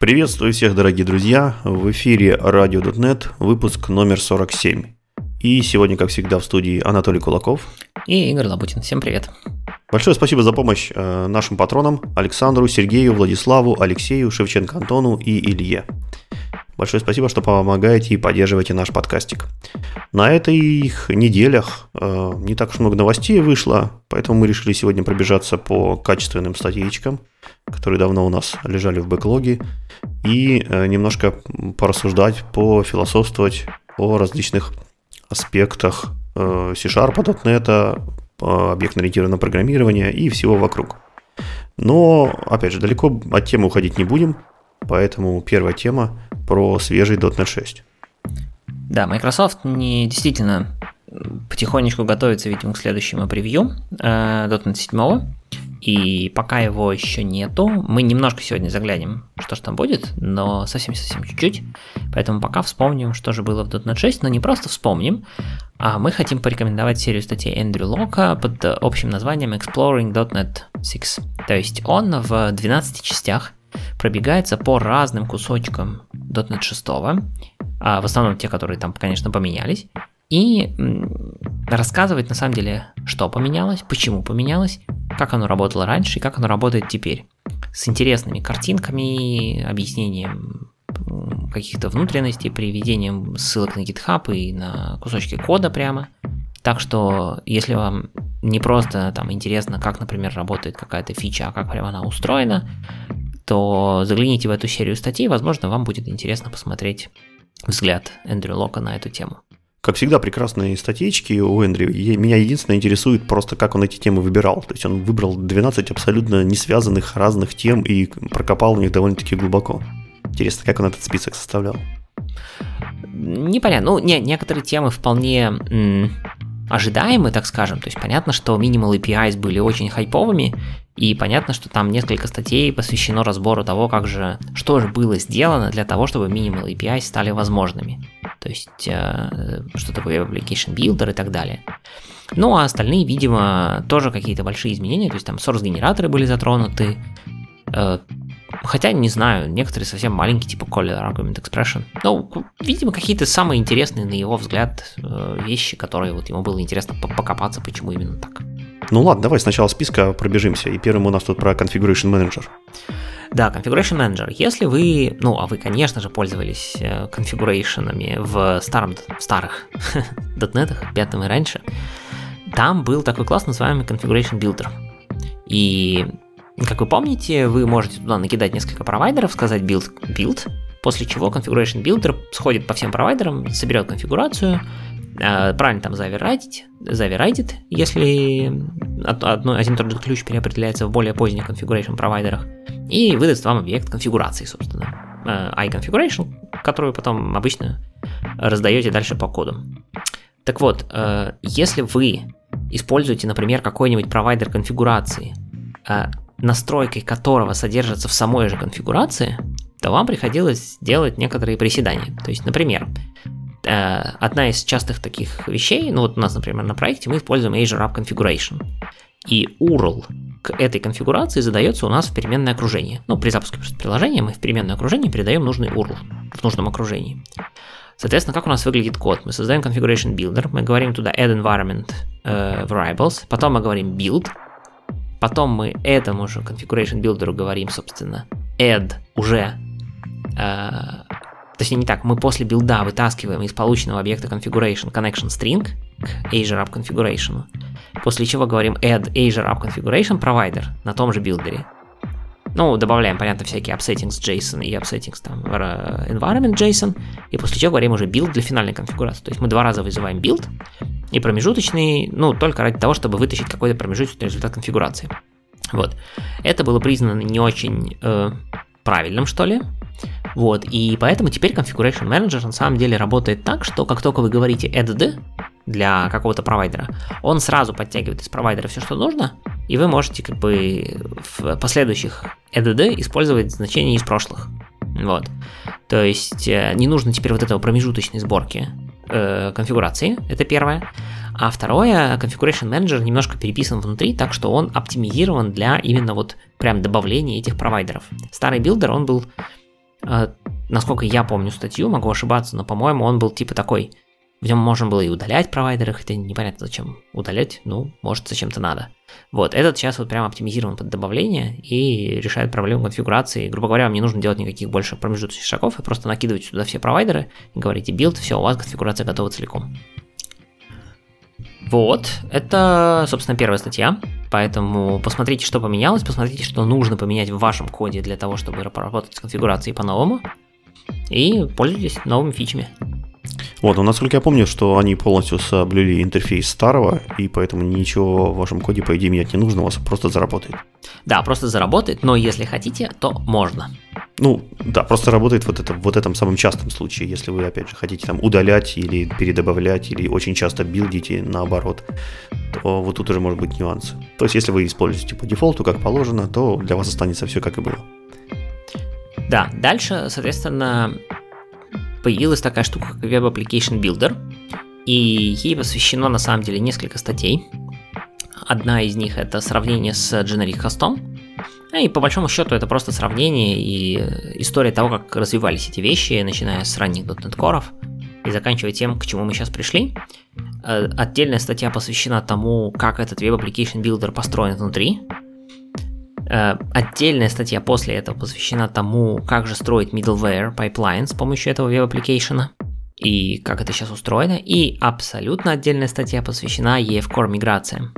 Приветствую всех, дорогие друзья! В эфире Radio.net, выпуск номер 47. И сегодня, как всегда, в студии Анатолий Кулаков и Игорь Лабутин. Всем привет! Большое спасибо за помощь э, нашим патронам Александру, Сергею, Владиславу, Алексею, Шевченко Антону и Илье. Большое спасибо, что помогаете и поддерживаете наш подкастик. На этих неделях э, не так уж много новостей вышло, поэтому мы решили сегодня пробежаться по качественным статьечкам, которые давно у нас лежали в бэклоге, и э, немножко порассуждать, пофилософствовать о различных аспектах э, C-Sharp, .NET, объектно-ориентированного программирования и всего вокруг. Но, опять же, далеко от темы уходить не будем, поэтому первая тема про свежий .NET 6. Да, Microsoft не действительно потихонечку готовится, видимо, к следующему превью э, .NET 7. И пока его еще нету, мы немножко сегодня заглянем, что же там будет, но совсем-совсем чуть-чуть. Поэтому пока вспомним, что же было в .NET 6, но не просто вспомним, а мы хотим порекомендовать серию статей Эндрю Лока под общим названием Exploring .NET 6. То есть он в 12 частях пробегается по разным кусочкам .NET 6, а в основном те, которые там, конечно, поменялись, и рассказывает на самом деле, что поменялось, почему поменялось, как оно работало раньше и как оно работает теперь. С интересными картинками, объяснением каких-то внутренностей, приведением ссылок на GitHub и на кусочки кода прямо. Так что, если вам не просто там интересно, как, например, работает какая-то фича, а как прямо она устроена, то загляните в эту серию статей, возможно, вам будет интересно посмотреть взгляд Эндрю Лока на эту тему. Как всегда, прекрасные статейки у Эндрю. Меня единственное интересует просто, как он эти темы выбирал. То есть он выбрал 12 абсолютно не связанных разных тем и прокопал в них довольно-таки глубоко. Интересно, как он этот список составлял? Непонятно. Ну, не, некоторые темы вполне ожидаемы, так скажем. То есть понятно, что Minimal APIs были очень хайповыми, и понятно, что там несколько статей посвящено разбору того, как же, что же было сделано для того, чтобы Minimal API стали возможными. То есть, э, что такое Application Builder и так далее. Ну, а остальные, видимо, тоже какие-то большие изменения, то есть там source-генераторы были затронуты, э, Хотя, не знаю, некоторые совсем маленькие, типа Collier Argument Expression. Ну, видимо, какие-то самые интересные, на его взгляд, э, вещи, которые вот ему было интересно покопаться, почему именно так. Ну ладно, давай сначала списка пробежимся. И первым у нас тут про Configuration Manager. Да, Configuration Manager. Если вы, ну, а вы, конечно же, пользовались конфигурейшенами в старом, в старых дотнетах, пятом и раньше, там был такой класс, называемый Configuration Builder. И, как вы помните, вы можете туда накидать несколько провайдеров, сказать build, build, после чего Configuration Builder сходит по всем провайдерам, соберет конфигурацию, Э, правильно там заверайтить, заверайтит, если одно, один тот же ключ переопределяется в более поздних configuration провайдерах, и выдаст вам объект конфигурации, собственно, э, iConfiguration, которую потом обычно раздаете дальше по коду. Так вот, э, если вы используете, например, какой-нибудь провайдер конфигурации, настройкой которого содержится в самой же конфигурации, то вам приходилось делать некоторые приседания. То есть, например, Э, одна из частых таких вещей, ну вот у нас, например, на проекте мы используем Azure App Configuration. И URL к этой конфигурации задается у нас в переменное окружение. Ну, при запуске приложения мы в переменное окружение передаем нужный URL в нужном окружении. Соответственно, как у нас выглядит код? Мы создаем configuration builder, мы говорим туда add environment э, variables, потом мы говорим build, потом мы этому же configuration builder говорим, собственно, add уже э, Точнее, не так, мы после билда вытаскиваем из полученного объекта configuration connection string к Azure App Configuration, после чего говорим add Azure App Configuration Provider на том же билдере. Ну, добавляем, понятно, всякие upsettings JSON и upsettings там environment JSON, и после чего говорим уже build для финальной конфигурации. То есть мы два раза вызываем build и промежуточный, ну, только ради того, чтобы вытащить какой-то промежуточный результат конфигурации. Вот. Это было признано не очень э, правильным, что ли, вот, и поэтому теперь Configuration Manager на самом деле работает так, что как только вы говорите add для какого-то провайдера, он сразу подтягивает из провайдера все, что нужно, и вы можете как бы в последующих add использовать значения из прошлых. Вот. То есть э, не нужно теперь вот этого промежуточной сборки э, конфигурации, это первое. А второе, Configuration Manager немножко переписан внутри, так что он оптимизирован для именно вот прям добавления этих провайдеров. Старый билдер, он был э, насколько я помню статью, могу ошибаться, но, по-моему, он был типа такой, в нем можно было и удалять провайдеры, хотя непонятно зачем удалять, ну, может, зачем-то надо. Вот, этот сейчас вот прям оптимизирован под добавление и решает проблему конфигурации. Грубо говоря, вам не нужно делать никаких больше промежуточных шагов, и просто накидывать сюда все провайдеры говорите build, все, у вас конфигурация готова целиком. Вот, это, собственно, первая статья, поэтому посмотрите, что поменялось, посмотрите, что нужно поменять в вашем коде для того, чтобы работать с конфигурацией по-новому, и пользуйтесь новыми фичами. Вот, но насколько я помню, что они полностью соблюли интерфейс старого, и поэтому ничего в вашем коде, по идее, менять не нужно, у вас просто заработает. Да, просто заработает, но если хотите, то можно. Ну, да, просто работает вот, это, вот этом самом частом случае, если вы, опять же, хотите там удалять или передобавлять, или очень часто билдите наоборот, то вот тут уже может быть нюансы. То есть, если вы используете по дефолту, как положено, то для вас останется все как и было. Да, дальше, соответственно, появилась такая штука, как Web Application Builder, и ей посвящено на самом деле несколько статей. Одна из них это сравнение с Generic Host, и по большому счету это просто сравнение и история того, как развивались эти вещи, начиная с ранних .NET Core и заканчивая тем, к чему мы сейчас пришли. Э, отдельная статья посвящена тому, как этот Web Application Builder построен внутри, отдельная статья после этого посвящена тому, как же строить middleware pipeline с помощью этого Web Application а и как это сейчас устроено. И абсолютно отдельная статья посвящена EF-Core миграциям.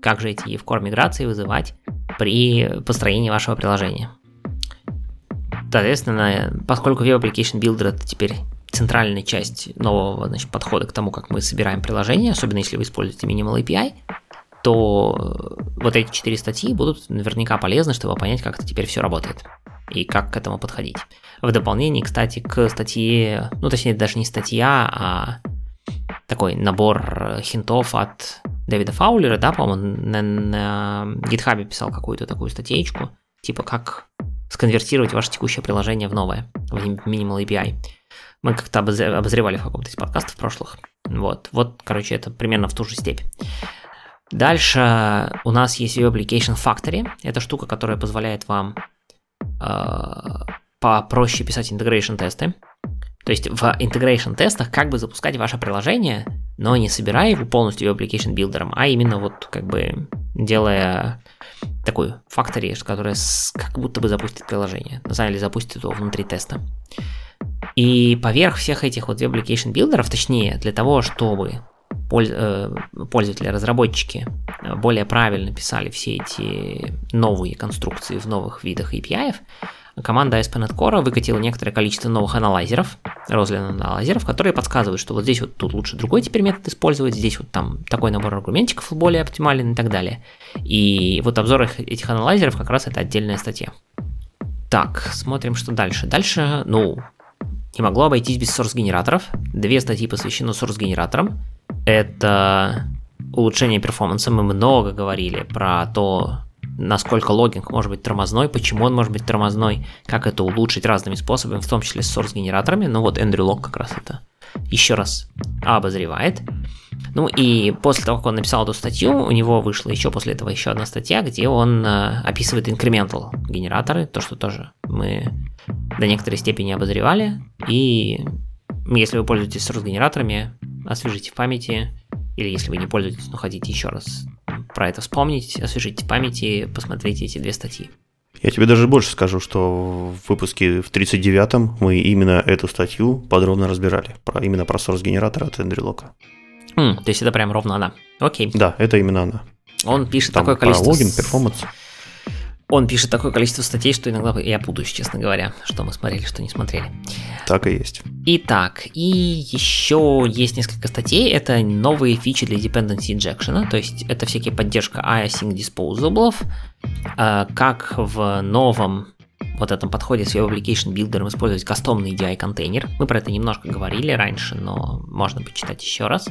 Как же эти EF-Core миграции вызывать при построении вашего приложения. Соответственно, поскольку Web Application Builder это теперь центральная часть нового значит, подхода к тому, как мы собираем приложение, особенно если вы используете Minimal API, то вот эти четыре статьи будут наверняка полезны, чтобы понять, как это теперь все работает и как к этому подходить. В дополнение, кстати, к статье, ну точнее даже не статья, а такой набор хинтов от Дэвида Фаулера, да, по-моему, на, на GitHub писал какую-то такую статейку, типа как сконвертировать ваше текущее приложение в новое, в Minimal API. Мы как-то обозревали в каком-то из подкастов прошлых. Вот, вот, короче, это примерно в ту же степь. Дальше у нас есть Web Application Factory. Это штука, которая позволяет вам э, попроще писать integration тесты. То есть в integration тестах как бы запускать ваше приложение, но не собирая его полностью Web Application Builder, а именно вот как бы делая такой factory, которая как будто бы запустит приложение. На самом деле запустит его внутри теста. И поверх всех этих вот Web Application Builder, точнее, для того, чтобы Э, пользователи, разработчики э, более правильно писали все эти новые конструкции в новых видах API, команда ASP.NET Core выкатила некоторое количество новых анализеров, Roslyn анализеров, которые подсказывают, что вот здесь вот тут лучше другой теперь метод использовать, здесь вот там такой набор аргументиков более оптимален и так далее. И вот обзор этих анализеров как раз это отдельная статья. Так, смотрим, что дальше. Дальше, ну, не могло обойтись без source-генераторов. Две статьи посвящены source-генераторам это улучшение перформанса. Мы много говорили про то, насколько логинг может быть тормозной, почему он может быть тормозной, как это улучшить разными способами, в том числе с source-генераторами. Ну вот Эндрю Лок как раз это еще раз обозревает. Ну и после того, как он написал эту статью, у него вышла еще после этого еще одна статья, где он э, описывает incremental генераторы, то, что тоже мы до некоторой степени обозревали. И если вы пользуетесь source-генераторами, освежите в памяти, или если вы не пользуетесь, но хотите еще раз про это вспомнить, освежите в памяти, посмотрите эти две статьи. Я тебе даже больше скажу, что в выпуске в 39-м мы именно эту статью подробно разбирали, про, именно про source-генератор от Эндрю Лока. Mm, то есть это прям ровно она. Окей. Да, это именно она. Он пишет Там такое количество... логин, перформанс. Он пишет такое количество статей, что иногда я путаюсь, честно говоря, что мы смотрели, что не смотрели. Так и есть. Итак, и еще есть несколько статей. Это новые фичи для dependency injection, то есть это всякие поддержка async disposable, э, как в новом вот этом подходе с Web Application Builder использовать кастомный EDI контейнер. Мы про это немножко говорили раньше, но можно почитать еще раз.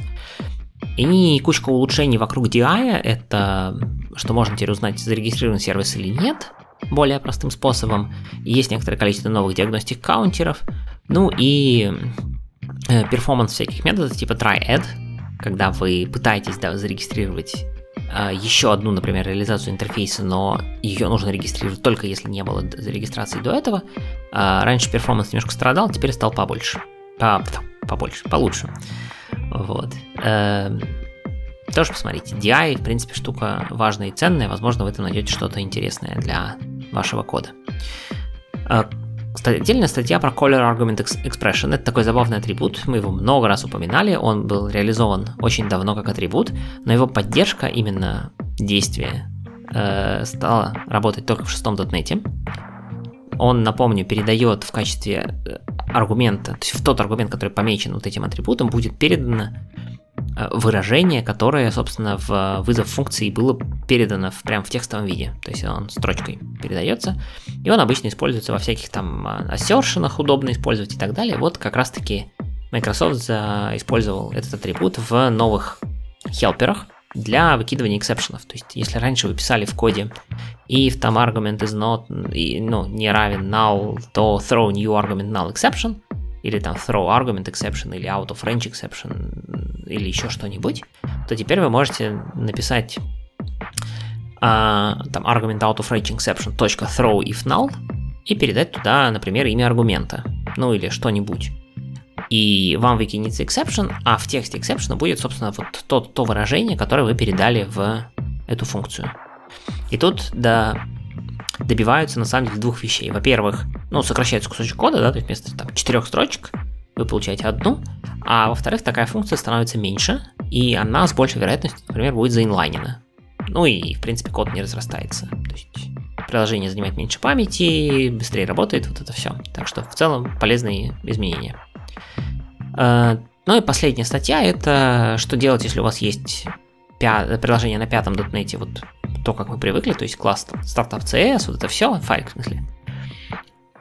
И кучка улучшений вокруг DI, это что можно теперь узнать, зарегистрирован сервис или нет, более простым способом. Есть некоторое количество новых diagnostic каунтеров, ну и э, performance всяких методов типа TryAdd, когда вы пытаетесь да, зарегистрировать э, еще одну, например, реализацию интерфейса, но ее нужно регистрировать только если не было регистрации до этого. Э, раньше performance немножко страдал, теперь стал побольше. По, побольше, получше. Вот. Э, тоже посмотрите. DI, в принципе, штука важная и ценная. Возможно, в этом найдете что-то интересное для вашего кода. Отдельная статья про Color Argument Expression. Это такой забавный атрибут. Мы его много раз упоминали. Он был реализован очень давно как атрибут, но его поддержка именно действия э, стала работать только в шестом .NET. Он, напомню, передает в качестве э, аргумента, то есть в тот аргумент, который помечен вот этим атрибутом, будет передано Э, выражение, которое, собственно, в вызов функции было передано в, прямо в текстовом виде. То есть он строчкой передается. И он обычно используется во всяких там ассершенах, удобно использовать и так далее. Вот как раз-таки Microsoft использовал этот атрибут в новых хелперах для выкидывания эксепшенов. То есть, если раньше вы писали в коде if там argument is not, и, ну, не равен null, то throw new argument null exception, или там throw argument exception, или out of range exception, или еще что-нибудь, то теперь вы можете написать а, там argument out of range exception .throw if null и передать туда, например, имя аргумента, ну или что-нибудь. И вам выкинется exception, а в тексте exception будет, собственно, вот то, то выражение, которое вы передали в эту функцию. И тут, да, добиваются на самом деле двух вещей. Во-первых, ну, сокращается кусочек кода, да, то есть вместо там, четырех строчек вы получаете одну, а во-вторых, такая функция становится меньше, и она с большей вероятностью, например, будет заинлайнена. Ну и, в принципе, код не разрастается. То есть приложение занимает меньше памяти, быстрее работает, вот это все. Так что в целом полезные изменения. Э, ну и последняя статья это что делать, если у вас есть приложение на пятом .NET, вот то, как мы привыкли, то есть класс стартап CS, вот это все, файлик в смысле.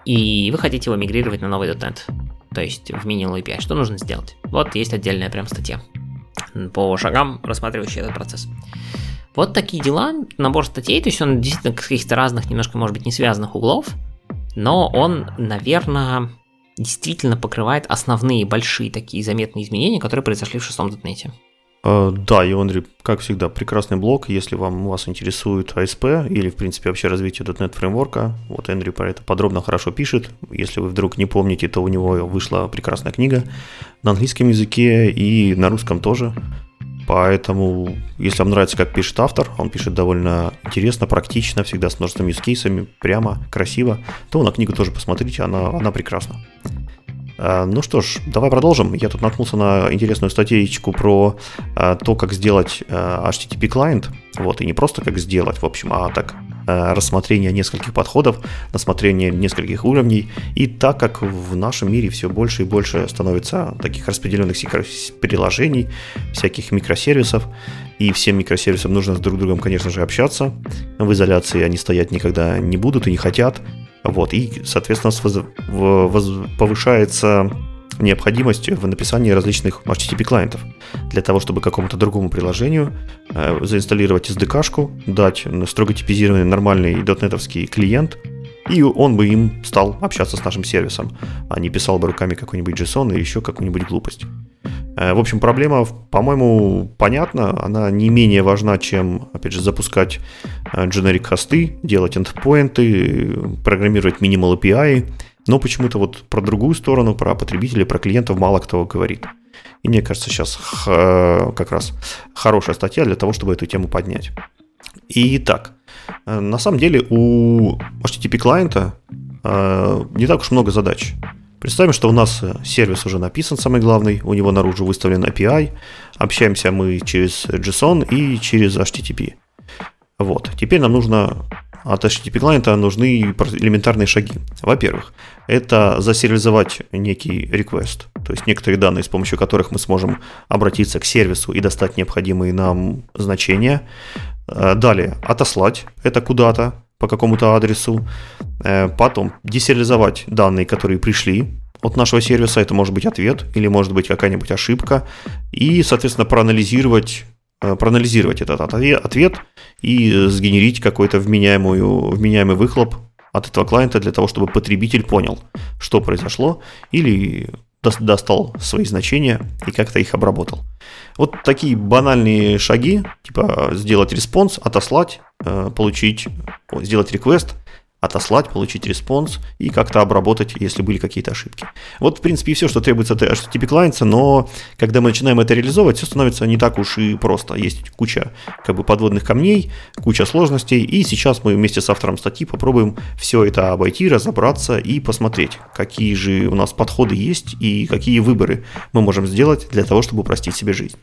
И вы хотите его мигрировать на новый .NET, то есть в Minimal API. Что нужно сделать? Вот есть отдельная прям статья по шагам, рассматривающая этот процесс. Вот такие дела, набор статей, то есть он действительно каких-то разных, немножко, может быть, не связанных углов, но он, наверное, действительно покрывает основные большие такие заметные изменения, которые произошли в шестом .NET. Э, да, Ионри, как всегда, прекрасный блог. Если вам вас интересует ASP или, в принципе, вообще развитие .NET фреймворка, вот Эндрю про это подробно хорошо пишет. Если вы вдруг не помните, то у него вышла прекрасная книга на английском языке и на русском тоже. Поэтому, если вам нравится, как пишет автор, он пишет довольно интересно, практично, всегда с множеством юзкейсами, прямо, красиво, то на книгу тоже посмотрите, она, она прекрасна. А, ну что ж, давай продолжим. Я тут наткнулся на интересную статейку про а, то, как сделать а, HTTP клиент. Вот, и не просто как сделать, в общем, а так рассмотрение нескольких подходов, рассмотрение нескольких уровней. И так как в нашем мире все больше и больше становится таких распределенных приложений, всяких микросервисов, и всем микросервисам нужно с друг другом, конечно же, общаться. В изоляции они стоять никогда не будут и не хотят. Вот, и, соответственно, повышается необходимость в написании различных HTTP-клиентов для того, чтобы какому-то другому приложению э, заинсталлировать SDK-шку, дать строго типизированный нормальный дотнетовский клиент, и он бы им стал общаться с нашим сервисом, а не писал бы руками какой-нибудь JSON или еще какую-нибудь глупость. Э, в общем, проблема, по-моему, понятна. Она не менее важна, чем, опять же, запускать generic э, хосты, делать endpoints, программировать minimal API. Но почему-то вот про другую сторону, про потребителей, про клиентов мало кто говорит. И мне кажется, сейчас как раз хорошая статья для того, чтобы эту тему поднять. Итак, э, на самом деле у HTTP клиента не так уж много задач. Представим, что у нас э, сервис уже написан, самый главный, у него наружу выставлен API, общаемся мы через JSON и через HTTP. Вот, теперь нам нужно от HTTP клиента нужны элементарные шаги. Во-первых, это засериализовать некий request, то есть некоторые данные, с помощью которых мы сможем обратиться к сервису и достать необходимые нам значения. Э, далее, отослать это куда-то, по какому-то адресу, э, потом десериализовать данные, которые пришли от нашего сервиса, это может быть ответ или может быть какая-нибудь ошибка, и, соответственно, проанализировать проанализировать этот ответ и сгенерить какой-то вменяемую, вменяемый выхлоп от этого клиента для того, чтобы потребитель понял, что произошло, или достал свои значения и как-то их обработал. Вот такие банальные шаги, типа сделать response, отослать, э, получить, сделать request, отослать, получить response и как-то обработать, если были какие-то ошибки. Вот, в принципе, и все, что требуется от HTTP клиента, но когда мы начинаем это реализовывать, все становится не так уж и просто. Есть куча как бы подводных камней, куча сложностей, и сейчас мы вместе с автором статьи попробуем все это обойти, разобраться и посмотреть, какие же у нас подходы есть и какие выборы мы можем сделать для того, чтобы упростить себе жизнь.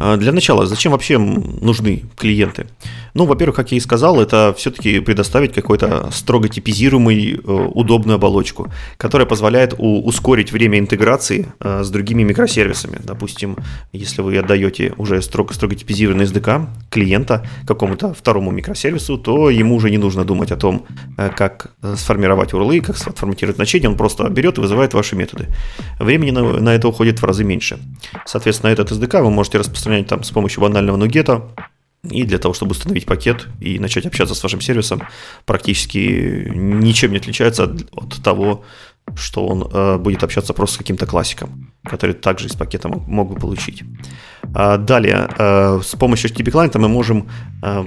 А, для начала, зачем вообще нужны клиенты? Ну, во-первых, как я и сказал, это все-таки предоставить какой-то строго типизируемый, э, удобную оболочку, которая позволяет ускорить время интеграции э, с другими микросервисами. Допустим, если вы отдаете уже строго-строго типизированный SDK клиента какому-то второму микросервису, то ему уже не нужно думать о том, э, как сформировать URL, как сформатировать значение, он просто берет и вызывает ваши методы. Времени на, на это уходит в разы меньше. Соответственно, этот SDK вы можете распространять там с помощью банального нугета, и для того, чтобы установить пакет и начать общаться с вашим сервисом, практически ничем не отличается от, от того, что он э, будет общаться просто с каким-то классиком, который также из пакета мог, мог бы получить. А далее, э, с помощью HTTP клиента мы можем э,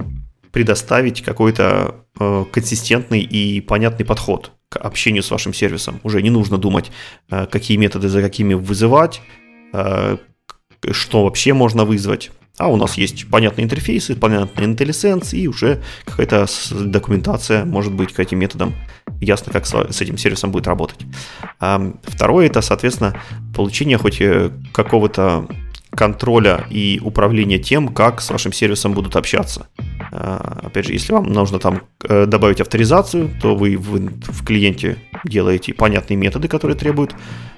предоставить какой-то э, консистентный и понятный подход к общению с вашим сервисом. Уже не нужно думать, э, какие методы за какими вызывать, э, что вообще можно вызвать. А у нас есть понятные интерфейсы, понятный IntelliSense и уже какая-то документация может быть к этим методам. Ясно, как с этим сервисом будет работать. А второе это, соответственно, получение хоть э, какого-то контроля и управления тем, как с вашим сервисом будут общаться. А, опять же, если вам нужно там э, добавить авторизацию, то вы в, в клиенте делаете понятные методы, которые требуют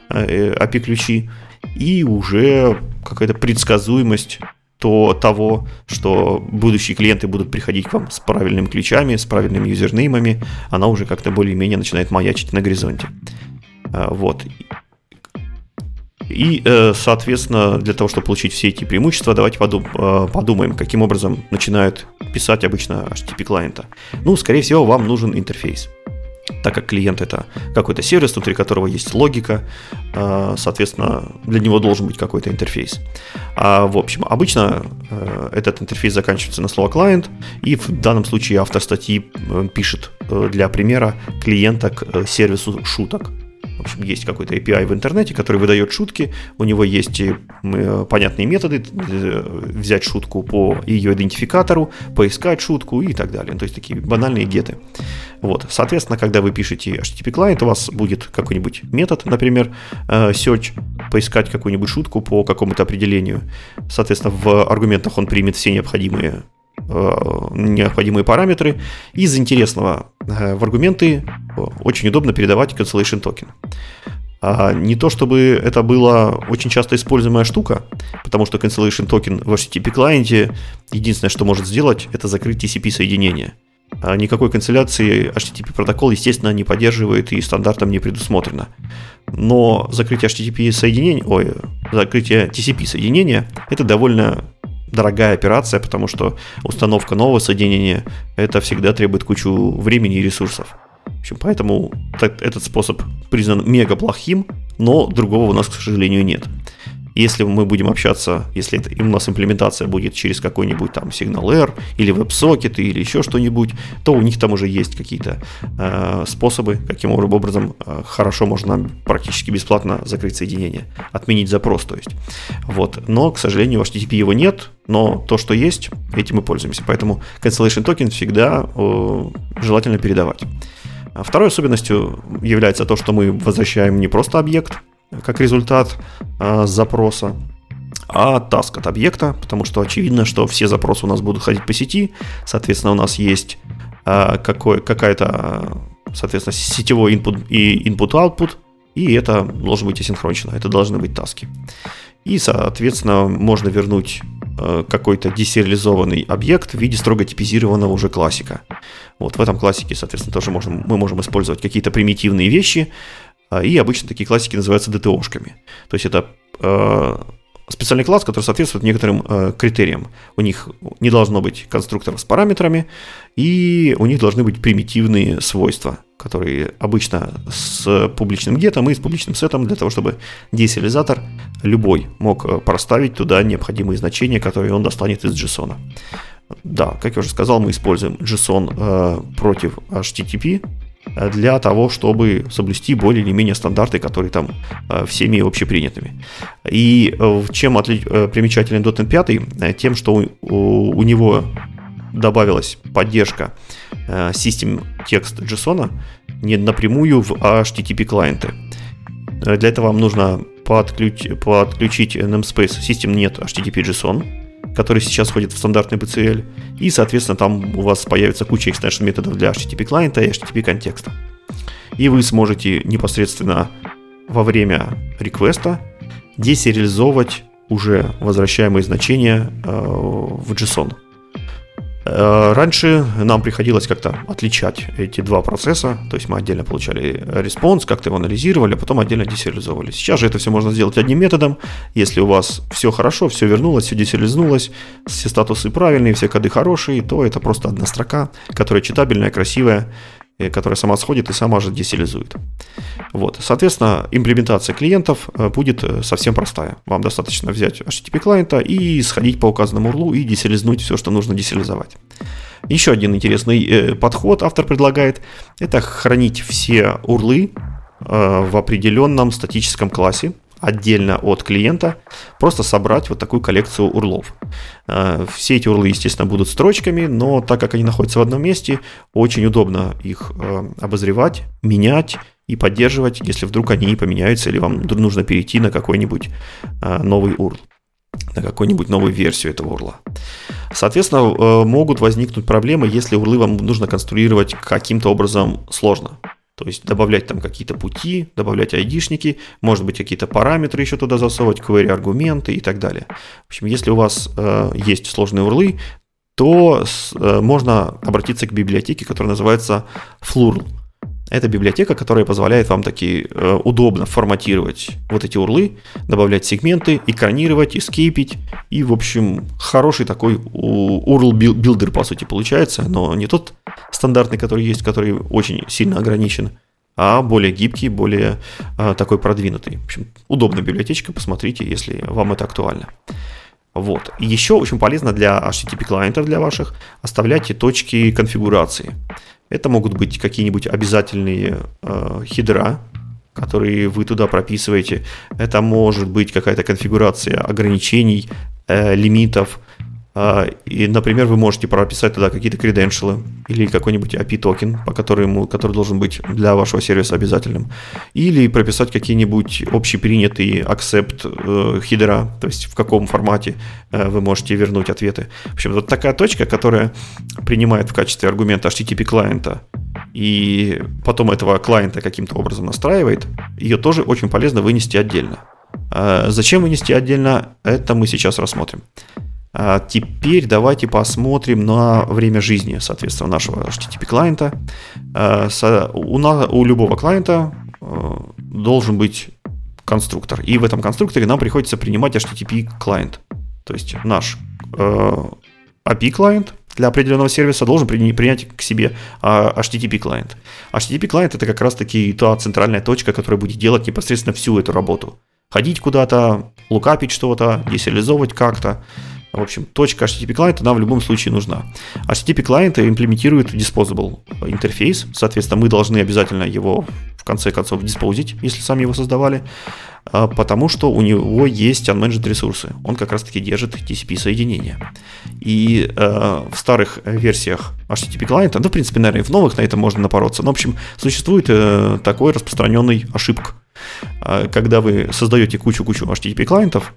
API-ключи, э, и уже какая-то предсказуемость то того, что будущие клиенты будут приходить к вам с правильными ключами, с правильными юзернеймами, она уже как-то более-менее начинает маячить на горизонте. А, вот. И, э, соответственно, для того, чтобы получить все эти преимущества, давайте э, подумаем, каким образом начинают писать обычно HTTP клиента. Ну, скорее всего, вам нужен интерфейс так как клиент это какой-то сервис, внутри которого есть логика, э, соответственно, для него должен быть какой-то интерфейс. А, в общем, обычно э, этот интерфейс заканчивается на слово клиент, и в данном случае автор статьи э, пишет для примера клиента к сервису шуток. В общем, есть какой-то API в интернете, который выдает шутки. У него есть э, понятные методы э, взять шутку по ее идентификатору, поискать шутку и так далее. То есть такие банальные геты. Вот. Соответственно, когда вы пишете HTTP клиент, у вас будет какой-нибудь метод, например, э, search, поискать какую-нибудь шутку по какому-то определению. Соответственно, в аргументах он примет все необходимые необходимые параметры. Из интересного э, в аргументы очень удобно передавать cancellation token. А не то чтобы это была очень часто используемая штука, потому что cancellation token в HTTP клиенте единственное, что может сделать, это закрыть TCP соединение. А никакой канцеляции HTTP протокол, естественно, не поддерживает и стандартом не предусмотрено. Но закрытие HTTP соединения, ой, закрытие TCP соединения это довольно дорогая операция, потому что установка нового соединения это всегда требует кучу времени и ресурсов. В общем, поэтому этот способ признан мега плохим, но другого у нас, к сожалению, нет. Если мы будем общаться, если это, у нас имплементация будет через какой-нибудь там Signal или WebSocket или еще что-нибудь, то у них там уже есть какие-то э, способы, каким образом э, хорошо можно практически бесплатно закрыть соединение, отменить запрос, то есть. Вот. Но, к сожалению, в HTTP его нет, но то, что есть, этим мы пользуемся. Поэтому cancellation токен всегда э, желательно передавать. Второй особенностью является то, что мы возвращаем не просто объект, как результат э, запроса, а task от объекта, потому что очевидно, что все запросы у нас будут ходить по сети, соответственно, у нас есть э, какая-то, соответственно, сетевой input и input-output, и это должно быть асинхронично, это должны быть таски. И, соответственно, можно вернуть э, какой-то десериализованный объект в виде строго типизированного уже классика. Вот в этом классике, соответственно, тоже можем, мы можем использовать какие-то примитивные вещи, и обычно такие классики называются DTO-шками. То есть это э, специальный класс, который соответствует некоторым э, критериям. У них не должно быть конструкторов с параметрами, и у них должны быть примитивные свойства, которые обычно с публичным гетом и с публичным сетом для того, чтобы десериализатор любой мог проставить туда необходимые значения, которые он достанет из JSON. Да, как я уже сказал, мы используем JSON э, против HTTP, для того, чтобы соблюсти более или менее стандарты, которые там э, всеми общепринятыми. И э, чем отли... примечателен .NET 5? Тем, что у, у него добавилась поддержка System текст JSON не напрямую в HTTP клиенты. Для этого вам нужно подключ... подключить namespace System нет HTTP JSON, который сейчас входит в стандартный BCL, и, соответственно, там у вас появится куча extension методов для HTTP клиента и HTTP контекста. И вы сможете непосредственно во время реквеста десериализовывать уже возвращаемые значения э, в JSON. Э, раньше нам приходилось как-то отличать эти два процесса, то есть мы отдельно получали response, как-то его анализировали, а потом отдельно десериализовывали. Сейчас же это все можно сделать одним методом. Если у вас все хорошо, все вернулось, все десериализнулось, все статусы правильные, все коды хорошие, то это просто одна строка, которая читабельная, красивая, которая сама сходит и сама же десерилизует. Вот. Соответственно, имплементация клиентов э, будет э, совсем простая. Вам достаточно взять HTTP клиента и сходить по указанному URL и десериализнуть все, что нужно десериализовать. Еще один интересный подход автор предлагает – это хранить все урлы в определенном статическом классе, отдельно от клиента, просто собрать вот такую коллекцию урлов. Э, все эти урлы, естественно, будут строчками, но так как они находятся в одном месте, очень удобно их э, обозревать, менять и поддерживать, если вдруг они не поменяются или вам нужно перейти на какой-нибудь э, новый URL на какую-нибудь новую версию этого урла. Соответственно, могут возникнуть проблемы, если урлы вам нужно конструировать каким-то образом сложно. То есть добавлять там какие-то пути, добавлять айдишники, может быть какие-то параметры еще туда засовывать, query аргументы и так далее. В общем, если у вас э, есть сложные урлы, то с, э, можно обратиться к библиотеке, которая называется Flurl. Это библиотека, которая позволяет вам таки э, удобно форматировать вот эти урлы, добавлять сегменты, экранировать, эскейпить. И, в общем, хороший такой URL builder, по сути, получается, но не тот стандартный, который есть, который очень сильно ограничен, а более гибкий, более э, такой продвинутый. В общем, удобная библиотечка, посмотрите, если вам это актуально. Вот. И еще очень полезно для HTTP клиентов для ваших оставлять точки конфигурации. Это могут быть какие-нибудь обязательные э, хидра, которые вы туда прописываете. Это может быть какая-то конфигурация ограничений, э, лимитов, и, например, вы можете прописать туда какие-то креденшалы или какой-нибудь API токен, по которому, который должен быть для вашего сервиса обязательным. Или прописать какие-нибудь общепринятые accept э, хидера, то есть в каком формате э, вы можете вернуть ответы. В общем, вот такая точка, которая принимает в качестве аргумента HTTP клиента и потом этого клиента каким-то образом настраивает, ее тоже очень полезно вынести отдельно. А зачем вынести отдельно, это мы сейчас рассмотрим. А теперь давайте посмотрим на время жизни, соответственно, нашего HTTP клиента. А, у, у любого клиента э, должен быть конструктор. И в этом конструкторе нам приходится принимать HTTP клиент. То есть наш э, API клиент для определенного сервиса должен принять к себе HTTP клиент. HTTP клиент это как раз таки та центральная точка, которая будет делать непосредственно всю эту работу. Ходить куда-то, лукапить что-то, десериализовывать как-то. В общем, точка HTTP клиента, она в любом случае нужна. HTTP клиенты имплементируют disposable интерфейс, соответственно, мы должны обязательно его в конце концов диспозить, если сами его создавали, а, потому что у него есть unmanaged ресурсы. Он как раз-таки держит TCP соединения. И э, в старых версиях HTTP клиента, ну, в принципе, наверное, и в новых на это можно напороться, но, в общем, существует э, такой распространенный ошибка. Когда вы создаете кучу-кучу HTTP клиентов,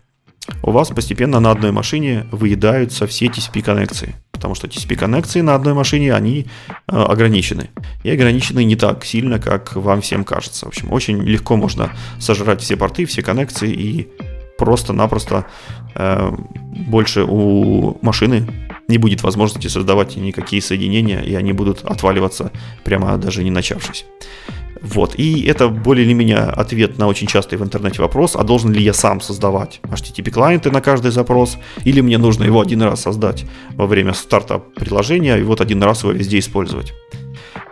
у вас постепенно на одной машине выедаются все TCP-коннекции. Потому что TCP-коннекции на одной машине, они э, ограничены. И ограничены не так сильно, как вам всем кажется. В общем, очень легко можно сожрать все порты, все коннекции и просто-напросто э, больше у машины не будет возможности создавать никакие соединения, и они будут отваливаться прямо даже не начавшись. Вот, и это более или менее ответ на очень частый в интернете вопрос, а должен ли я сам создавать HTTP-клиенты на каждый запрос, или мне нужно его один раз создать во время старта приложения и вот один раз его везде использовать.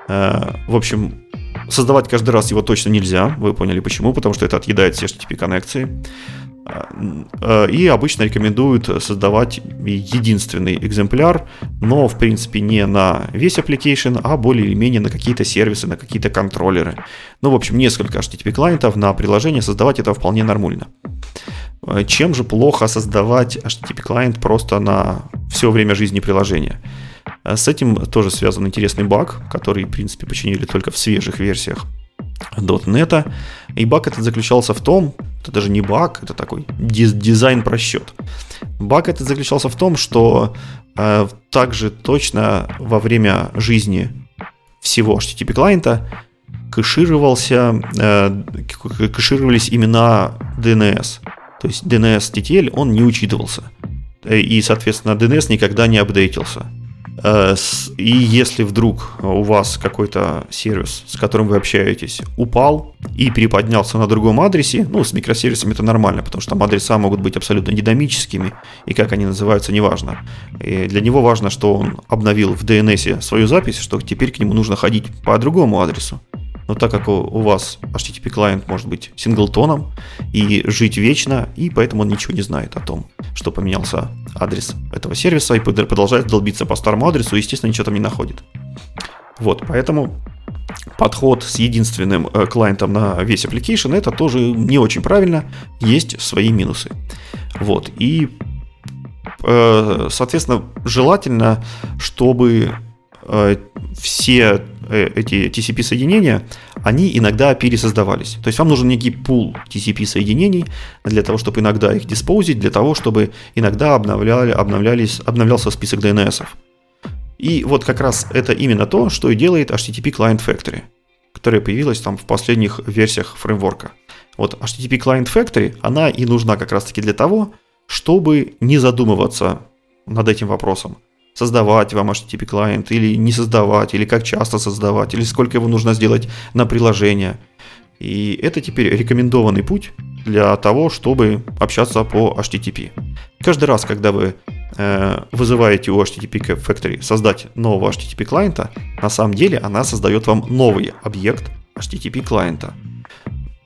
Э, в общем, создавать каждый раз его точно нельзя, вы поняли почему, потому что это отъедает все HTTP-коннекции. Э, и обычно рекомендуют создавать единственный экземпляр, но в принципе не на весь application, а более или менее на какие-то сервисы, на какие-то контроллеры. Ну, в общем, несколько HTTP клиентов на приложение создавать это вполне нормально. Э, чем же плохо создавать HTTP клиент просто на все время жизни приложения? Э, с этим тоже связан интересный баг, который, в принципе, починили только в свежих версиях .NET. И баг этот заключался в том, это даже не баг, это такой дизайн просчет. Баг этот заключался в том, что э, также точно во время жизни всего HTTP клиента кэшировался, э, кэшировались имена DNS. То есть DNS TTL, он не учитывался. Э, и, соответственно, DNS никогда не апдейтился. Э, и если вдруг у вас какой-то сервис, с которым вы общаетесь, упал и переподнялся на другом адресе, ну, с микросервисами это нормально, потому что там адреса могут быть абсолютно динамическими, и как они называются, неважно. И для него важно, что он обновил в DNS свою запись, что теперь к нему нужно ходить по другому адресу. Но так как у, вас HTTP клиент может быть синглтоном и жить вечно, и поэтому он ничего не знает о том, что поменялся адрес этого сервиса и продолжает долбиться по старому адресу, и, естественно, ничего там не находит. Вот, поэтому подход с единственным э, клиентом на весь application это тоже не очень правильно, есть свои минусы. Вот, и э, соответственно, желательно, чтобы все Э, эти TCP-соединения, они иногда пересоздавались. То есть вам нужен некий пул TCP-соединений для того, чтобы иногда их диспозить, для того, чтобы иногда обновляли, обновлялись, обновлялся список DNS. И вот как раз это именно то, что и делает HTTP Client Factory, которая появилась там в последних версиях фреймворка. Вот HTTP Client Factory, она и нужна как раз таки для того, чтобы не задумываться над этим вопросом создавать вам HTTP клиент или не создавать, или как часто создавать, или сколько его нужно сделать на приложение. И это теперь рекомендованный путь для того, чтобы общаться по HTTP. Каждый раз, когда вы э, вызываете у HTTP Factory создать нового HTTP клиента, на самом деле она создает вам новый объект HTTP клиента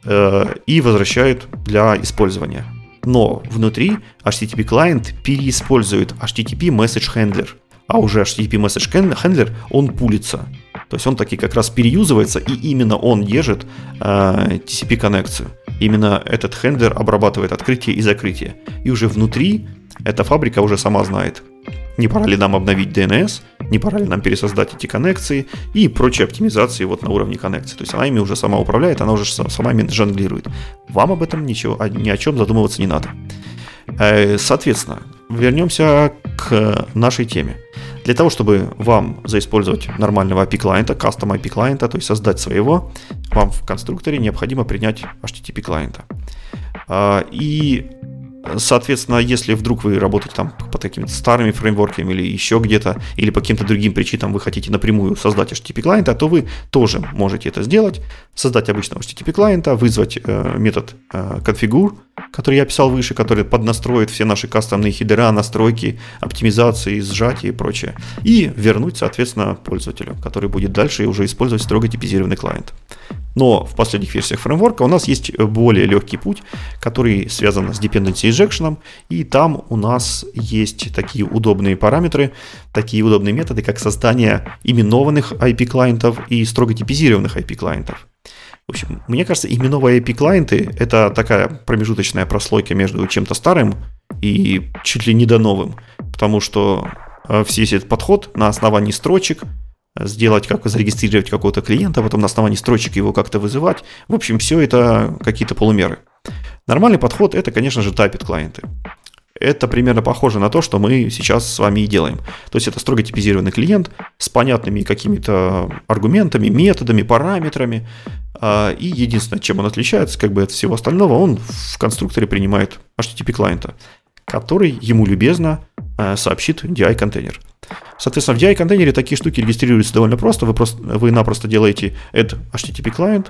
э, и возвращает для использования но внутри HTTP клиент переиспользует HTTP Message Handler, а уже HTTP Message Handler, он пулится. То есть он таки как раз переюзывается, и именно он держит э, TCP коннекцию. Именно этот хендлер обрабатывает открытие и закрытие. И уже внутри эта фабрика уже сама знает, не пора ли нам обновить DNS, не пора ли нам пересоздать эти коннекции и прочие оптимизации вот на уровне коннекции. То есть она ими уже сама управляет, она уже сама ими жонглирует. Вам об этом ничего, ни о чем задумываться не надо. Э, соответственно, вернемся к нашей теме. Для того, чтобы вам заиспользовать нормального API-клиента, кастом API-клиента, то есть создать своего, вам в конструкторе необходимо принять HTTP клиента. А, и Соответственно, если вдруг вы работаете там по какими-то старыми фреймворками или еще где-то, или по каким-то другим причинам вы хотите напрямую создать HTTP клиента, то вы тоже можете это сделать, создать обычного HTTP клиента, вызвать э, метод э, configure, который я писал выше, который поднастроит все наши кастомные хидера, настройки, оптимизации, сжатия и прочее, и вернуть, соответственно, пользователю, который будет дальше уже использовать строго типизированный клиент. Но в последних версиях фреймворка у нас есть более легкий путь, который связан с dependency injection, и там у нас есть такие удобные параметры, такие удобные методы, как создание именованных IP-клиентов и строго типизированных IP-клиентов. В общем, мне кажется, именованные IP-клиенты — это такая промежуточная прослойка между чем-то старым и чуть ли не до новым, потому что э, весь этот подход на основании строчек — сделать, как зарегистрировать какого-то клиента, потом на основании строчек его как-то вызывать. В общем, все это какие-то полумеры. Нормальный подход это, конечно же, тапит клиенты. Это примерно похоже на то, что мы сейчас с вами и делаем. То есть это строго типизированный клиент с понятными какими-то аргументами, методами, параметрами. А, и единственное, чем он отличается как бы от всего остального, он в конструкторе принимает HTTP клиента, который ему любезно а, сообщит DI-контейнер. Соответственно, в DI-контейнере такие штуки регистрируются довольно просто. Вы, просто, вы напросто делаете add HTTP client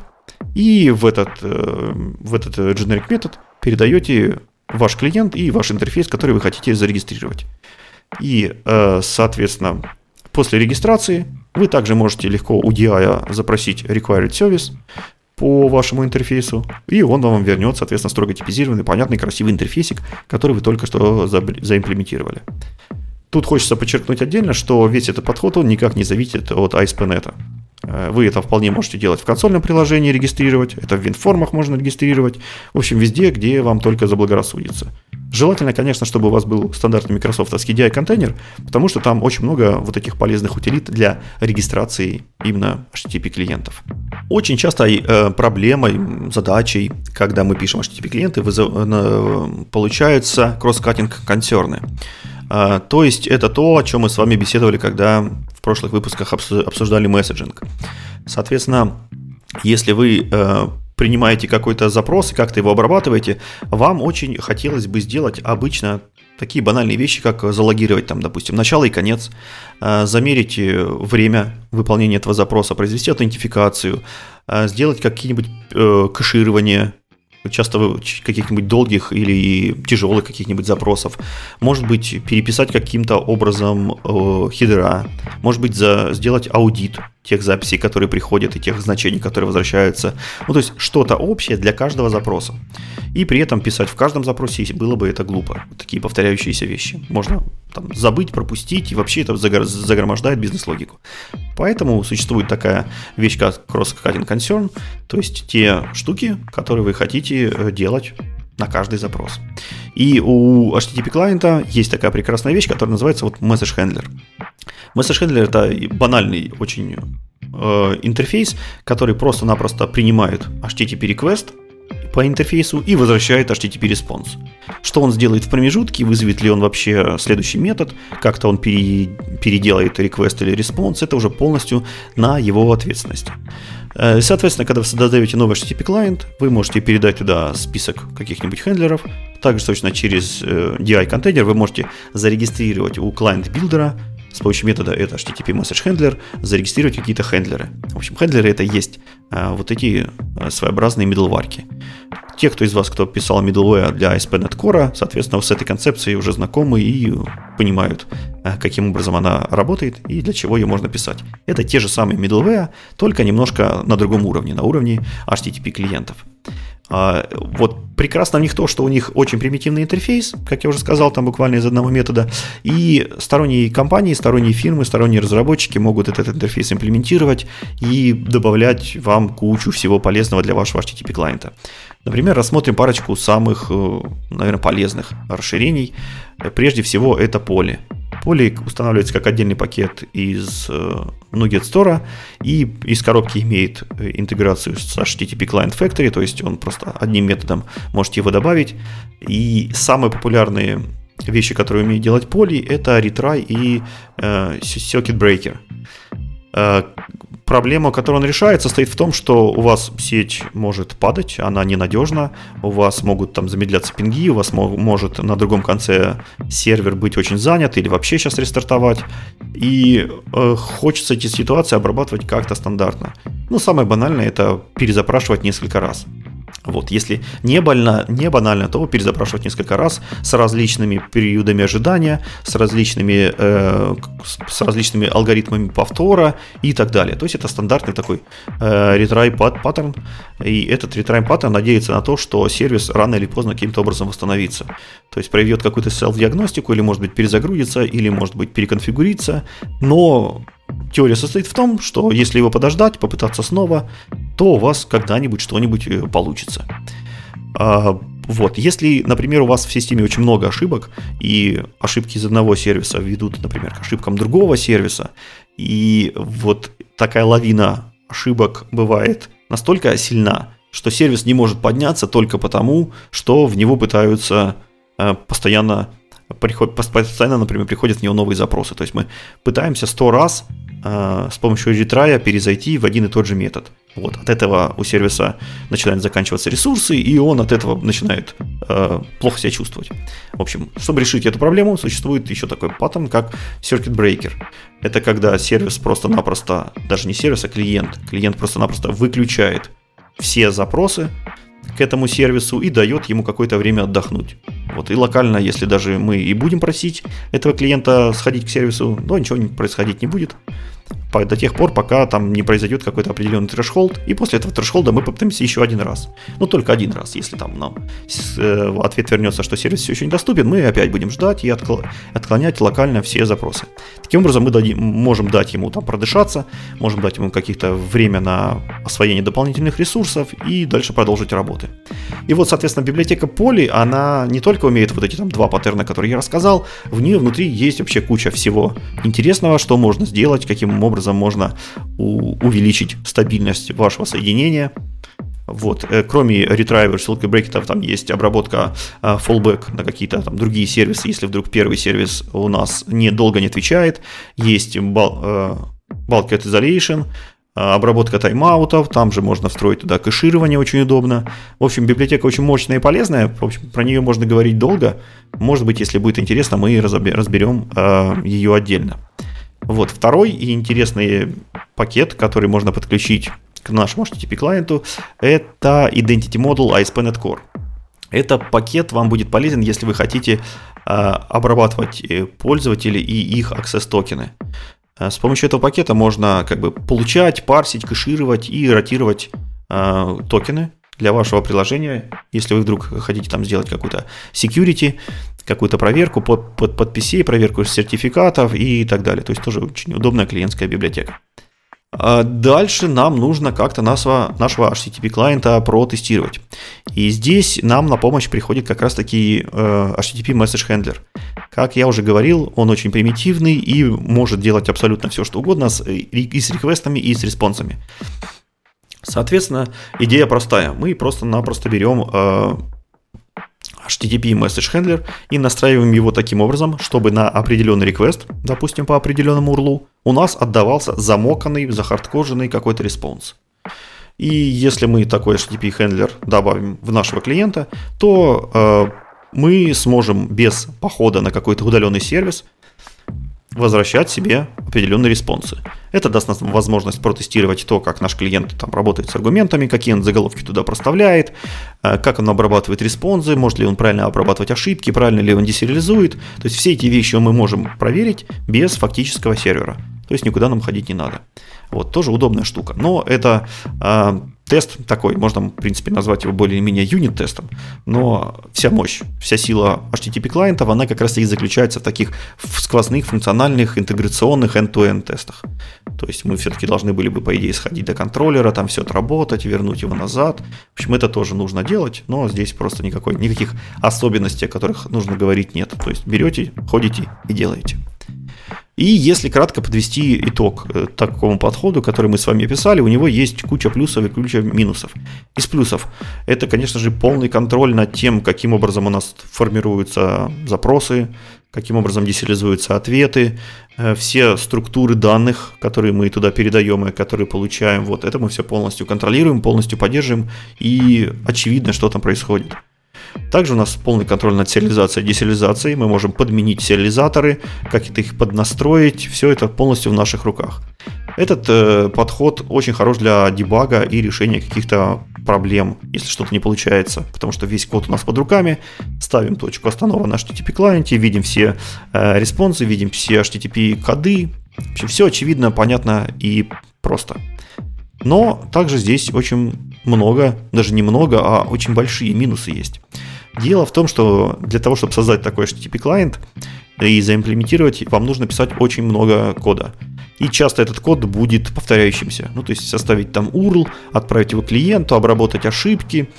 и в этот, э, в этот generic метод передаете ваш клиент и ваш интерфейс, который вы хотите зарегистрировать. И, э, соответственно, после регистрации вы также можете легко у DI запросить required service по вашему интерфейсу, и он вам вернет, соответственно, строго типизированный, понятный, красивый интерфейсик, который вы только что заимплементировали. Тут хочется подчеркнуть отдельно, что весь этот подход, он никак не зависит от ASP.NET. Э, вы это вполне можете делать в консольном приложении, регистрировать, это в WinFormах можно регистрировать, в общем, везде, где вам только заблагорассудится. Желательно, конечно, чтобы у вас был стандартный Microsoft SKDI контейнер, потому что там очень много вот таких полезных утилит для регистрации именно HTTP клиентов. Очень часто э, проблемой, задачей, когда мы пишем HTTP клиенты, вызов, э, получаются кросс-каттинг консерны. А, то есть это то, о чем мы с вами беседовали, когда в прошлых выпусках обсуждали месседжинг. Соответственно, если вы э, принимаете какой-то запрос и как-то его обрабатываете, вам очень хотелось бы сделать обычно такие банальные вещи, как залогировать там, допустим, начало и конец, э, замерить э, время выполнения этого запроса, произвести аутентификацию, сделать какие-нибудь кэширования часто каких-нибудь долгих или тяжелых каких-нибудь запросов, может быть переписать каким-то образом э, хидера, может быть за, сделать аудит тех записей, которые приходят и тех значений, которые возвращаются. Ну, то есть что-то общее для каждого запроса. И при этом писать в каждом запросе было бы это глупо. Такие повторяющиеся вещи. Можно там, забыть, пропустить, и вообще это загромождает бизнес-логику. Поэтому существует такая вещь, как cross-cutting concern, то есть те штуки, которые вы хотите э, делать на каждый запрос. И у HTTP клиента есть такая прекрасная вещь, которая называется вот message handler. Message handler это банальный очень э, интерфейс, который просто-напросто принимает HTTP request, по интерфейсу и возвращает HTTP response. Что он сделает в промежутке, вызовет ли он вообще следующий метод, как-то он пере, переделает request или response, это уже полностью на его ответственности. Э, соответственно, когда вы создаете новый HTTP клиент, вы можете передать туда список каких-нибудь хендлеров. Также точно через э, DI-контейнер вы можете зарегистрировать у клиент-билдера с помощью метода это HTTP Message Handler зарегистрировать какие-то хендлеры. В общем, хендлеры это есть а, вот эти а, своеобразные middleware. Те, кто из вас, кто писал middleware для ASP.NET Core, соответственно, с этой концепцией уже знакомы и понимают, а, каким образом она работает и для чего ее можно писать. Это те же самые middleware, только немножко на другом уровне, на уровне HTTP клиентов. А, вот прекрасно в них то, что у них очень примитивный интерфейс, как я уже сказал, там буквально из одного метода, и сторонние компании, сторонние фирмы, сторонние разработчики могут этот интерфейс имплементировать и добавлять вам кучу всего полезного для вашего HTTP клиента. Например, рассмотрим парочку самых, э, наверное, полезных расширений. Прежде всего, это поле. Поле устанавливается как отдельный пакет из э, Nuget Store и из коробки имеет э, интеграцию с HTTP Client Factory, то есть он просто одним методом можете его добавить. И самые популярные вещи, которые умеет делать поле, это retry и э, circuit breaker. Проблема, которую он решает, состоит в том, что у вас сеть может падать, она ненадежна, у вас могут там замедляться пинги, у вас может на другом конце сервер быть очень занят или вообще сейчас рестартовать. И э, хочется эти ситуации обрабатывать как-то стандартно. Ну, самое банальное это перезапрашивать несколько раз. Вот, если не, больно, не банально, то перезапрашивать несколько раз с различными периодами ожидания, с различными, э, с различными алгоритмами повтора и так далее. То есть это стандартный такой э, retry паттерн, и этот retry паттерн надеется на то, что сервис рано или поздно каким-то образом восстановится. То есть проведет какую-то self-диагностику, или может быть перезагрузится, или может быть переконфигурится, но Теория состоит в том, что если его подождать, попытаться снова, то у вас когда-нибудь что-нибудь э, получится. А, вот, если, например, у вас в системе очень много ошибок, и ошибки из одного сервиса ведут, например, к ошибкам другого сервиса, и вот такая лавина ошибок бывает настолько сильна, что сервис не может подняться только потому, что в него пытаются э, постоянно постоянно, например, приходят в него новые запросы. То есть мы пытаемся сто раз э, с помощью ретрая перезайти в один и тот же метод. Вот, от этого у сервиса начинают заканчиваться ресурсы, и он от этого начинает э, плохо себя чувствовать. В общем, чтобы решить эту проблему, существует еще такой паттерн, как Circuit Breaker. Это когда сервис просто-напросто, даже не сервис, а клиент, клиент просто-напросто выключает все запросы к этому сервису и дает ему какое-то время отдохнуть. Вот, и локально, если даже мы и будем просить этого клиента сходить к сервису, то ничего происходить не будет до тех пор, пока там не произойдет какой-то определенный трешхолд, и после этого трешхолда мы попытаемся еще один раз. Ну, только один раз, если там нам э, ответ вернется, что сервис все еще недоступен, мы опять будем ждать и отклонять локально все запросы. Таким образом, мы дадим, можем дать ему там продышаться, можем дать ему каких-то время на освоение дополнительных ресурсов и дальше продолжить работы. И вот, соответственно, библиотека Poly, она не только умеет вот эти там два паттерна, которые я рассказал, в нее внутри есть вообще куча всего интересного, что можно сделать, каким образом образом можно увеличить стабильность вашего соединения. Вот. Э, кроме ретрайвер, ссылки брекетов, там есть обработка э, fallback на какие-то там другие сервисы, если вдруг первый сервис у нас не, долго не отвечает. Есть bulk э, isolation, обработка тайм-аутов, там же можно встроить туда кэширование, очень удобно. В общем, библиотека очень мощная и полезная, в общем, про нее можно говорить долго. Может быть, если будет интересно, мы разберем ее отдельно. Вот второй и интересный пакет, который можно подключить к нашему HTTP клиенту, это Identity Model ASP.NET Core. Этот пакет вам будет полезен, если вы хотите э, обрабатывать пользователей и их access токены. Э, с помощью этого пакета можно как бы получать, парсить, кэшировать и ротировать э, токены для вашего приложения, если вы вдруг хотите там сделать какую-то security, какую-то проверку под, под подписей, проверку сертификатов и так далее. То есть тоже очень удобная клиентская библиотека. А дальше нам нужно как-то нашего, нашего HTTP клиента протестировать. И здесь нам на помощь приходит как раз таки э, HTTP Message Handler. Как я уже говорил, он очень примитивный и может делать абсолютно все, что угодно с, и с реквестами, и с респонсами. Соответственно, идея простая. Мы просто-напросто берем э, HTTP Message Handler и настраиваем его таким образом, чтобы на определенный request, допустим, по определенному URL, у нас отдавался замоканный, захардкоженный какой-то response. И если мы такой HTTP Handler добавим в нашего клиента, то э, мы сможем без похода на какой-то удаленный сервис возвращать себе определенные респонсы. Это даст нам возможность протестировать то, как наш клиент там работает с аргументами, какие он заголовки туда проставляет, э, как он обрабатывает респонсы, может ли он правильно обрабатывать ошибки, правильно ли он десериализует. То есть все эти вещи мы можем проверить без фактического сервера. То есть никуда нам ходить не надо. Вот, тоже удобная штука. Но это э, тест такой, можно, в принципе, назвать его более-менее юнит-тестом, но вся мощь, вся сила HTTP клиентов, она как раз и заключается в таких сквозных, функциональных, интеграционных end-to-end тестах. То есть мы все-таки должны были бы, по идее, сходить до контроллера, там все отработать, вернуть его назад. В общем, это тоже нужно делать, но здесь просто никакой, никаких особенностей, о которых нужно говорить, нет. То есть берете, ходите и делаете. И если кратко подвести итог э, такому подходу, который мы с вами описали, у него есть куча плюсов и куча минусов. Из плюсов это, конечно же, полный контроль над тем, каким образом у нас формируются запросы, каким образом десериализуются ответы, э, все структуры данных, которые мы туда передаем и которые получаем, вот это мы все полностью контролируем, полностью поддерживаем, и очевидно, что там происходит. Также у нас полный контроль над сериализацией и десериализацией. Мы можем подменить сериализаторы, как это их поднастроить. Все это полностью в наших руках. Этот э, подход очень хорош для дебага и решения каких-то проблем, если что-то не получается, потому что весь код у нас под руками, ставим точку останова на HTTP клиенте, видим все э, респонсы, видим все HTTP коды, в все очевидно, понятно и просто. Но также здесь очень много, даже не много, а очень большие минусы есть. Дело в том, что для того, чтобы создать такой HTTP клиент и заимплементировать, вам нужно писать очень много кода. И часто этот код будет повторяющимся. Ну, то есть составить там URL, отправить его клиенту, обработать ошибки,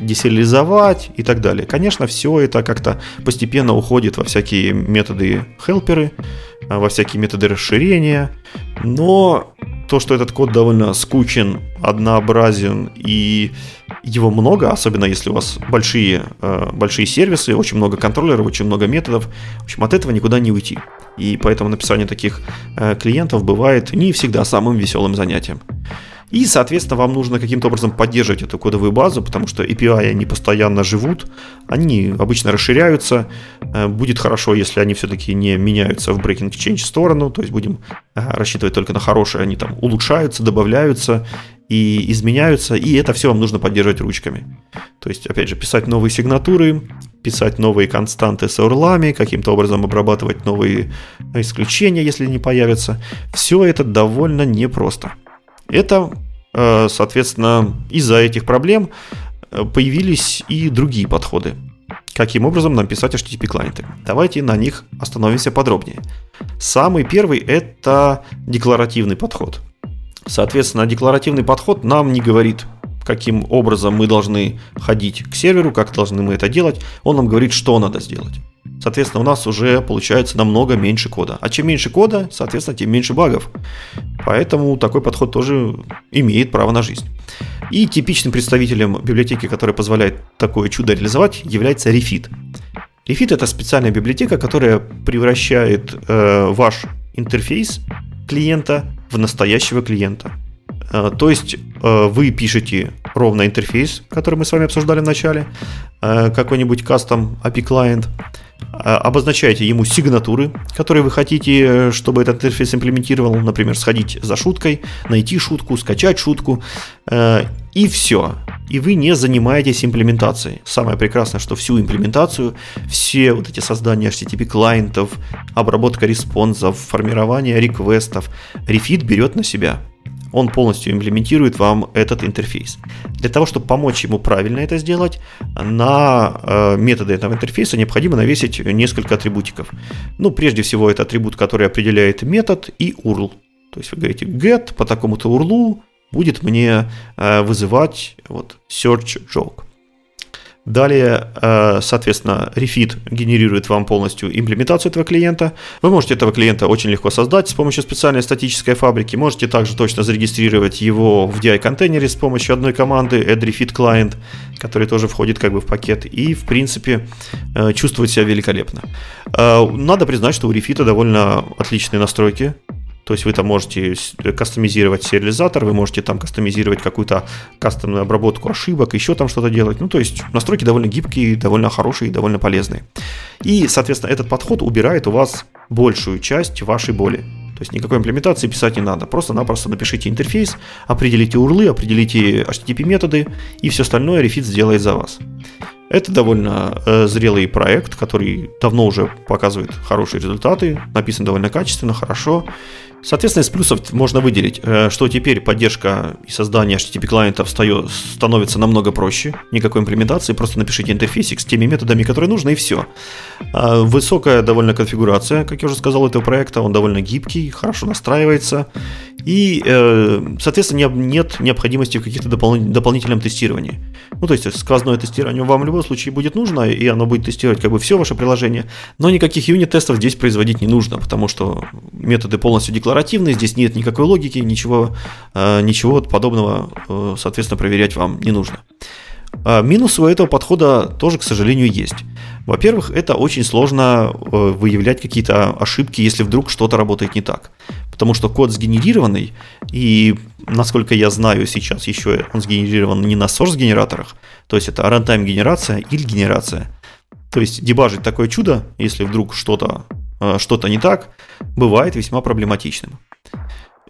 десериализовать и так далее. Конечно, все это как-то постепенно уходит во всякие методы хелперы, во всякие методы расширения, но то, что этот код довольно скучен, однообразен и его много, особенно если у вас большие, э, большие сервисы, очень много контроллеров, очень много методов. В общем, от этого никуда не уйти. И поэтому написание таких э, клиентов бывает не всегда самым веселым занятием. И, соответственно, вам нужно каким-то образом поддерживать эту кодовую базу, потому что API, они постоянно живут, они обычно расширяются. Э, будет хорошо, если они все-таки не меняются в breaking change сторону, то есть будем рассчитывать только на хорошие, они там улучшаются, добавляются и изменяются, и это все вам нужно поддерживать ручками. То есть, опять же, писать новые сигнатуры, писать новые константы с урлами, каким-то образом обрабатывать новые исключения, если не появятся. Все это довольно непросто. Это, э, соответственно, из-за этих проблем э, появились и другие подходы. Каким образом нам писать HTTP-клиенты? Давайте на них остановимся подробнее. Самый первый – это декларативный подход. Соответственно, декларативный подход нам не говорит, каким образом мы должны ходить к серверу, как должны мы это делать. Он нам говорит, что надо сделать. Соответственно, у нас уже получается намного меньше кода. А чем меньше кода, соответственно, тем меньше багов. Поэтому такой подход тоже имеет право на жизнь. И типичным представителем библиотеки, которая позволяет такое чудо реализовать, является Refit. Refit это специальная библиотека, которая превращает э, ваш интерфейс клиента в настоящего клиента. Э, то есть э, вы пишете ровно интерфейс, который мы с вами обсуждали в начале, э, какой-нибудь custom API client, обозначаете ему сигнатуры, которые вы хотите, чтобы этот интерфейс имплементировал, например, сходить за шуткой, найти шутку, скачать шутку, и все. И вы не занимаетесь имплементацией. Самое прекрасное, что всю имплементацию, все вот эти создания HTTP клиентов, обработка респонсов, формирование реквестов, Refit берет на себя он полностью имплементирует вам этот интерфейс. Для того, чтобы помочь ему правильно это сделать, на э, методы этого интерфейса необходимо навесить несколько атрибутиков. Ну, прежде всего, это атрибут, который определяет метод и URL. То есть вы говорите get по такому-то URL будет мне э, вызывать вот, search joke. Далее, э, соответственно, Refit генерирует вам полностью имплементацию этого клиента. Вы можете этого клиента очень легко создать с помощью специальной статической фабрики. Можете также точно зарегистрировать его в DI-контейнере с помощью одной команды add client, который тоже входит как бы в пакет и, в принципе, э, чувствует себя великолепно. Э, надо признать, что у Refit довольно отличные настройки то есть вы там можете кастомизировать сериализатор, вы можете там кастомизировать какую-то кастомную обработку ошибок, еще там что-то делать. Ну, то есть настройки довольно гибкие, довольно хорошие довольно полезные. И, соответственно, этот подход убирает у вас большую часть вашей боли. То есть никакой имплементации писать не надо. Просто-напросто напишите интерфейс, определите урлы, определите HTTP методы, и все остальное Refit сделает за вас. Это довольно э, зрелый проект, который давно уже показывает хорошие результаты, написан довольно качественно, хорошо. Соответственно, из плюсов можно выделить, э, что теперь поддержка и создание HTTP клиентов становится намного проще. Никакой имплементации, просто напишите интерфейсик с теми методами, которые нужны, и все. А, высокая довольно конфигурация, как я уже сказал, этого проекта. Он довольно гибкий, хорошо настраивается. И, э, соответственно, нет необходимости в каких-то дополнительном тестировании. Ну, то есть сквозное тестирование вам в любом случае будет нужно, и оно будет тестировать как бы все ваше приложение, но никаких юнит-тестов здесь производить не нужно, потому что методы полностью декларативные, здесь нет никакой логики, ничего, э, ничего подобного, э, соответственно, проверять вам не нужно. А минусы у этого подхода тоже, к сожалению, есть. Во-первых, это очень сложно выявлять какие-то ошибки, если вдруг что-то работает не так потому что код сгенерированный, и насколько я знаю сейчас еще он сгенерирован не на source-генераторах, то есть это runtime генерация или генерация. То есть дебажить такое чудо, если вдруг что-то э, что не так, бывает весьма проблематичным.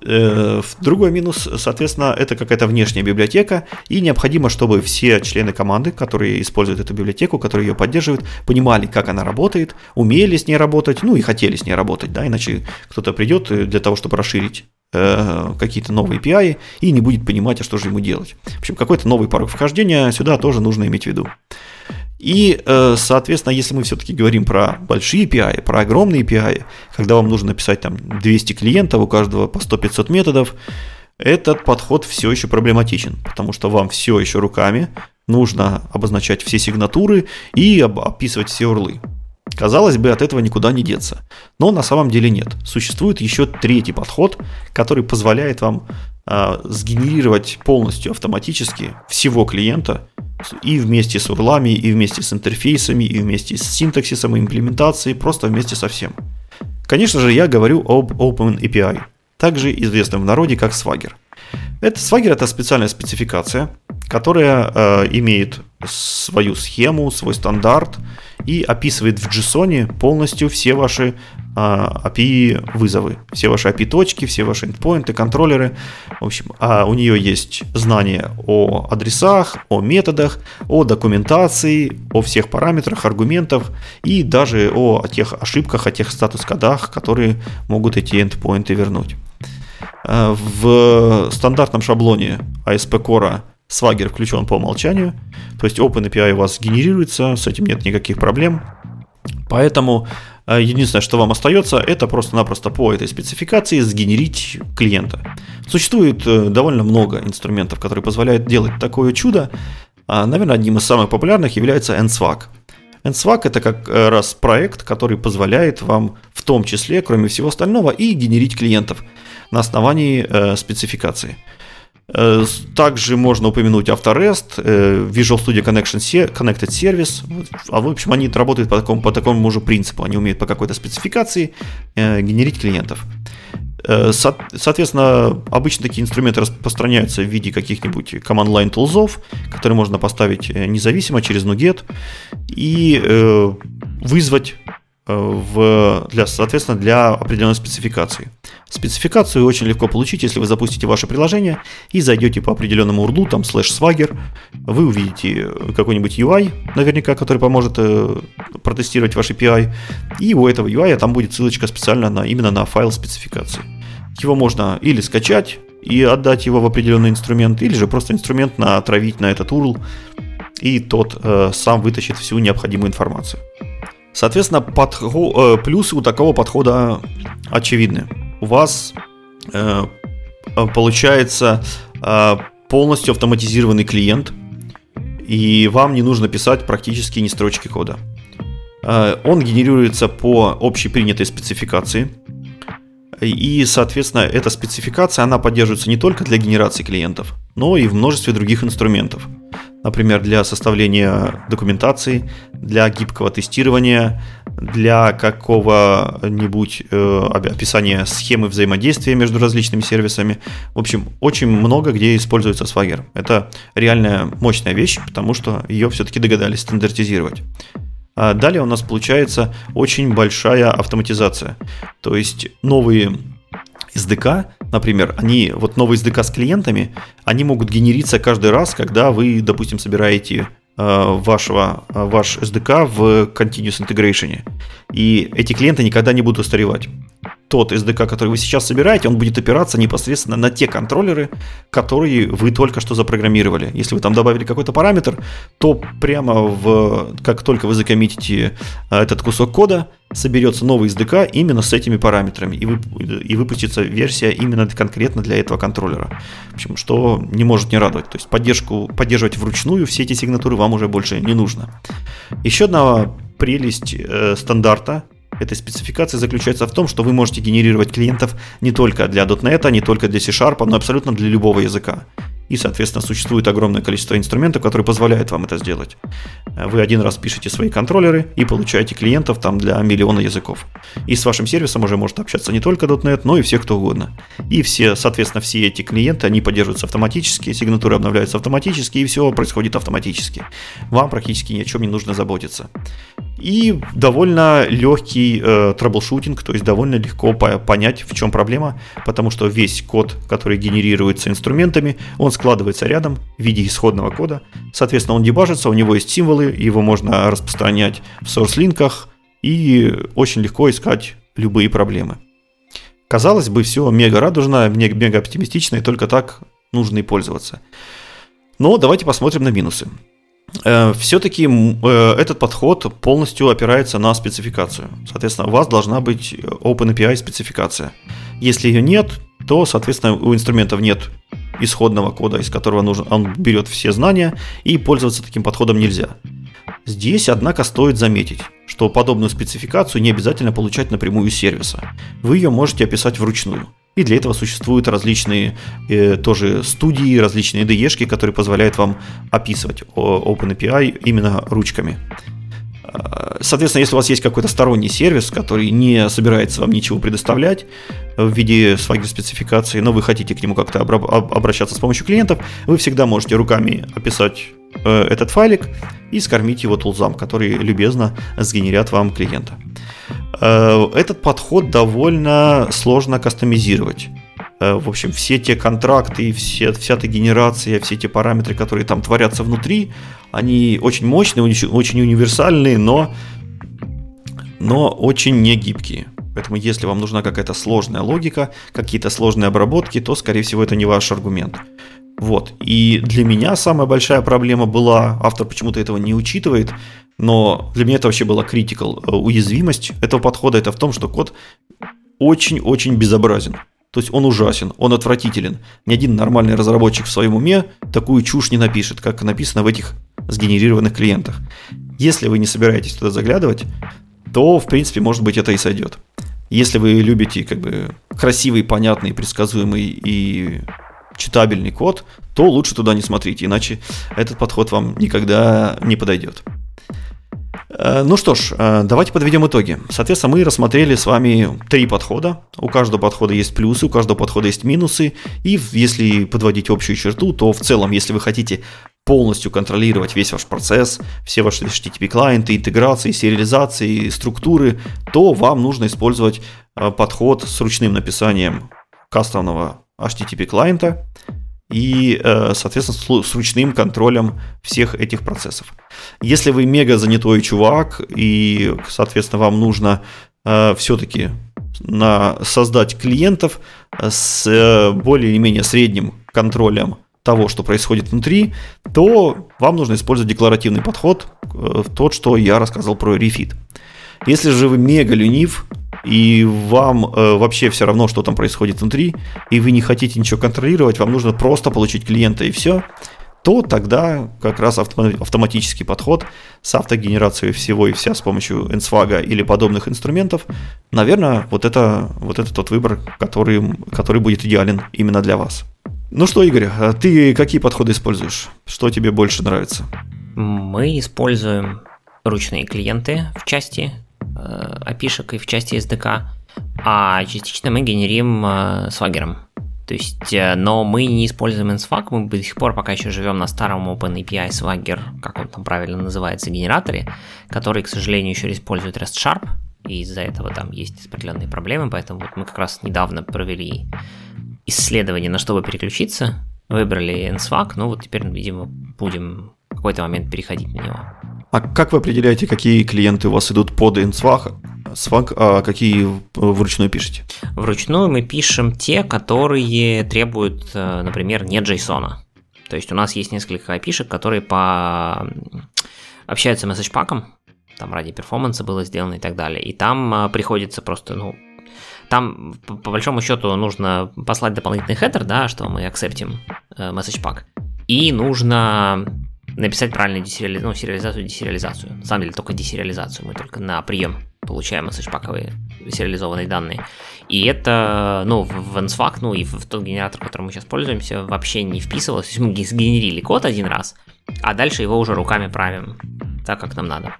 Э, другой минус, соответственно, это какая-то внешняя библиотека, и необходимо, чтобы все члены команды, которые используют эту библиотеку, которые ее поддерживают, понимали, как она работает, умели с ней работать, ну и хотели с ней работать, да, иначе кто-то придет для того, чтобы расширить э, какие-то новые API и не будет понимать, а что же ему делать. В общем, какой-то новый порог вхождения сюда тоже нужно иметь в виду. И, э, соответственно, если мы все-таки говорим про большие API, про огромные API, когда вам нужно написать там 200 клиентов, у каждого по 100-500 методов, этот подход все еще проблематичен, потому что вам все еще руками нужно обозначать все сигнатуры и описывать все урлы. Казалось бы, от этого никуда не деться. Но на самом деле нет. Существует еще третий подход, который позволяет вам э, сгенерировать полностью автоматически всего клиента и вместе с урлами, и вместе с интерфейсами, и вместе с синтаксисом, и имплементацией, просто вместе со всем. Конечно же, я говорю об OpenAPI, также известном в народе как Swagger. Это Swagger это специальная спецификация, которая э, имеет свою схему, свой стандарт и описывает в JSON полностью все ваши API вызовы, все ваши API точки, все ваши endpoinты, контроллеры. В общем, а у нее есть знания о адресах, о методах, о документации, о всех параметрах, аргументах и даже о, тех ошибках, о тех статус-кодах, которые могут эти endpoinты вернуть. Э, в стандартном шаблоне ASP Core Swagger включен по умолчанию, то есть OpenAPI у вас генерируется, с этим нет никаких проблем. Поэтому единственное, что вам остается, это просто-напросто по этой спецификации сгенерить клиента. Существует э, довольно много инструментов, которые позволяют делать такое чудо. А, наверное, одним из самых популярных является NSWAG. NSWAG это как раз проект, который позволяет вам в том числе, кроме всего остального, и генерить клиентов на основании э, спецификации. Э, также можно упомянуть Авторест, э, Visual Studio Connection, Connected Service. А в общем, они работают по такому, по такому же принципу. Они умеют по какой-то спецификации э, генерить клиентов. Со, соответственно, обычно такие инструменты распространяются в виде каких-нибудь command-line тулзов, которые можно поставить независимо через NuGet и вызвать в, для, соответственно, для определенной спецификации. Спецификацию очень легко получить, если вы запустите ваше приложение и зайдете по определенному урду, там слэш swagger, вы увидите какой-нибудь UI, наверняка, который поможет э, протестировать ваш API, и у этого UI там будет ссылочка специально на, именно на файл спецификации. Его можно или скачать и отдать его в определенный инструмент, или же просто инструмент натравить на этот URL, и тот э, сам вытащит всю необходимую информацию. Соответственно, подход, э, плюсы у такого подхода очевидны. У вас э, получается э, полностью автоматизированный клиент, и вам не нужно писать практически ни строчки кода. Э, он генерируется по общепринятой спецификации, и, соответственно, эта спецификация, она поддерживается не только для генерации клиентов, но и в множестве других инструментов – например, для составления документации, для гибкого тестирования, для какого-нибудь э, описания схемы взаимодействия между различными сервисами. В общем, очень много где используется Swagger. Это реальная мощная вещь, потому что ее все-таки догадались стандартизировать. А далее у нас получается очень большая автоматизация. То есть новые SDK, например, они, вот новые SDK с клиентами, они могут генериться каждый раз, когда вы, допустим, собираете э, вашего, э, ваш SDK в Continuous Integration. И эти клиенты никогда не будут устаревать тот SDK, который вы сейчас собираете, он будет опираться непосредственно на те контроллеры, которые вы только что запрограммировали. Если вы там добавили какой-то параметр, то прямо в, как только вы закоммитите а, этот кусок кода, соберется новый SDK именно с этими параметрами, и, вы, и выпустится версия именно конкретно для этого контроллера. В общем, что не может не радовать. То есть поддержку, поддерживать вручную все эти сигнатуры вам уже больше не нужно. Еще одна прелесть э, стандарта этой спецификации заключается в том, что вы можете генерировать клиентов не только для .NET, не только для C-Sharp, но абсолютно для любого языка. И, соответственно, существует огромное количество инструментов, которые позволяют вам это сделать. Вы один раз пишете свои контроллеры и получаете клиентов там для миллиона языков. И с вашим сервисом уже может общаться не только .NET, но и все кто угодно. И все, соответственно, все эти клиенты, они поддерживаются автоматически, сигнатуры обновляются автоматически, и все происходит автоматически. Вам практически ни о чем не нужно заботиться. И довольно легкий э, трэблшутинг, то есть довольно легко по- понять, в чем проблема, потому что весь код, который генерируется инструментами, он складывается рядом в виде исходного кода. Соответственно, он дебажится, у него есть символы, его можно распространять в source-линках и очень легко искать любые проблемы. Казалось бы, все мега радужно, мега оптимистично, и только так нужно и пользоваться. Но давайте посмотрим на минусы. Э, все-таки э, этот подход полностью опирается на спецификацию. Соответственно, у вас должна быть OpenAPI спецификация. Если ее нет, то, соответственно, у инструментов нет исходного кода, из которого нужен, он берет все знания, и пользоваться таким подходом нельзя. Здесь, однако, стоит заметить, что подобную спецификацию не обязательно получать напрямую из сервиса. Вы ее можете описать вручную. И для этого существуют различные э, тоже студии, различные IDE, которые позволяют вам описывать OpenAPI именно ручками. Соответственно, если у вас есть какой-то сторонний сервис, который не собирается вам ничего предоставлять в виде Swagger спецификации, но вы хотите к нему как-то обращаться с помощью клиентов, вы всегда можете руками описать э, этот файлик и скормить его тулзам, которые любезно сгенерят вам клиента. Э, этот подход довольно сложно кастомизировать. Э, в общем, все те контракты, все, вся эта генерация, все те параметры, которые там творятся внутри, они очень мощные, очень универсальные, но, но очень не гибкие. Поэтому если вам нужна какая-то сложная логика, какие-то сложные обработки, то, скорее всего, это не ваш аргумент. Вот. И для меня самая большая проблема была, автор почему-то этого не учитывает, но для меня это вообще была критикал. Э, уязвимость этого подхода это в том, что код очень-очень безобразен. То есть он ужасен, он отвратителен. Ни один нормальный разработчик в своем уме такую чушь не напишет, как написано в этих сгенерированных клиентах. Если вы не собираетесь туда заглядывать, то, в принципе, может быть, это и сойдет. Если вы любите как бы красивый, понятный, предсказуемый и читабельный код, то лучше туда не смотрите, иначе этот подход вам никогда не подойдет. Э, ну что ж, э, давайте подведем итоги. Соответственно, мы рассмотрели с вами три подхода. У каждого подхода есть плюсы, у каждого подхода есть минусы. И если подводить общую черту, то в целом, если вы хотите полностью контролировать весь ваш процесс, все ваши HTTP-клиенты, интеграции, сериализации, структуры, то вам нужно использовать э, подход с ручным написанием кастомного HTTP-клиента и, э, соответственно, с ручным контролем всех этих процессов. Если вы мега занятой чувак, и, соответственно, вам нужно э, все-таки на создать клиентов с э, более или менее средним контролем того, что происходит внутри, то вам нужно использовать декларативный подход, тот, что я рассказал про Refit. Если же вы мега ленив, и вам э, вообще все равно, что там происходит внутри, и вы не хотите ничего контролировать, вам нужно просто получить клиента и все, то тогда как раз автоматический подход с автогенерацией всего и вся с помощью NSWAG или подобных инструментов, наверное, вот это, вот это тот выбор, который, который будет идеален именно для вас. Ну что, Игорь, а ты какие подходы используешь? Что тебе больше нравится? Мы используем ручные клиенты в части опишек э, и в части SDK, а частично мы генерим э, свагером. То есть, э, но мы не используем NSWAG, мы до сих пор пока еще живем на старом OpenAPI Swagger, как он там правильно называется, генераторе, который, к сожалению, еще использует REST-Sharp, и из-за этого там есть определенные проблемы, поэтому вот мы как раз недавно провели исследование, на что бы переключиться, выбрали NSWAG, ну вот теперь, видимо, будем в какой-то момент переходить на него. А как вы определяете, какие клиенты у вас идут под InSwag, Swag, а какие вручную пишете? Вручную мы пишем те, которые требуют, э, например, не JSON. То есть у нас есть несколько опишек, которые по... общаются message там ради перформанса было сделано и так далее. И там э, приходится просто, ну, там по, большому счету нужно послать дополнительный хедер, да, что мы акцептим э, message. И нужно написать правильную десериализацию, ну, сериализацию, десериализацию. На самом деле только десериализацию, мы только на прием получаем SH-паковые сериализованные данные. И это, ну, в NSFAC, ну и в тот генератор, которым мы сейчас пользуемся, вообще не вписывалось. То есть мы сгенерили код один раз, а дальше его уже руками правим так, как нам надо.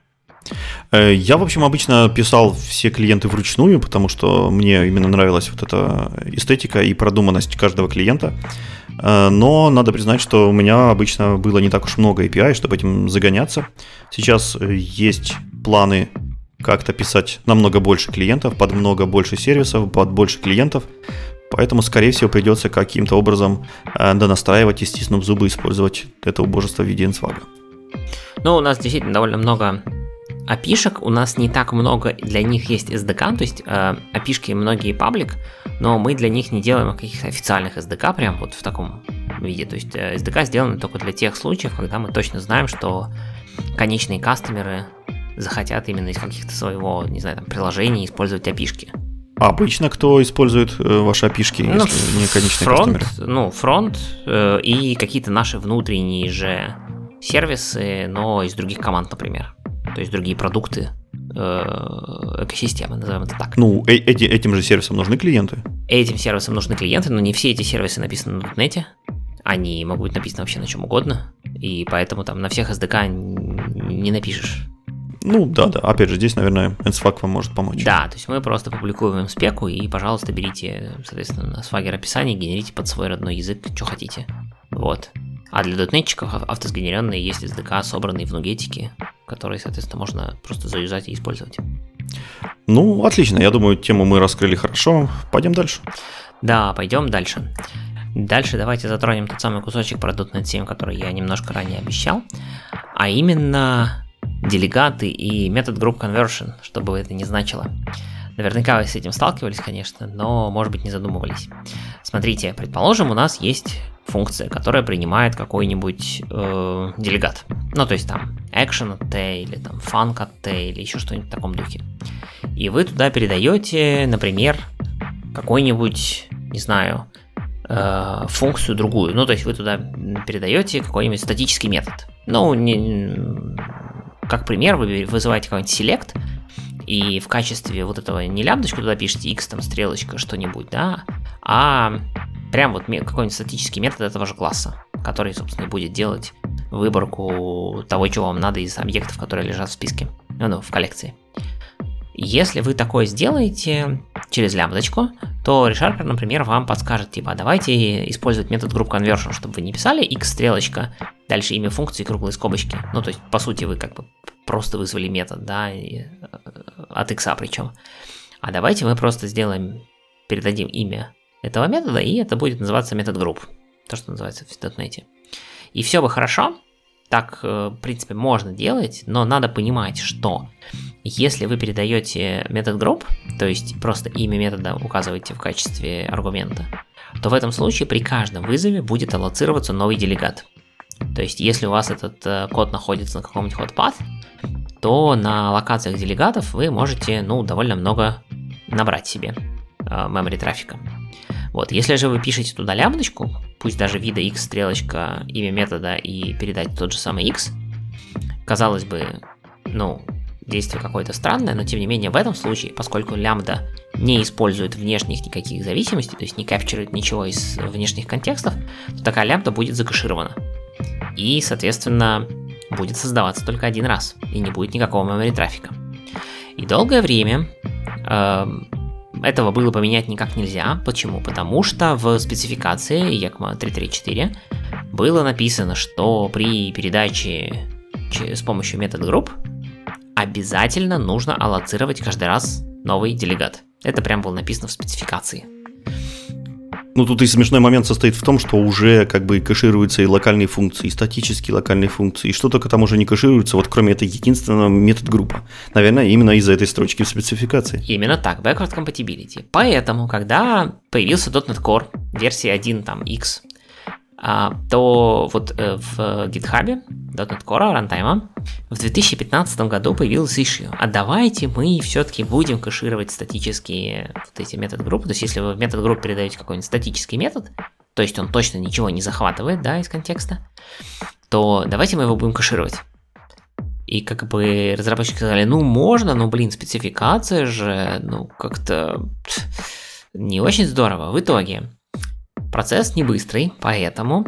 Э, я, в общем, обычно писал все клиенты вручную, потому что мне именно нравилась вот эта эстетика и продуманность каждого клиента. Э, но надо признать, что у меня обычно было не так уж много API, чтобы этим загоняться. Сейчас э, есть планы как-то писать намного больше клиентов, под много больше сервисов, под больше клиентов. Поэтому, скорее всего, придется каким-то образом донастраивать и стиснув зубы использовать это убожество в виде. Ну, у нас действительно довольно много опишек у нас не так много, для них есть SDK, то есть э, опишки многие паблик, но мы для них не делаем каких-то официальных SDK прям вот в таком виде. То есть э, SDK сделаны только для тех случаев, когда мы точно знаем, что конечные кастомеры захотят именно из каких-то своего, не знаю, там, приложений использовать опишки. А обычно кто использует э, ваши опишки, ну, если не конечные фронт, кастомеры? Ну, фронт э, и какие-то наши внутренние же сервисы, но из других команд, например то есть другие продукты э, экосистемы, назовем это так. Ну, э эти, этим же сервисам нужны клиенты? Этим сервисам нужны клиенты, но не все эти сервисы написаны на .NET. Они могут быть написаны вообще на чем угодно, и поэтому там на всех SDK не напишешь. Ну да, да. Опять же, здесь, наверное, NSFAG вам может помочь. Да, то есть мы просто публикуем спеку и, пожалуйста, берите, соответственно, Swagger описание, генерите под свой родной язык, что хотите. Вот. А для дотнетчиков автосгенеренные есть SDK, собранные в нугетике, которые, соответственно, можно просто заюзать и использовать. Ну, отлично. Я думаю, тему мы раскрыли хорошо. Пойдем дальше. Да, пойдем дальше. Дальше давайте затронем тот самый кусочек про .NET 7, который я немножко ранее обещал, а именно делегаты и метод Group Conversion, чтобы это не значило. Наверняка вы с этим сталкивались, конечно, но, может быть, не задумывались. Смотрите, предположим, у нас есть функция, которая принимает какой-нибудь э, делегат. Ну, то есть там action от T или там funk от T или еще что-нибудь в таком духе. И вы туда передаете, например, какой-нибудь, не знаю, э, функцию другую. Ну, то есть вы туда передаете какой-нибудь статический метод. Ну, не, как пример, вы вызываете какой-нибудь select, и в качестве вот этого не лямбдочку туда пишете x, там, стрелочка, что-нибудь, да, а прям вот какой-нибудь статический метод этого же класса, который, собственно, будет делать выборку того, чего вам надо из объектов, которые лежат в списке, ну, в коллекции. Если вы такое сделаете через лямбдочку, то ReSharper, например, вам подскажет, типа, давайте использовать метод group conversion, чтобы вы не писали x стрелочка, дальше имя функции круглые скобочки. Ну, то есть, по сути, вы как бы просто вызвали метод, да, и, э, от x причем. А давайте мы просто сделаем, передадим имя этого метода, и это будет называться метод group, то, что называется в .NET. И все бы хорошо, так, э, в принципе, можно делать, но надо понимать, что если вы передаете метод group, то есть просто имя метода указываете в качестве аргумента, то в этом случае при каждом вызове будет аллоцироваться новый делегат. То есть, если у вас этот э, код находится на каком-нибудь hot path, то на локациях делегатов вы можете, ну, довольно много набрать себе э, memory трафика. Вот, если же вы пишете туда лямбдочку, пусть даже вида x стрелочка, имя метода и передать тот же самый x, казалось бы, ну, действие какое-то странное, но тем не менее в этом случае, поскольку лямбда не использует внешних никаких зависимостей, то есть не капчирует ничего из внешних контекстов, то такая лямбда будет закаширована. И, соответственно, будет создаваться только один раз, и не будет никакого memory трафика. И долгое время э, этого было поменять никак нельзя. Почему? Потому что в спецификации ECMA 334 было написано, что при передаче с помощью метод групп обязательно нужно аллоцировать каждый раз новый делегат. Это прям было написано в спецификации. Ну, тут и смешной момент состоит в том, что уже как бы кэшируются и локальные функции, и статические локальные функции, и что только там уже не кэшируется, вот кроме этой единственного метод группа. Наверное, именно из-за этой строчки в спецификации. Именно так, backward compatibility. Поэтому, когда появился .NET Core версия 1 там X, то вот э, в GitHub .NET Core Runtime в 2015 году появилась issue. А давайте мы все-таки будем кэшировать статические вот эти метод группы. То есть, если вы в метод группы передаете какой-нибудь статический метод, то есть он точно ничего не захватывает, да, из контекста, то давайте мы его будем кэшировать. И как бы разработчики сказали, ну можно, но блин, спецификация же, ну как-то не очень здорово. В итоге Процесс не быстрый, поэтому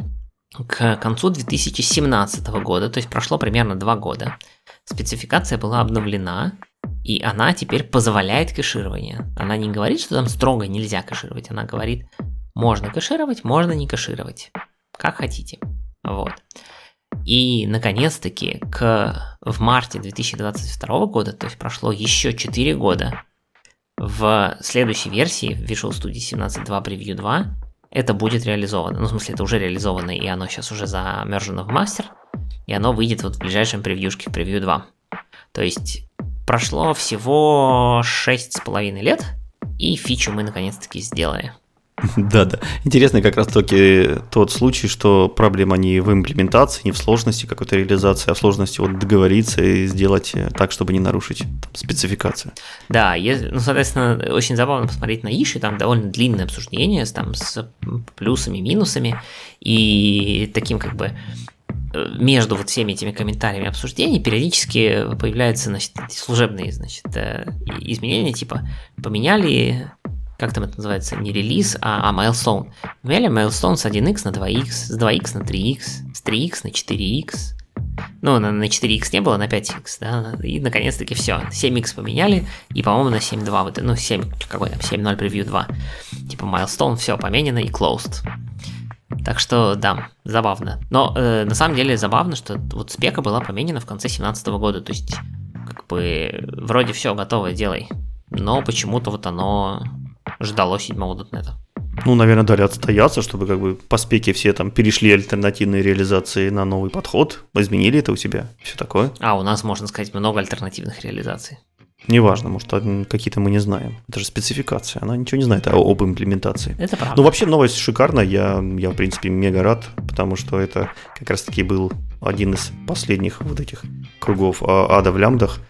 к концу 2017 года, то есть прошло примерно 2 года, спецификация была обновлена, и она теперь позволяет кэширование. Она не говорит, что там строго нельзя кэшировать, она говорит, можно кэшировать, можно не кэшировать, как хотите. Вот. И, наконец-таки, к, в марте 2022 года, то есть прошло еще 4 года, в следующей версии Visual Studio 17.2 Preview 2 это будет реализовано. Ну, в смысле, это уже реализовано, и оно сейчас уже замержено в мастер, и оно выйдет вот в ближайшем превьюшке в превью 2. То есть прошло всего 6,5 лет, и фичу мы наконец-таки сделали. Да-да. Интересный как раз-таки тот случай, что проблема не в имплементации, не в сложности какой-то реализации, а в сложности вот договориться и сделать так, чтобы не нарушить там, спецификацию. Да, ну, соответственно, очень забавно посмотреть на Иши, там довольно длинное обсуждение с, там, с плюсами, минусами, и таким как бы э, между вот всеми этими комментариями обсуждений периодически появляются значит, служебные значит, э, изменения, типа поменяли как там это называется, не релиз, а, а milestone. Взяли milestone с 1x на 2x, с 2x на 3x, с 3x на 4x. Ну, на, на 4x не было, на 5x, да, и наконец-таки все, 7x поменяли, и, по-моему, на 7.2, вот, ну, 7, какой там, 7.0 превью 2, типа milestone, все поменено и closed. Так что, да, забавно. Но э, на самом деле забавно, что вот спека была поменена в конце 2017 года, то есть, как бы, вроде все готово, делай. Но почему-то вот оно ждало седьмого дотнета. Ну, наверное, дали отстояться, чтобы как бы по спеке все там перешли альтернативные реализации на новый подход, изменили это у себя, все такое. А, у нас, можно сказать, много альтернативных реализаций. Неважно, может, какие-то мы не знаем. Это же спецификация, она ничего не знает об имплементации. Это правда. Ну, вообще, новость шикарная, я, я, в принципе, мега рад, потому что это как раз-таки был один из последних вот этих кругов а, ада в лямдах,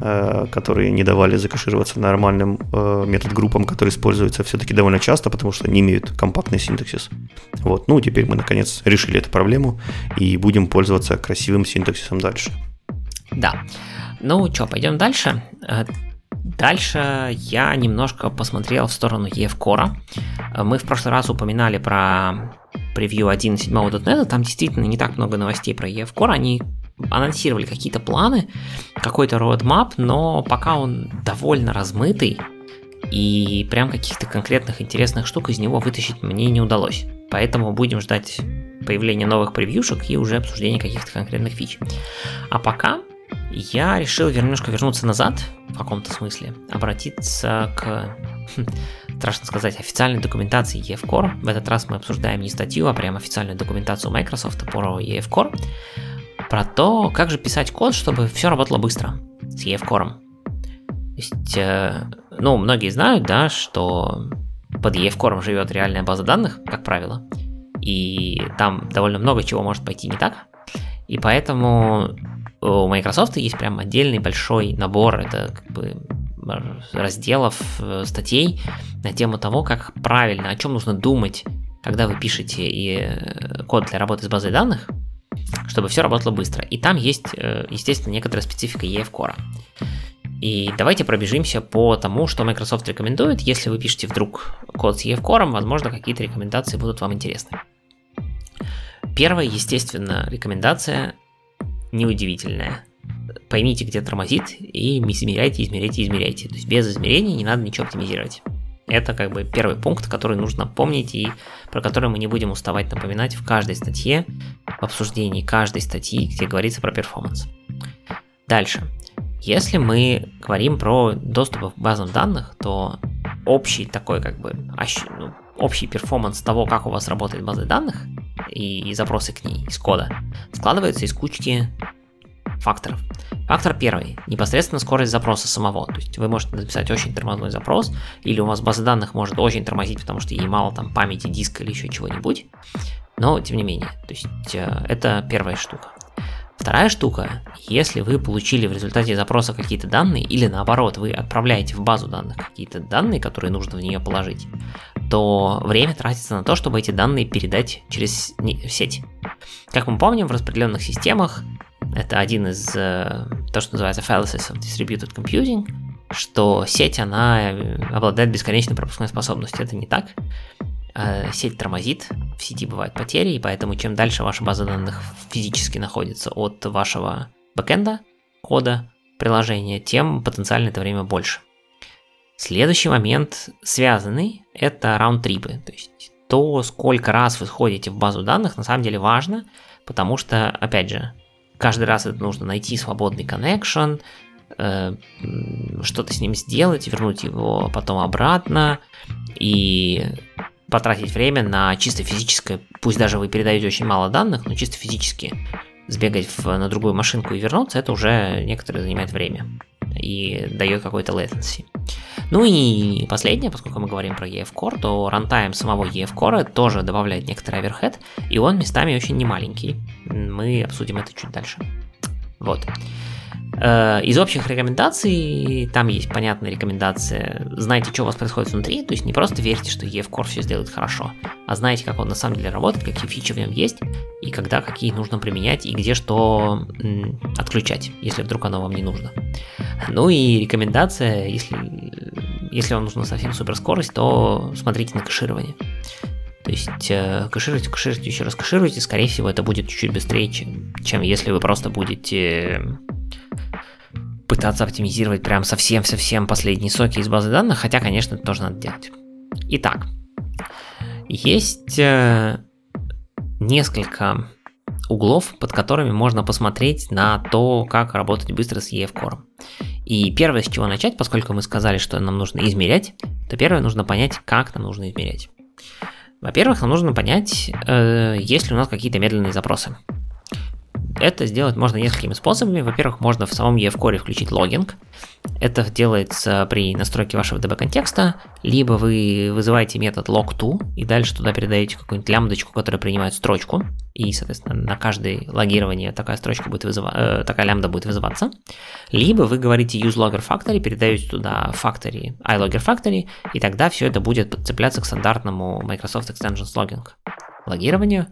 э, которые не давали закашироваться нормальным э, метод-группам, которые используются все-таки довольно часто, потому что не имеют компактный синтаксис. Вот, ну, теперь мы, наконец, решили эту проблему и будем пользоваться красивым синтаксисом дальше. Да. Ну что, пойдем дальше. Э, дальше я немножко посмотрел в сторону EF Core. Э, мы в прошлый раз упоминали про превью 1.7.net, там действительно не так много новостей про EF они анонсировали какие-то планы, какой-то roadmap, но пока он довольно размытый, и прям каких-то конкретных интересных штук из него вытащить мне не удалось. Поэтому будем ждать появления новых превьюшек и уже обсуждения каких-то конкретных фич. А пока я решил немножко вернуться назад, в каком-то смысле, обратиться к, хм, страшно сказать, официальной документации EF-Core. В этот раз мы обсуждаем не статью, а прям официальную документацию Microsoft по EF-Core, про то, как же писать код, чтобы все работало быстро с EF-Core. То есть, э, ну, многие знают, да, что под EF-Core живет реальная база данных, как правило, и там довольно много чего может пойти не так, и поэтому у Microsoft есть прям отдельный большой набор, это как бы разделов, э, статей на тему того, как правильно, о чем нужно думать, когда вы пишете и э, код для работы с базой данных, чтобы все работало быстро. И там есть, э, естественно, некоторая специфика EF Core. И давайте пробежимся по тому, что Microsoft рекомендует. Если вы пишете вдруг код с EF Core, возможно, какие-то рекомендации будут вам интересны. Первая, естественно, рекомендация неудивительная. Поймите, где тормозит, и измеряйте, измеряйте, измеряйте. То есть без измерений не надо ничего оптимизировать. Это как бы первый пункт, который нужно помнить и про который мы не будем уставать напоминать в каждой статье, в обсуждении каждой статьи, где говорится про performance. Дальше. Если мы говорим про доступ к базам данных, то общий такой как бы ну, общий performance того, как у вас работает база данных, и запросы к ней из кода складываются из кучки факторов. Фактор первый – непосредственно скорость запроса самого. То есть вы можете написать очень тормозной запрос, или у вас база данных может очень тормозить, потому что ей мало там памяти, диска или еще чего-нибудь. Но тем не менее, то есть э, это первая штука. Вторая штука, если вы получили в результате запроса какие-то данные, или наоборот, вы отправляете в базу данных какие-то данные, которые нужно в нее положить, то время тратится на то, чтобы эти данные передать через сеть. Как мы помним, в распределенных системах это один из, э, то, что называется Fallacies of Distributed Computing, что сеть, она э, обладает бесконечной пропускной способностью. Это не так. Э, сеть тормозит, в сети бывают потери, и поэтому чем дальше ваша база данных физически находится от вашего бэкэнда, кода, приложения, тем потенциально это время больше. Следующий момент связанный – это раунд-трипы, то есть то, сколько раз вы сходите в базу данных, на самом деле важно, потому что, опять же, каждый раз это нужно найти свободный connection, э, что-то с ним сделать, вернуть его потом обратно, и потратить время на чисто физическое, пусть даже вы передаете очень мало данных, но чисто физически сбегать в, на другую машинку и вернуться, это уже некоторое занимает время и дает какой-то latency. Ну и последнее, поскольку мы говорим про EF Core, то рантайм самого EF Core тоже добавляет некоторый оверхед, и он местами очень немаленький. Мы обсудим это чуть дальше. Вот. Э, из общих рекомендаций, там есть понятная рекомендация, знайте, что у вас происходит внутри, то есть не просто верьте, что EF Core все сделает хорошо, а знаете, как он на самом деле работает, какие фичи в нем есть, и когда какие нужно применять, и где что отключать, если вдруг оно вам не нужно. Ну и рекомендация, если, если вам нужна совсем суперскорость, то смотрите на кэширование. То есть э, кэшируйте, кэшируйте, еще раз кэшируйте, скорее всего, это будет чуть-чуть быстрее, чем, чем если вы просто будете пытаться оптимизировать прям совсем-совсем последние соки из базы данных, хотя, конечно, это тоже надо делать. Итак, есть э, несколько углов, под которыми можно посмотреть на то, как работать быстро с EF Core. И первое, с чего начать, поскольку мы сказали, что нам нужно измерять, то первое нужно понять, как нам нужно измерять. Во-первых, нам нужно понять, э, есть ли у нас какие-то медленные запросы. Это сделать можно несколькими способами. Во-первых, можно в самом EF-core включить логинг. Это делается при настройке вашего DB контекста. Либо вы вызываете метод log2 и дальше туда передаете какую-нибудь лямбдочку, которая принимает строчку. И, соответственно, на каждое логирование такая строчка будет вызыва... э, такая лямбда будет вызываться. Либо вы говорите use logger factory, передаете туда factory, iLogger factory, и тогда все это будет подцепляться к стандартному Microsoft Extensions Logging логированию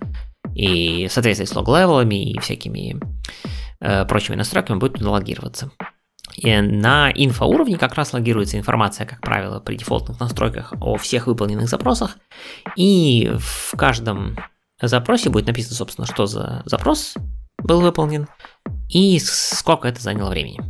и в соответствии с лог-левелами и всякими э, прочими настройками будет туда логироваться. И на инфоуровне как раз логируется информация, как правило, при дефолтных настройках о всех выполненных запросах. И в каждом запросе будет написано, собственно, что за запрос был выполнен и сколько это заняло времени.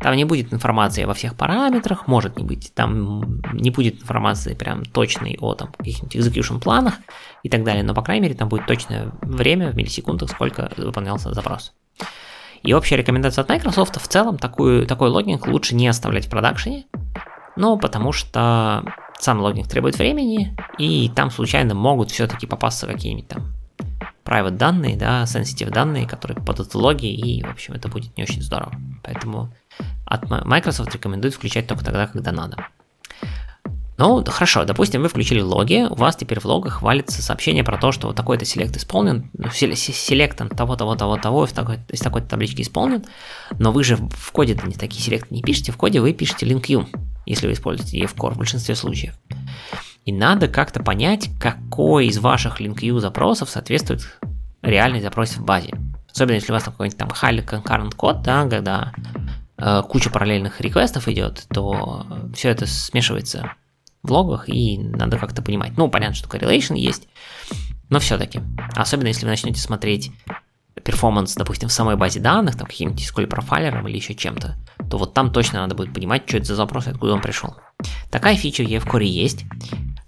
Там не будет информации во всех параметрах, может не быть. Там не будет информации прям точной о там, каких-нибудь execution планах и так далее. Но, по крайней мере, там будет точное время в миллисекундах, сколько выполнялся запрос. И общая рекомендация от Microsoft в целом такую, такой логинг лучше не оставлять в продакшене, ну, потому что сам логинг требует времени, и там случайно могут все-таки попасться какие-нибудь там private данные, да, sensitive данные, которые попадут в логи, и, в общем, это будет не очень здорово. Поэтому от Microsoft рекомендует включать только тогда, когда надо. Ну, хорошо, допустим, вы включили логи, у вас теперь в логах валится сообщение про то, что вот такой-то селект исполнен, ну, селектом того, того, того, того, из такой, из такой таблички исполнен, но вы же в коде не такие селекты не пишете, в коде вы пишете link u, если вы используете EF-Core в большинстве случаев. И надо как-то понять, какой из ваших link u запросов соответствует реальной запросе в базе. Особенно если у вас какой-нибудь там highly concurrent код, да, когда э, куча параллельных реквестов идет, то все это смешивается в логах, и надо как-то понимать. Ну, понятно, что correlation есть, но все-таки. Особенно если вы начнете смотреть перформанс, допустим, в самой базе данных, там каким-нибудь SQL профайлером или еще чем-то, то вот там точно надо будет понимать, что это за запрос и откуда он пришел. Такая фича в EFCore есть.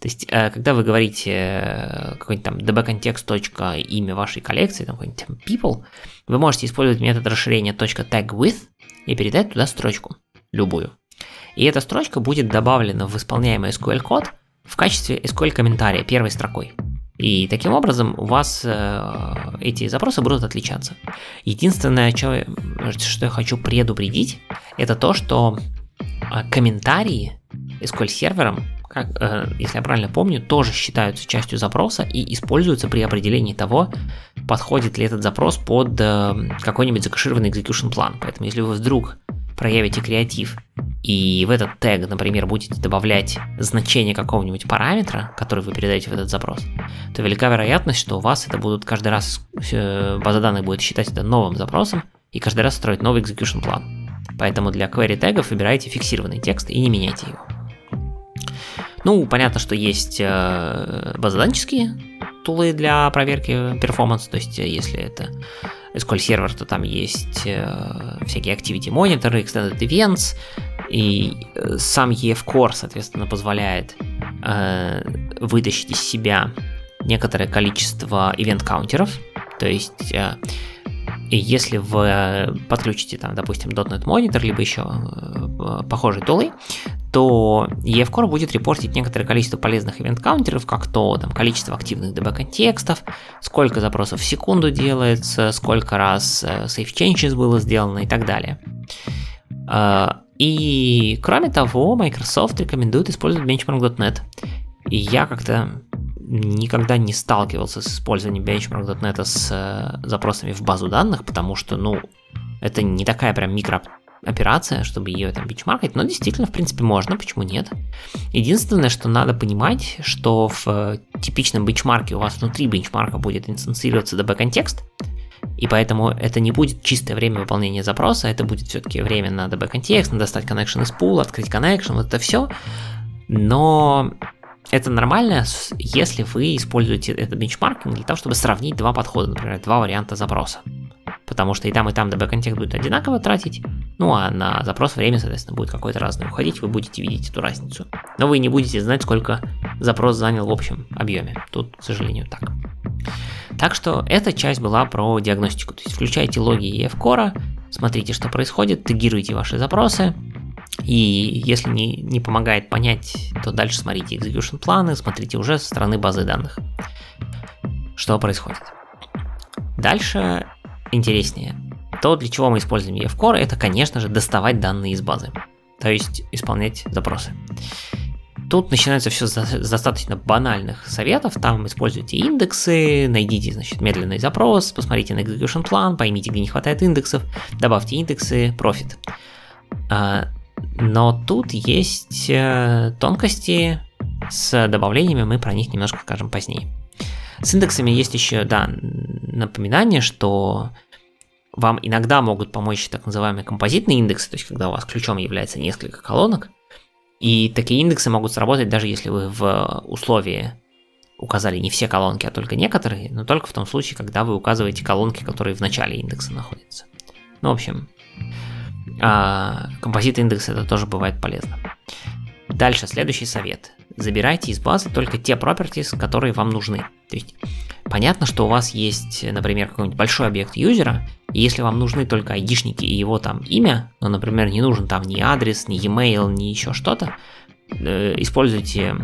То есть, э, когда вы говорите э, какой-нибудь там dbcontext. имя вашей коллекции, там какой-нибудь там people, вы можете использовать метод расширения .tagWith и передать туда строчку, любую. И эта строчка будет добавлена в исполняемый SQL код в качестве SQL комментария первой строкой. И таким образом у вас э, эти запросы будут отличаться. Единственное, что, что я хочу предупредить, это то, что э, комментарии SQL сервером, как, э, если я правильно помню, тоже считаются частью запроса и используются при определении того, подходит ли этот запрос под э, какой-нибудь закашированный execution план. Поэтому если вы вдруг проявите креатив и в этот тег, например, будете добавлять значение какого-нибудь параметра, который вы передаете в этот запрос, то велика вероятность, что у вас это будут каждый раз, база данных будет считать это новым запросом и каждый раз строить новый execution план. Поэтому для query тегов выбирайте фиксированный текст и не меняйте его. Ну, понятно, что есть э, базоданческие тулы для проверки перформанса, то есть если это SQL сервер, то там есть э, всякие activity мониторы, extended events, и э, сам EF Core, соответственно, позволяет э, вытащить из себя некоторое количество event-каунтеров, то есть э, если вы подключите, там, допустим, .NET Monitor, либо еще э, похожие тулы, то EFCore будет репортить некоторое количество полезных ивент-каунтеров, как то там, количество активных DB-контекстов, сколько запросов в секунду делается, сколько раз э, save changes было сделано и так далее. Э, и кроме того, Microsoft рекомендует использовать benchmark.net. И я как-то никогда не сталкивался с использованием benchmark.net с э, запросами в базу данных, потому что, ну, это не такая прям микро операция, чтобы ее там бичмаркать, но действительно, в принципе, можно, почему нет. Единственное, что надо понимать, что в э, типичном бенчмарке у вас внутри бенчмарка будет инстанцироваться DB-контекст, и поэтому это не будет чистое время выполнения запроса, это будет все-таки время на DB-контекст, на достать connection из пула, открыть connection, вот это все. Но это нормально, если вы используете этот бенчмаркинг для того, чтобы сравнить два подхода, например, два варианта запроса. Потому что и там, и там DB контекст будет одинаково тратить, ну а на запрос время, соответственно, будет какое-то разное уходить, вы будете видеть эту разницу. Но вы не будете знать, сколько запрос занял в общем объеме. Тут, к сожалению, так. Так что эта часть была про диагностику. То есть включайте логи EF Core, смотрите, что происходит, тегируйте ваши запросы, и если не, не помогает понять, то дальше смотрите execution планы, смотрите уже со стороны базы данных, что происходит. Дальше интереснее. То, для чего мы используем EF Core, это, конечно же, доставать данные из базы, то есть исполнять запросы. Тут начинается все с достаточно банальных советов. Там используйте индексы, найдите, значит, медленный запрос, посмотрите на execution план, поймите, где не хватает индексов, добавьте индексы, профит. Но тут есть э, тонкости с добавлениями, мы про них немножко скажем позднее. С индексами есть еще, да, напоминание, что вам иногда могут помочь так называемые композитные индексы, то есть когда у вас ключом является несколько колонок, и такие индексы могут сработать даже если вы в условии указали не все колонки, а только некоторые, но только в том случае, когда вы указываете колонки, которые в начале индекса находятся. Ну, в общем, а, композит индекс это тоже бывает полезно. Дальше, следующий совет. Забирайте из базы только те properties, которые вам нужны. То есть, понятно, что у вас есть, например, какой-нибудь большой объект юзера, и если вам нужны только айдишники и его там имя, но, например, не нужен там ни адрес, ни e-mail, ни еще что-то, э, используйте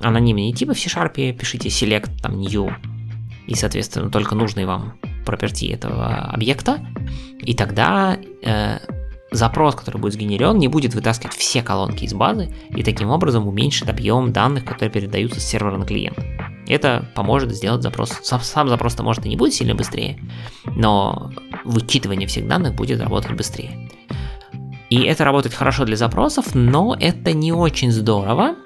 анонимные типы в C-Sharp, пишите select там new, и, соответственно, только нужный вам property этого объекта, и тогда э, запрос, который будет сгенерен, не будет вытаскивать все колонки из базы и таким образом уменьшит объем данных, которые передаются с сервера на клиент. Это поможет сделать запрос. Сам запрос-то может и не будет сильно быстрее, но вычитывание всех данных будет работать быстрее. И это работает хорошо для запросов, но это не очень здорово,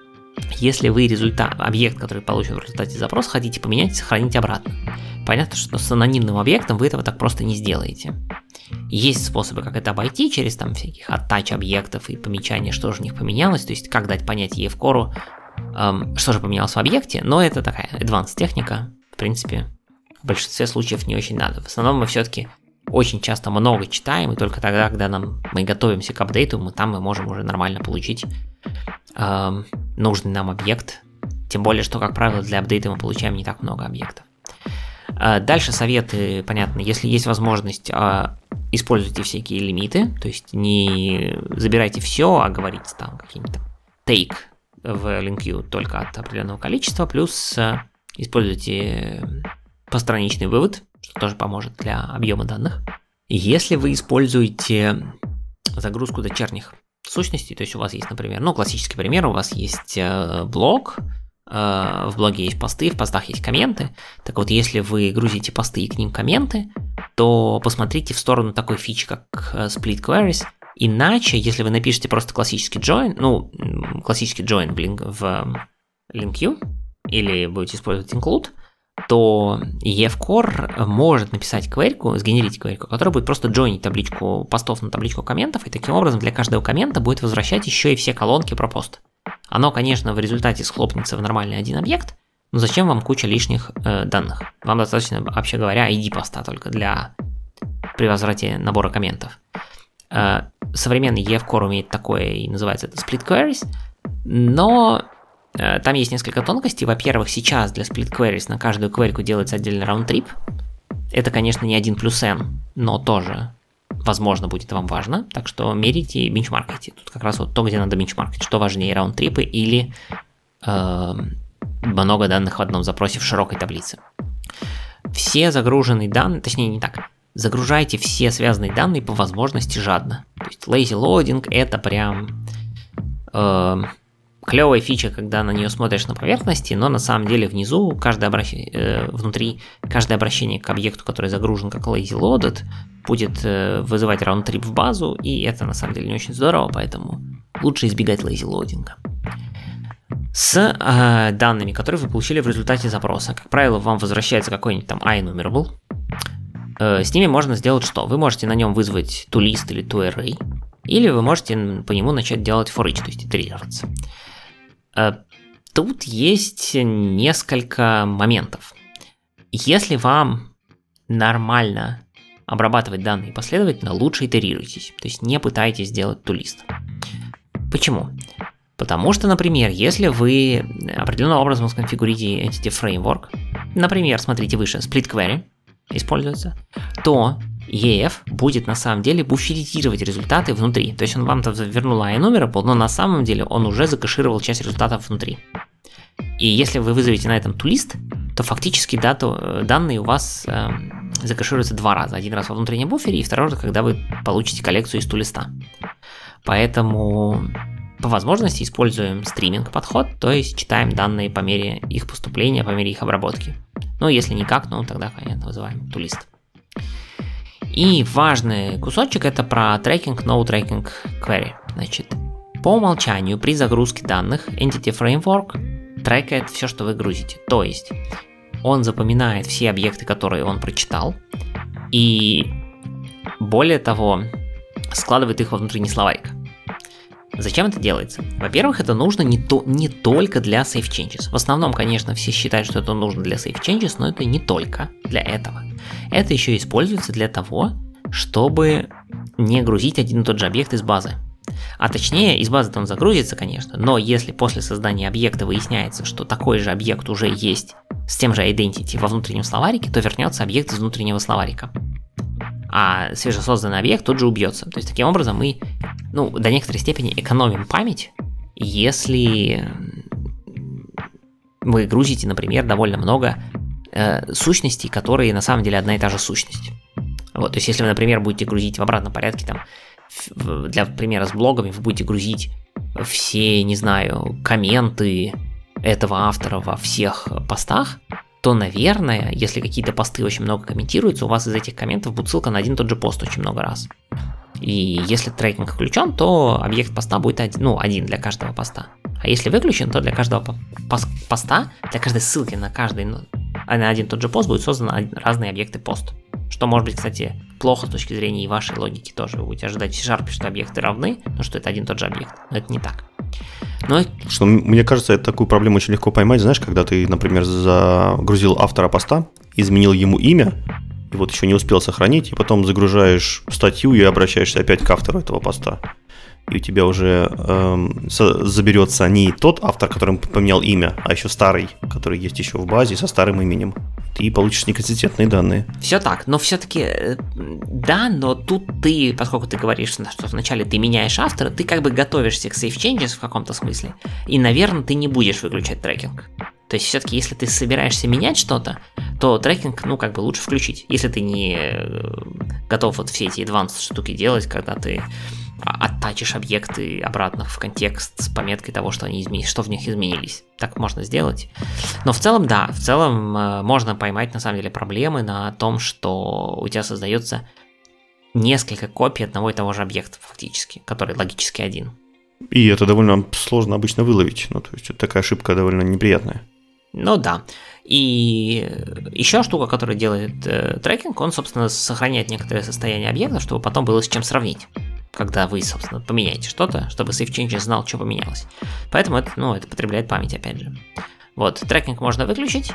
если вы результат, объект, который получен в результате запроса, хотите поменять сохранить обратно. Понятно, что с анонимным объектом вы этого так просто не сделаете. Есть способы, как это обойти, через там всяких оттач объектов и помечания, что же в них поменялось, то есть как дать понять EF-кору, эм, что же поменялось в объекте, но это такая advanced техника, в принципе, в большинстве случаев не очень надо. В основном мы все-таки очень часто много читаем, и только тогда, когда нам, мы готовимся к апдейту, мы там мы можем уже нормально получить эм, нужный нам объект. Тем более, что, как правило, для апдейта мы получаем не так много объектов. Э, дальше советы, понятно, если есть возможность, э, используйте всякие лимиты, то есть не забирайте все, а говорите там каким-то take в LinkU только от определенного количества, плюс э, используйте постраничный вывод, что тоже поможет для объема данных. Если вы используете загрузку дочерних сущностей, то есть у вас есть, например, ну, классический пример, у вас есть блок, Э, в блоге есть посты, в постах есть комменты. Так вот, если вы грузите посты и к ним комменты, то посмотрите в сторону такой фичи, как э, Split Queries. Иначе, если вы напишете просто классический join, ну, классический join в, в LinkU, или будете использовать include, то EFCore может написать кверьку, сгенерить кверьку, которая будет просто джойнить табличку постов на табличку комментов, и таким образом для каждого коммента будет возвращать еще и все колонки про пост. Оно, конечно, в результате схлопнется в нормальный один объект, но зачем вам куча лишних э, данных? Вам достаточно, вообще говоря, ID поста только для при возврате набора комментов. Э, современный EF Core умеет такое и называется это Split Queries, но там есть несколько тонкостей. Во-первых, сейчас для Split Queries на каждую query делается отдельный раунд-трип. Это, конечно, не 1 плюс n, но тоже возможно, будет вам важно, так что мерите и бенчмаркайте. Тут как раз вот то, где надо бенчмаркать, что важнее, раунд-трипы или э, много данных в одном запросе в широкой таблице. Все загруженные данные, точнее не так, загружайте все связанные данные по возможности жадно. То есть lazy loading это прям э, клевая фича, когда на нее смотришь на поверхности, но на самом деле внизу каждое обращение, э, внутри каждое обращение к объекту, который загружен как lazy loaded, будет э, вызывать раунд-трип в базу, и это на самом деле не очень здорово, поэтому лучше избегать lazy loading. С э, данными, которые вы получили в результате запроса, как правило, вам возвращается какой-нибудь там iNumerable. Э, с ними можно сделать что? Вы можете на нем вызвать toList или toArray, или вы можете по нему начать делать for each, то есть итерироваться. Э, Тут есть несколько моментов. Если вам нормально обрабатывать данные последовательно, лучше итерируйтесь, то есть не пытайтесь сделать тулист. Почему? Потому что, например, если вы определенным образом сконфигурите Entity Framework, например, смотрите выше, Split Query используется, то EF будет на самом деле буферитировать результаты внутри. То есть он вам там вернул enumerable, но на самом деле он уже закэшировал часть результатов внутри. И если вы вызовете на этом тулист, то фактически дату, э, данные у вас э, закэшируются два раза. Один раз во внутреннем буфере, и второй раз, когда вы получите коллекцию из тулиста. Поэтому по возможности используем стриминг подход, то есть читаем данные по мере их поступления, по мере их обработки. Ну, если никак, ну тогда, понятно, вызываем тулист. И важный кусочек это про трекинг, no tracking query. Значит, по умолчанию при загрузке данных Entity Framework трекает все, что вы грузите. То есть он запоминает все объекты, которые он прочитал, и более того, складывает их во внутренний словарик. Зачем это делается? Во-первых, это нужно не, то, не только для save changes. В основном, конечно, все считают, что это нужно для save changes, но это не только для этого. Это еще используется для того, чтобы не грузить один и тот же объект из базы. А точнее, из базы он загрузится, конечно, но если после создания объекта выясняется, что такой же объект уже есть с тем же identity во внутреннем словарике, то вернется объект из внутреннего словарика а свежесозданный объект тут же убьется. То есть таким образом мы, ну, до некоторой степени экономим память, если вы грузите, например, довольно много э, сущностей, которые на самом деле одна и та же сущность. Вот, то есть если вы, например, будете грузить в обратном порядке, там, для примера с блогами, вы будете грузить все, не знаю, комменты этого автора во всех постах, то, наверное, если какие-то посты очень много комментируются, у вас из этих комментов будет ссылка на один и тот же пост очень много раз. И если трекинг включен, то объект поста будет один, ну, один для каждого поста. А если выключен, то для каждого поста, для каждой ссылки на каждый, ну, на один и тот же пост будет создан разные объекты пост. Что может быть, кстати, плохо с точки зрения и вашей логики тоже. Вы будете ожидать в C-Sharp, что объекты равны, но что это один и тот же объект. Но это не так. Но... Что, мне кажется, это такую проблему очень легко поймать, знаешь, когда ты, например, загрузил автора поста, изменил ему имя, и вот еще не успел сохранить, и потом загружаешь статью и обращаешься опять к автору этого поста и у тебя уже эм, заберется не тот автор, которым поменял имя, а еще старый, который есть еще в базе со старым именем. Ты получишь неконсистентные данные. Все так, но все-таки э, да, но тут ты, поскольку ты говоришь, что вначале ты меняешь автора, ты как бы готовишься к save changes в каком-то смысле, и, наверное, ты не будешь выключать трекинг. То есть все-таки, если ты собираешься менять что-то, то трекинг, ну, как бы лучше включить. Если ты не э, готов вот все эти advanced штуки делать, когда ты оттачишь объекты обратно в контекст с пометкой того, что, они изменились, что в них изменились. Так можно сделать. Но в целом, да, в целом э, можно поймать на самом деле проблемы на том, что у тебя создается несколько копий одного и того же объекта фактически, который логически один. И это довольно сложно обычно выловить. Ну, то есть это такая ошибка довольно неприятная. Ну да. И еще штука, которая делает э, трекинг, он, собственно, сохраняет некоторое состояние объекта, чтобы потом было с чем сравнить когда вы, собственно, поменяете что-то, чтобы Save знал, что поменялось. Поэтому это, ну, это потребляет память, опять же. Вот, трекинг можно выключить,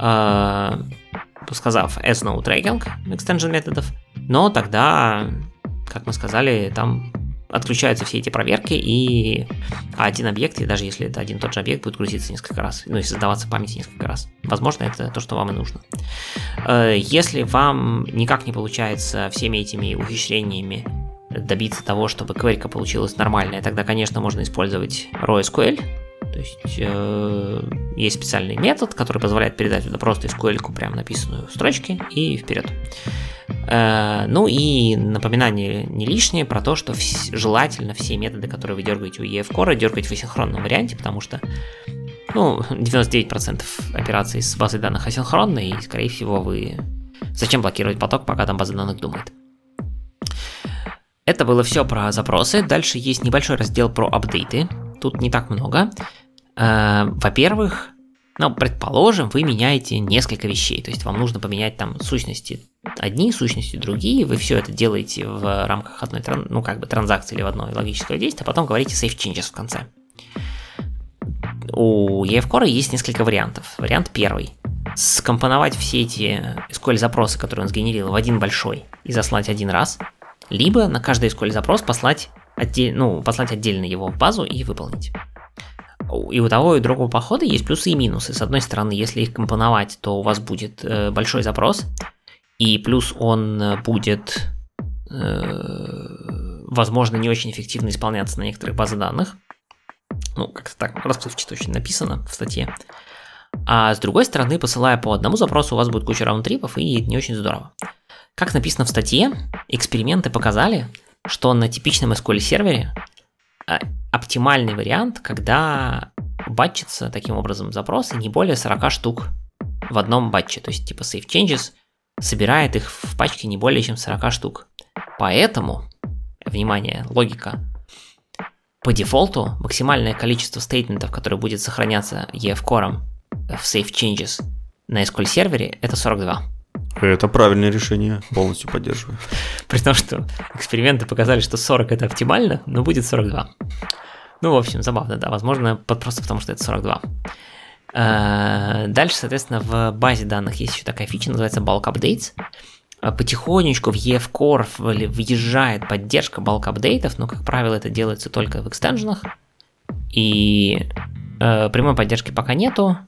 э, сказав as no tracking extension методов, но тогда, как мы сказали, там отключаются все эти проверки, и один объект, и даже если это один и тот же объект, будет грузиться несколько раз, ну и создаваться память несколько раз. Возможно, это то, что вам и нужно. Э, если вам никак не получается всеми этими ухищрениями добиться того, чтобы query получилась нормальная, тогда, конечно, можно использовать RawSQL. То есть э, есть специальный метод, который позволяет передать туда просто SQL прямо написанную в строчке и вперед. Э, ну и напоминание не лишнее про то, что вс- желательно все методы, которые вы дергаете у EF Core, дергать в асинхронном варианте, потому что ну, 99% операций с базой данных асинхронные, и, скорее всего, вы... Зачем блокировать поток, пока там база данных думает? Это было все про запросы. Дальше есть небольшой раздел про апдейты. Тут не так много. Э, во-первых, ну, предположим, вы меняете несколько вещей, то есть вам нужно поменять там сущности одни, сущности другие, вы все это делаете в рамках одной, ну, как бы транзакции или в одной логического действия, а потом говорите save changes в конце. у EF Core есть несколько вариантов. Вариант первый. Скомпоновать все эти SQL запросы, которые он сгенерил, в один большой и заслать один раз. Либо на каждый SQL запрос послать, отдель, ну, послать отдельно его в базу и выполнить. И у того и у другого похода есть плюсы и минусы. С одной стороны, если их компоновать, то у вас будет э, большой запрос, и плюс он будет, э, возможно, не очень эффективно исполняться на некоторых базах данных. Ну, как-то так расплывчато очень написано в статье. А с другой стороны, посылая по одному запросу, у вас будет куча раунд-трипов, и не очень здорово. Как написано в статье, эксперименты показали, что на типичном SQL сервере а, оптимальный вариант, когда батчится таким образом запросы не более 40 штук в одном батче. То есть типа save changes собирает их в пачке не более чем 40 штук. Поэтому, внимание, логика, по дефолту максимальное количество стейтментов, которое будет сохраняться EF-кором в save changes на SQL сервере, это 42. Это правильное решение, полностью поддерживаю. При том, что эксперименты показали, что 40 это оптимально, но будет 42. Ну, в общем, забавно, да, возможно, просто потому, что это 42. Э, дальше, соответственно, в базе данных есть еще такая фича, называется Bulk Updates. Э, потихонечку в EF Core въезжает поддержка bulk апдейтов, но, как правило, это делается только в экстенженах. И э, прямой поддержки пока нету.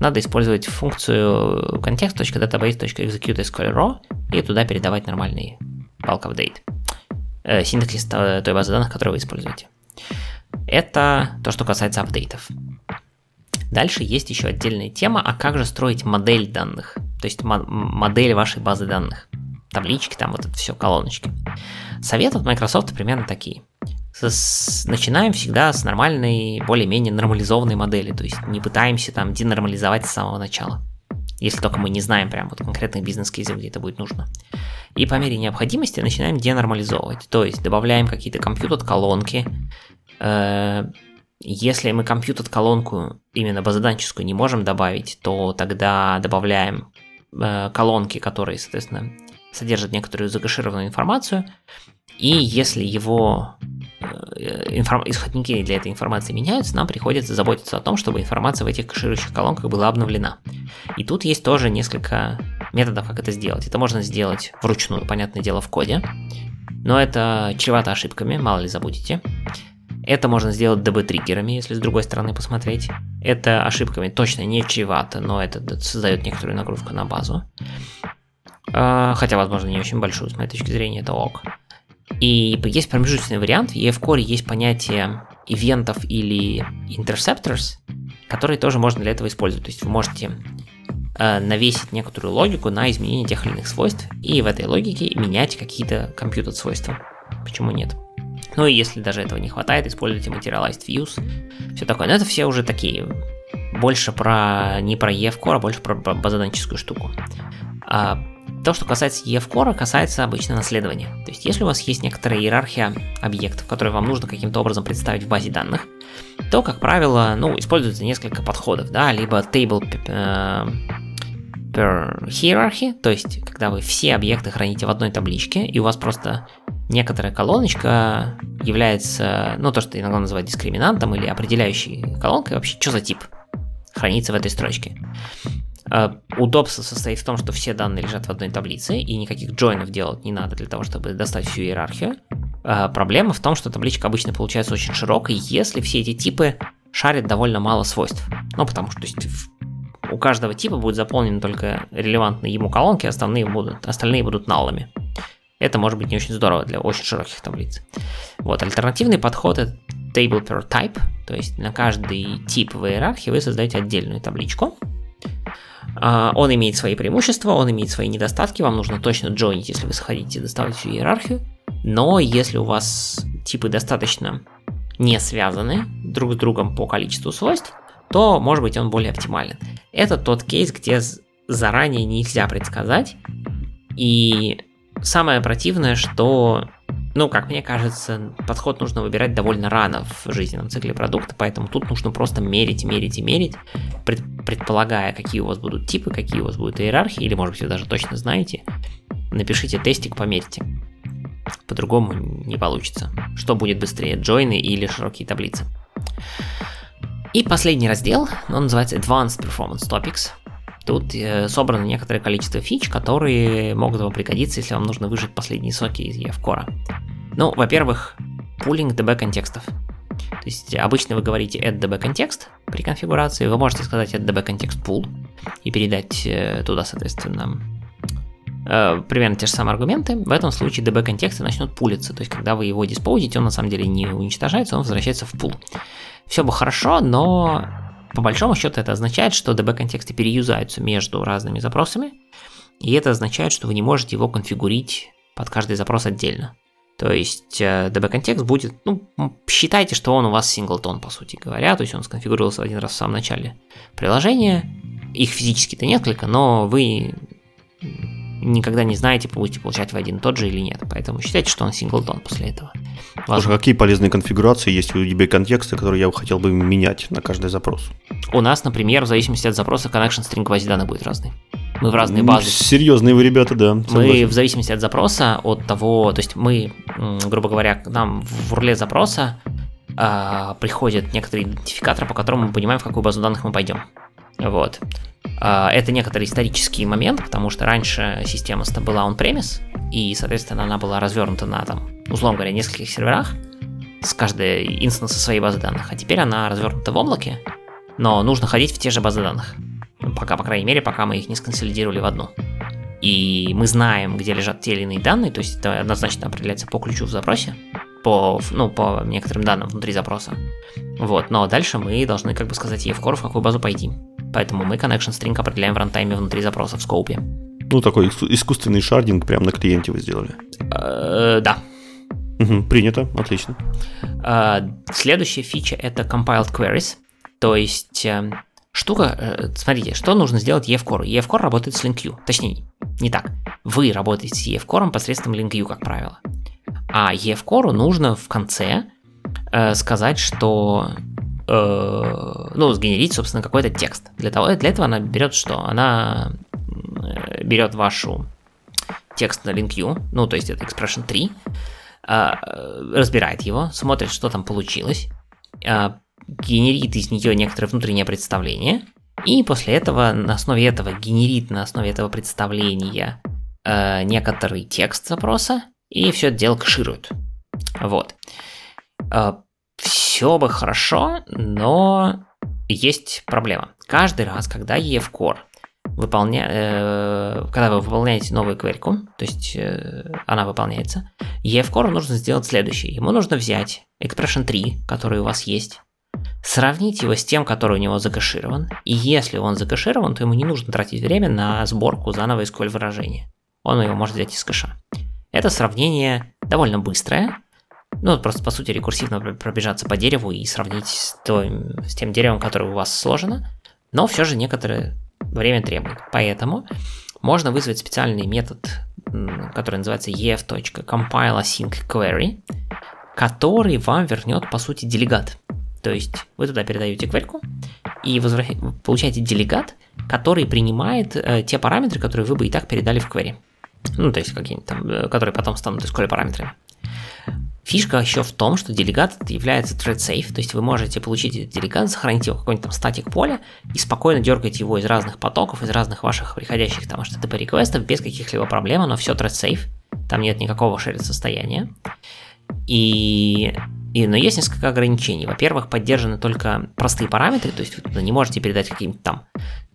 Надо использовать функцию context.database.execute и туда передавать нормальный bulk update. Э, синтаксис той базы данных, которую вы используете. Это то, что касается апдейтов. Дальше есть еще отдельная тема, а как же строить модель данных, то есть модель вашей базы данных. Таблички, там вот это все, колоночки. Советы от Microsoft примерно такие. Начинаем всегда с нормальной, более-менее нормализованной модели, то есть не пытаемся там денормализовать с самого начала. Если только мы не знаем прям вот конкретный бизнес-кейс, где это будет нужно. И по мере необходимости начинаем денормализовывать. То есть добавляем какие-то компьютер-колонки, Э, если мы компьютер-колонку, именно базоданческую, не можем добавить, то тогда добавляем э, колонки, которые, соответственно, содержат некоторую закашированную информацию. И если его информ... исходники для этой информации меняются, нам приходится заботиться о том, чтобы информация в этих кэширующих колонках была обновлена. И тут есть тоже несколько методов, как это сделать. Это можно сделать вручную, понятное дело, в коде, но это чревато ошибками, мало ли забудете. Это можно сделать DB-триггерами, если с другой стороны посмотреть. Это ошибками точно не чревато, но это создает некоторую нагрузку на базу. А, хотя, возможно, не очень большую, с моей точки зрения, это ок. И есть промежуточный вариант. В EF-Core есть понятие ивентов или interceptors, которые тоже можно для этого использовать. То есть вы можете э, навесить некоторую логику на изменение тех или иных свойств, и в этой логике менять какие-то компьютер свойства. Почему нет? Ну и если даже этого не хватает, используйте Materialized Views, все такое. Но это все уже такие, больше про, не про EF-Core, а больше про базоданческую штуку. А, то, что касается EF-Core, касается обычно наследования. То есть, если у вас есть некоторая иерархия объектов, которые вам нужно каким-то образом представить в базе данных, то, как правило, ну, используется несколько подходов, да, либо table э, per hierarchy, то есть, когда вы все объекты храните в одной табличке, и у вас просто некоторая колоночка является, ну, то, что иногда называют дискриминантом или определяющей колонкой, вообще, что за тип хранится в этой строчке. Uh, удобство состоит в том, что все данные лежат в одной таблице, и никаких джойнов делать не надо для того, чтобы достать всю иерархию. Uh, проблема в том, что табличка обычно получается очень широкой, если все эти типы шарят довольно мало свойств. Ну, потому что то есть, у каждого типа будет заполнены только релевантные ему колонки, остальные будут, остальные будут наллами. Это может быть не очень здорово для очень широких таблиц. Вот, альтернативный подход это table per type, то есть на каждый тип в иерархии вы создаете отдельную табличку. А, он имеет свои преимущества, он имеет свои недостатки, вам нужно точно джойнить, если вы хотите доставать всю иерархию. Но если у вас типы достаточно не связаны друг с другом по количеству свойств, то, может быть, он более оптимален. Это тот кейс, где заранее нельзя предсказать, и Самое противное, что, ну, как мне кажется, подход нужно выбирать довольно рано в жизненном цикле продукта, поэтому тут нужно просто мерить, мерить и мерить, пред, предполагая, какие у вас будут типы, какие у вас будут иерархии, или, может быть, вы даже точно знаете. Напишите тестик, померьте. По-другому не получится. Что будет быстрее, джойны или широкие таблицы? И последний раздел, он называется Advanced Performance Topics. Тут э, собрано некоторое количество фич, которые могут вам пригодиться, если вам нужно выжать последние соки из EF-Core. Ну, во-первых, пулинг DB контекстов. То есть обычно вы говорите add db контекст при конфигурации, вы можете сказать add db контекст pool и передать э, туда, соответственно, э, примерно те же самые аргументы. В этом случае db контексты начнут пулиться, то есть когда вы его диспоузите, он на самом деле не уничтожается, он возвращается в пул. Все бы хорошо, но по большому счету это означает, что db контексты переюзаются между разными запросами, и это означает, что вы не можете его конфигурить под каждый запрос отдельно. То есть э, контекст будет, ну, считайте, что он у вас синглтон, по сути говоря, то есть он сконфигурировался один раз в самом начале приложения. Их физически-то несколько, но вы никогда не знаете, будете получать в один тот же или нет. Поэтому считайте, что он синглтон после этого. Слушай, какие полезные конфигурации есть у DB контекста, которые я хотел бы менять на каждый запрос? У нас, например, в зависимости от запроса, connection string базе данных будет разный. Мы в разные базы. Серьезные вы ребята, да. Мы в зависимости от запроса, от того, то есть мы, грубо говоря, к нам в урле запроса э, приходит некоторый идентификатор, по которому мы понимаем, в какую базу данных мы пойдем. Вот. Э, это некоторый исторический момент, потому что раньше система была on-premise, и, соответственно, она была развернута на, там, условно говоря, нескольких серверах, с каждой инстанса своей базы данных. А теперь она развернута в облаке, но нужно ходить в те же базы данных. Пока, по крайней мере, пока мы их не сконсолидировали в одну. И мы знаем, где лежат те или иные данные, то есть это однозначно определяется по ключу в запросе, по, ну, по некоторым данным внутри запроса. Вот, но дальше мы должны, как бы сказать, ей в какую базу пойти. Поэтому мы connection string определяем в рантайме внутри запроса в скоупе. Ну, такой искусственный шардинг прямо на клиенте вы сделали. Э, да. Угу, принято, отлично. Э, следующая фича это compiled queries. То есть эм, штука, э, смотрите, что нужно сделать EF-Core? EF-Core работает с LinkU, точнее, не так. Вы работаете с EF-Core посредством LinkU, как правило. А EF-Core нужно в конце э, сказать, что э, ну, сгенерить, собственно, какой-то текст. Для, того, для этого она берет что? Она э, берет вашу текст на LinkU, ну, то есть это expression 3, э, разбирает его, смотрит, что там получилось, э, генерит из нее некоторое внутреннее представление, и после этого на основе этого генерит на основе этого представления э, некоторый текст запроса, и все это дело кэширует. Вот. Э, все бы хорошо, но есть проблема. Каждый раз, когда EF Core выполня... э, когда вы выполняете новую кверьку, то есть э, она выполняется, EF Core нужно сделать следующее. Ему нужно взять expression 3, который у вас есть, сравнить его с тем, который у него закэширован, и если он закэширован, то ему не нужно тратить время на сборку заново SQL выражения. Он его может взять из кэша. Это сравнение довольно быстрое, ну, просто, по сути, рекурсивно пробежаться по дереву и сравнить с, той, с тем деревом, которое у вас сложено, но все же некоторое время требует. Поэтому можно вызвать специальный метод, который называется ef.compileAsyncQuery, который вам вернет, по сути, делегат. То есть вы туда передаете квельку и возвращ... получаете делегат, который принимает э, те параметры, которые вы бы и так передали в query. Ну, то есть какие-нибудь там, э, которые потом станут SQL параметрами. Фишка еще в том, что делегат является thread safe, то есть вы можете получить этот делегат, сохранить его в какой-нибудь там статик поле и спокойно дергать его из разных потоков, из разных ваших приходящих там HTTP реквестов без каких-либо проблем, но все thread safe, там нет никакого шерит состояния. И и, но есть несколько ограничений. Во-первых, поддержаны только простые параметры, то есть вы не можете передать какие-нибудь там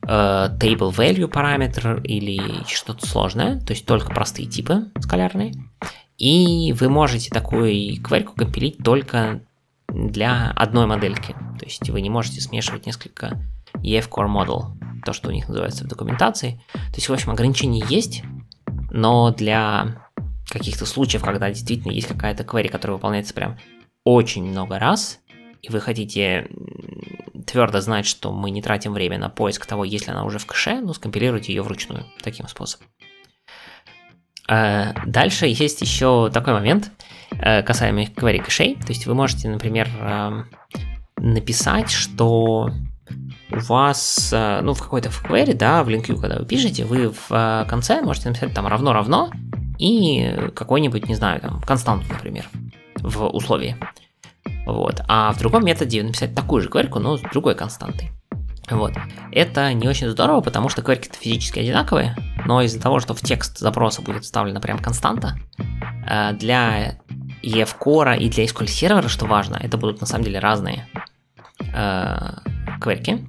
table value параметр или что-то сложное, то есть только простые типы скалярные. И вы можете такую квельку компилить только для одной модельки. То есть вы не можете смешивать несколько EF Core Model, то, что у них называется в документации. То есть, в общем, ограничения есть, но для каких-то случаев, когда действительно есть какая-то query, которая выполняется прям очень много раз, и вы хотите твердо знать, что мы не тратим время на поиск того, если она уже в кэше, ну, скомпилируйте ее вручную таким способом. Э, дальше есть еще такой момент, э, касаемо query кэшей. То есть вы можете, например, эм, написать, что у вас, э, ну, в какой-то в query, да, в LinkU, когда вы пишете, вы в конце можете написать там равно-равно и какой-нибудь, не знаю, там, константу, например в условии. Вот. А в другом методе написать такую же query, но с другой константой. Вот. Это не очень здорово, потому что query физически одинаковые, но из-за того, что в текст запроса будет вставлена прям константа, э, для EF Core и для SQL сервера, что важно, это будут на самом деле разные кверки.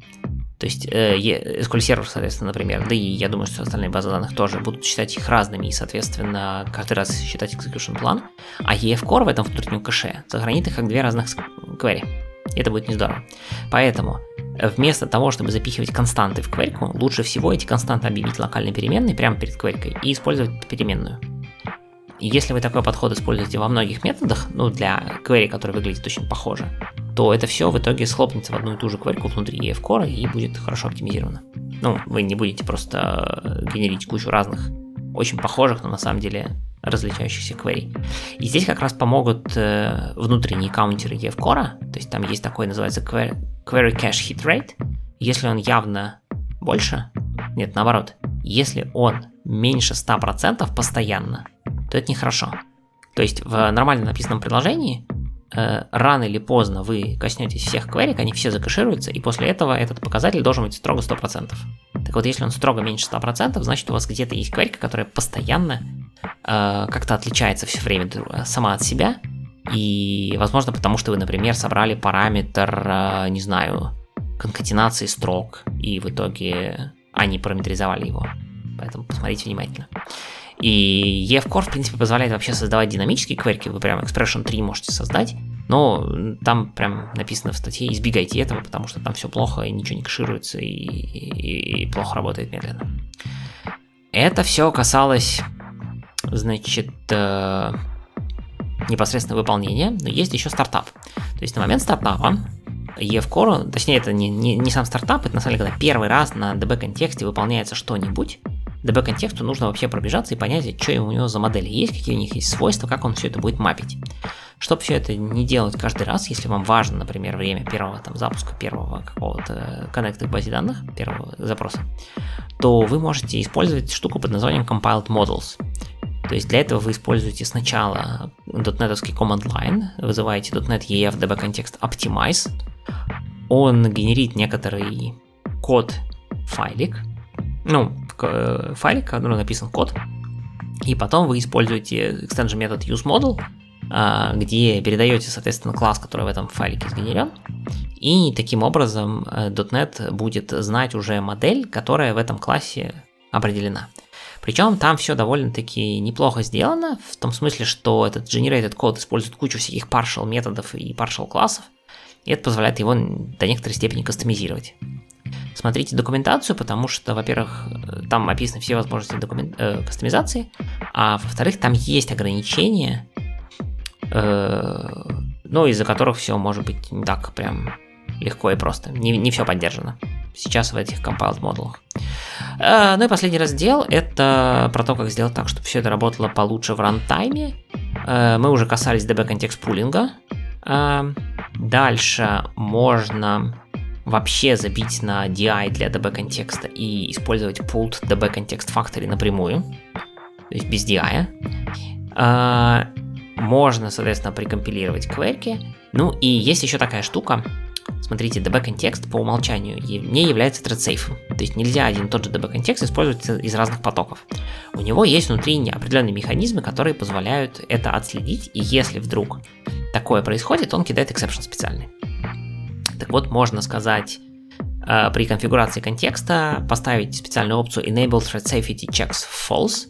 То есть э, SQL сервер, соответственно, например, да и я думаю, что остальные базы данных тоже будут считать их разными и, соответственно, каждый раз считать execution план. А EF Core в этом внутреннем кэше сохранит их как две разных query. Это будет не здорово. Поэтому вместо того, чтобы запихивать константы в квельку, лучше всего эти константы объявить локальной переменной прямо перед квелькой и использовать переменную. Если вы такой подход используете во многих методах, ну, для query, который выглядит очень похоже, то это все в итоге схлопнется в одну и ту же query внутри EF Core и будет хорошо оптимизировано. Ну, вы не будете просто генерить кучу разных, очень похожих, но на самом деле различающихся query. И здесь как раз помогут э, внутренние каунтеры EF Core, то есть там есть такой, называется query, query cache hit rate. Если он явно больше, нет, наоборот, если он меньше 100% постоянно, то это нехорошо. То есть в нормально написанном предложении э, рано или поздно вы коснетесь всех query, они все закэшируются, и после этого этот показатель должен быть строго 100%. Так вот, если он строго меньше 100%, значит у вас где-то есть query, которая постоянно э, как-то отличается все время сама от себя, и, возможно, потому что вы, например, собрали параметр, э, не знаю, конкатенации строк, и в итоге они параметризовали его. Поэтому посмотрите внимательно. И EFCore, в принципе, позволяет вообще создавать динамические кверки. Вы прям Expression 3 можете создать. Но там прям написано в статье, избегайте этого, потому что там все плохо, и ничего не кэшируется, и, и, и плохо работает медленно. Это все касалось, значит, э, непосредственно выполнения, но есть еще стартап. То есть на момент стартапа EF точнее это не, не, не сам стартап, это на самом деле когда первый раз на DB контексте выполняется что-нибудь, DB контексту нужно вообще пробежаться и понять, что у него за модели есть, какие у них есть свойства, как он все это будет мапить. Чтобы все это не делать каждый раз, если вам важно, например, время первого там, запуска первого какого-то коннекта к базе данных, первого запроса, то вы можете использовать штуку под названием Compiled Models. То есть для этого вы используете сначала .NET command line, вызываете .NET EF DB контекст optimize, он генерит некоторый код файлик, ну, э, файлик, в котором написан код, и потом вы используете extension метод useModel, а, где передаете, соответственно, класс, который в этом файлике сгенерен, и таким образом э, .NET будет знать уже модель, которая в этом классе определена. Причем там все довольно-таки неплохо сделано, в том смысле, что этот generated код использует кучу всяких partial методов и partial классов, и это позволяет его до некоторой степени кастомизировать. Смотрите документацию, потому что, во-первых, там описаны все возможности документ... э, кастомизации, а во-вторых, там есть ограничения, э, ну, из-за которых все может быть не так прям легко и просто. Не, не все поддержано сейчас в этих compiled модулах. Э, ну и последний раздел это про то, как сделать так, чтобы все это работало получше в рантайме. Э, мы уже касались DB контекст пулинга. Э, дальше можно вообще забить на DI для DB контекста и использовать pulled DB контекст factory напрямую, то есть без DI. Можно, соответственно, прикомпилировать кверки. Ну и есть еще такая штука, Смотрите, db-контекст по умолчанию не является thread-safe. То есть нельзя один и тот же db-контекст использовать из разных потоков. У него есть внутри определенные механизмы, которые позволяют это отследить, и если вдруг такое происходит, он кидает exception специальный. Так вот, можно сказать, э, при конфигурации контекста поставить специальную опцию Enable Thread Safety Checks False,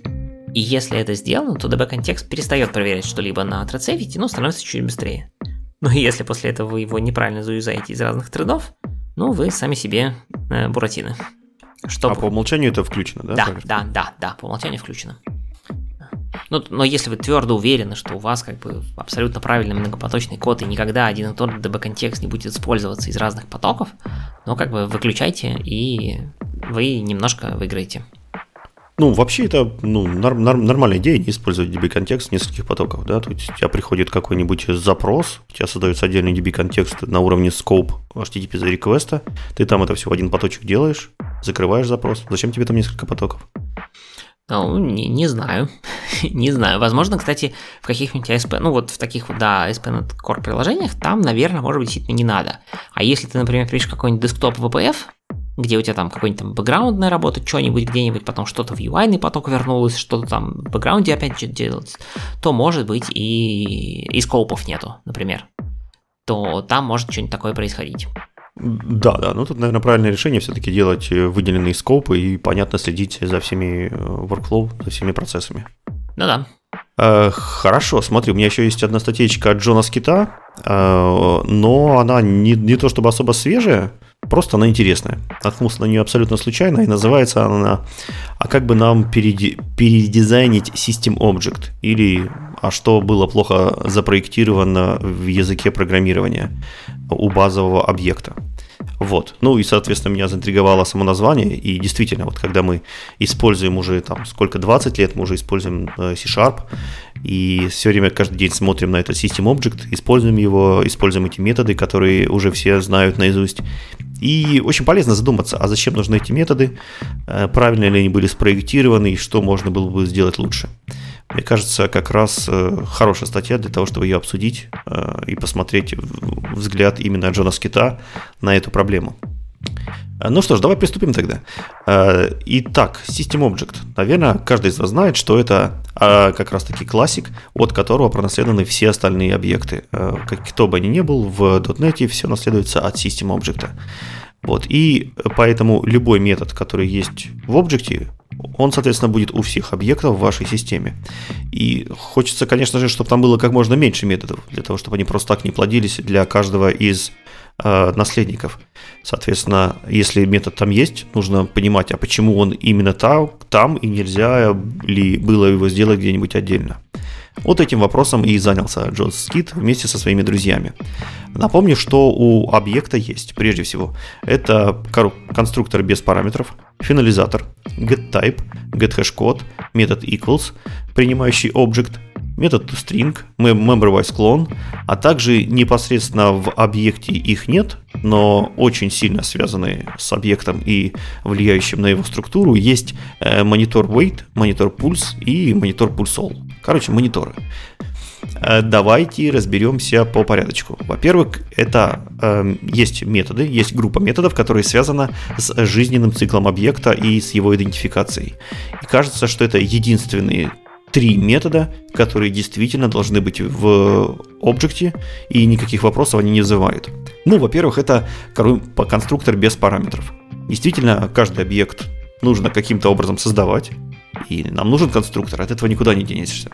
и если это сделано, то db-контекст перестает проверять что-либо на thread safety, но становится чуть быстрее. Но если после этого вы его неправильно заюзаете из разных трендов, ну, вы сами себе э, буратины. Чтобы... А по умолчанию это включено, да? Да, да, да, да, по умолчанию включено. Ну, но если вы твердо уверены, что у вас как бы абсолютно правильный многопоточный код, и никогда один и тот же DB-контекст не будет использоваться из разных потоков, ну, как бы выключайте, и вы немножко выиграете. Ну, вообще это ну, норм, норм, нормальная идея не использовать DB-контекст нескольких потоках. Да? То есть у тебя приходит какой-нибудь запрос, у тебя создается отдельный DB-контекст на уровне scope HTTP за реквеста, ты там это все в один поточек делаешь, закрываешь запрос. Зачем тебе там несколько потоков? Ну, не, не знаю. Не знаю. Возможно, кстати, в каких-нибудь ASP, ну вот в таких вот, да, ASP.NET Core приложениях, там, наверное, может быть, действительно не надо. А если ты, например, пишешь какой-нибудь десктоп VPF, где у тебя там какой-нибудь там бэкграундная работа, что-нибудь где-нибудь, потом что-то в UI поток вернулось, что-то там в бэкграунде опять что-то делать, то может быть и, и скопов нету, например. То там может что-нибудь такое происходить. Да, да, ну тут, наверное, правильное решение все-таки делать э, выделенные скопы и понятно следить за всеми э, workflow, за всеми процессами. Ну да. Э, хорошо, смотри, у меня еще есть одна статейка от Джона Скита, но она не, не то чтобы особо свежая, Просто она интересная. Наткнулся на нее абсолютно случайно, и называется она «А как бы нам переди- передизайнить System Object?» или «А что было плохо запроектировано в языке программирования у базового объекта?» Вот. Ну и, соответственно, меня заинтриговало само название. И действительно, вот когда мы используем уже там сколько, 20 лет, мы уже используем э, C-Sharp, и все время, каждый день смотрим на этот System Object, используем его, используем эти методы, которые уже все знают наизусть. И очень полезно задуматься, а зачем нужны эти методы, э, правильно ли они были спроектированы и что можно было бы сделать лучше. Мне кажется, как раз э, хорошая статья для того, чтобы ее обсудить э, и посмотреть взгляд именно Джона Скита на эту проблему. Ну что ж, давай приступим тогда. Итак, System Object. Наверное, каждый из вас знает, что это как раз-таки классик, от которого пронаследованы все остальные объекты. Как кто бы ни ни был, в .NET все наследуется от System Object. Вот, и поэтому любой метод, который есть в объекте, он, соответственно, будет у всех объектов в вашей системе. И хочется, конечно же, чтобы там было как можно меньше методов, для того, чтобы они просто так не плодились для каждого из э, наследников. Соответственно, если метод там есть, нужно понимать, а почему он именно там, там и нельзя ли было его сделать где-нибудь отдельно. Вот этим вопросом и занялся Джон Скит вместе со своими друзьями. Напомню, что у объекта есть, прежде всего, это конструктор без параметров, финализатор, getType, getHashCode, метод equals, принимающий объект, метод toString, memberwise clone, а также непосредственно в объекте их нет, но очень сильно связанные с объектом и влияющим на его структуру, есть монитор weight, монитор pulse и монитор pulse all. Короче, мониторы. Э, давайте разберемся по порядочку. Во-первых, это э, есть методы, есть группа методов, которые связаны с жизненным циклом объекта и с его идентификацией. И кажется, что это единственные три метода, которые действительно должны быть в объекте, и никаких вопросов они не вызывают. Ну, во-первых, это конструктор без параметров. Действительно, каждый объект нужно каким-то образом создавать, и нам нужен конструктор, от этого никуда не денешься.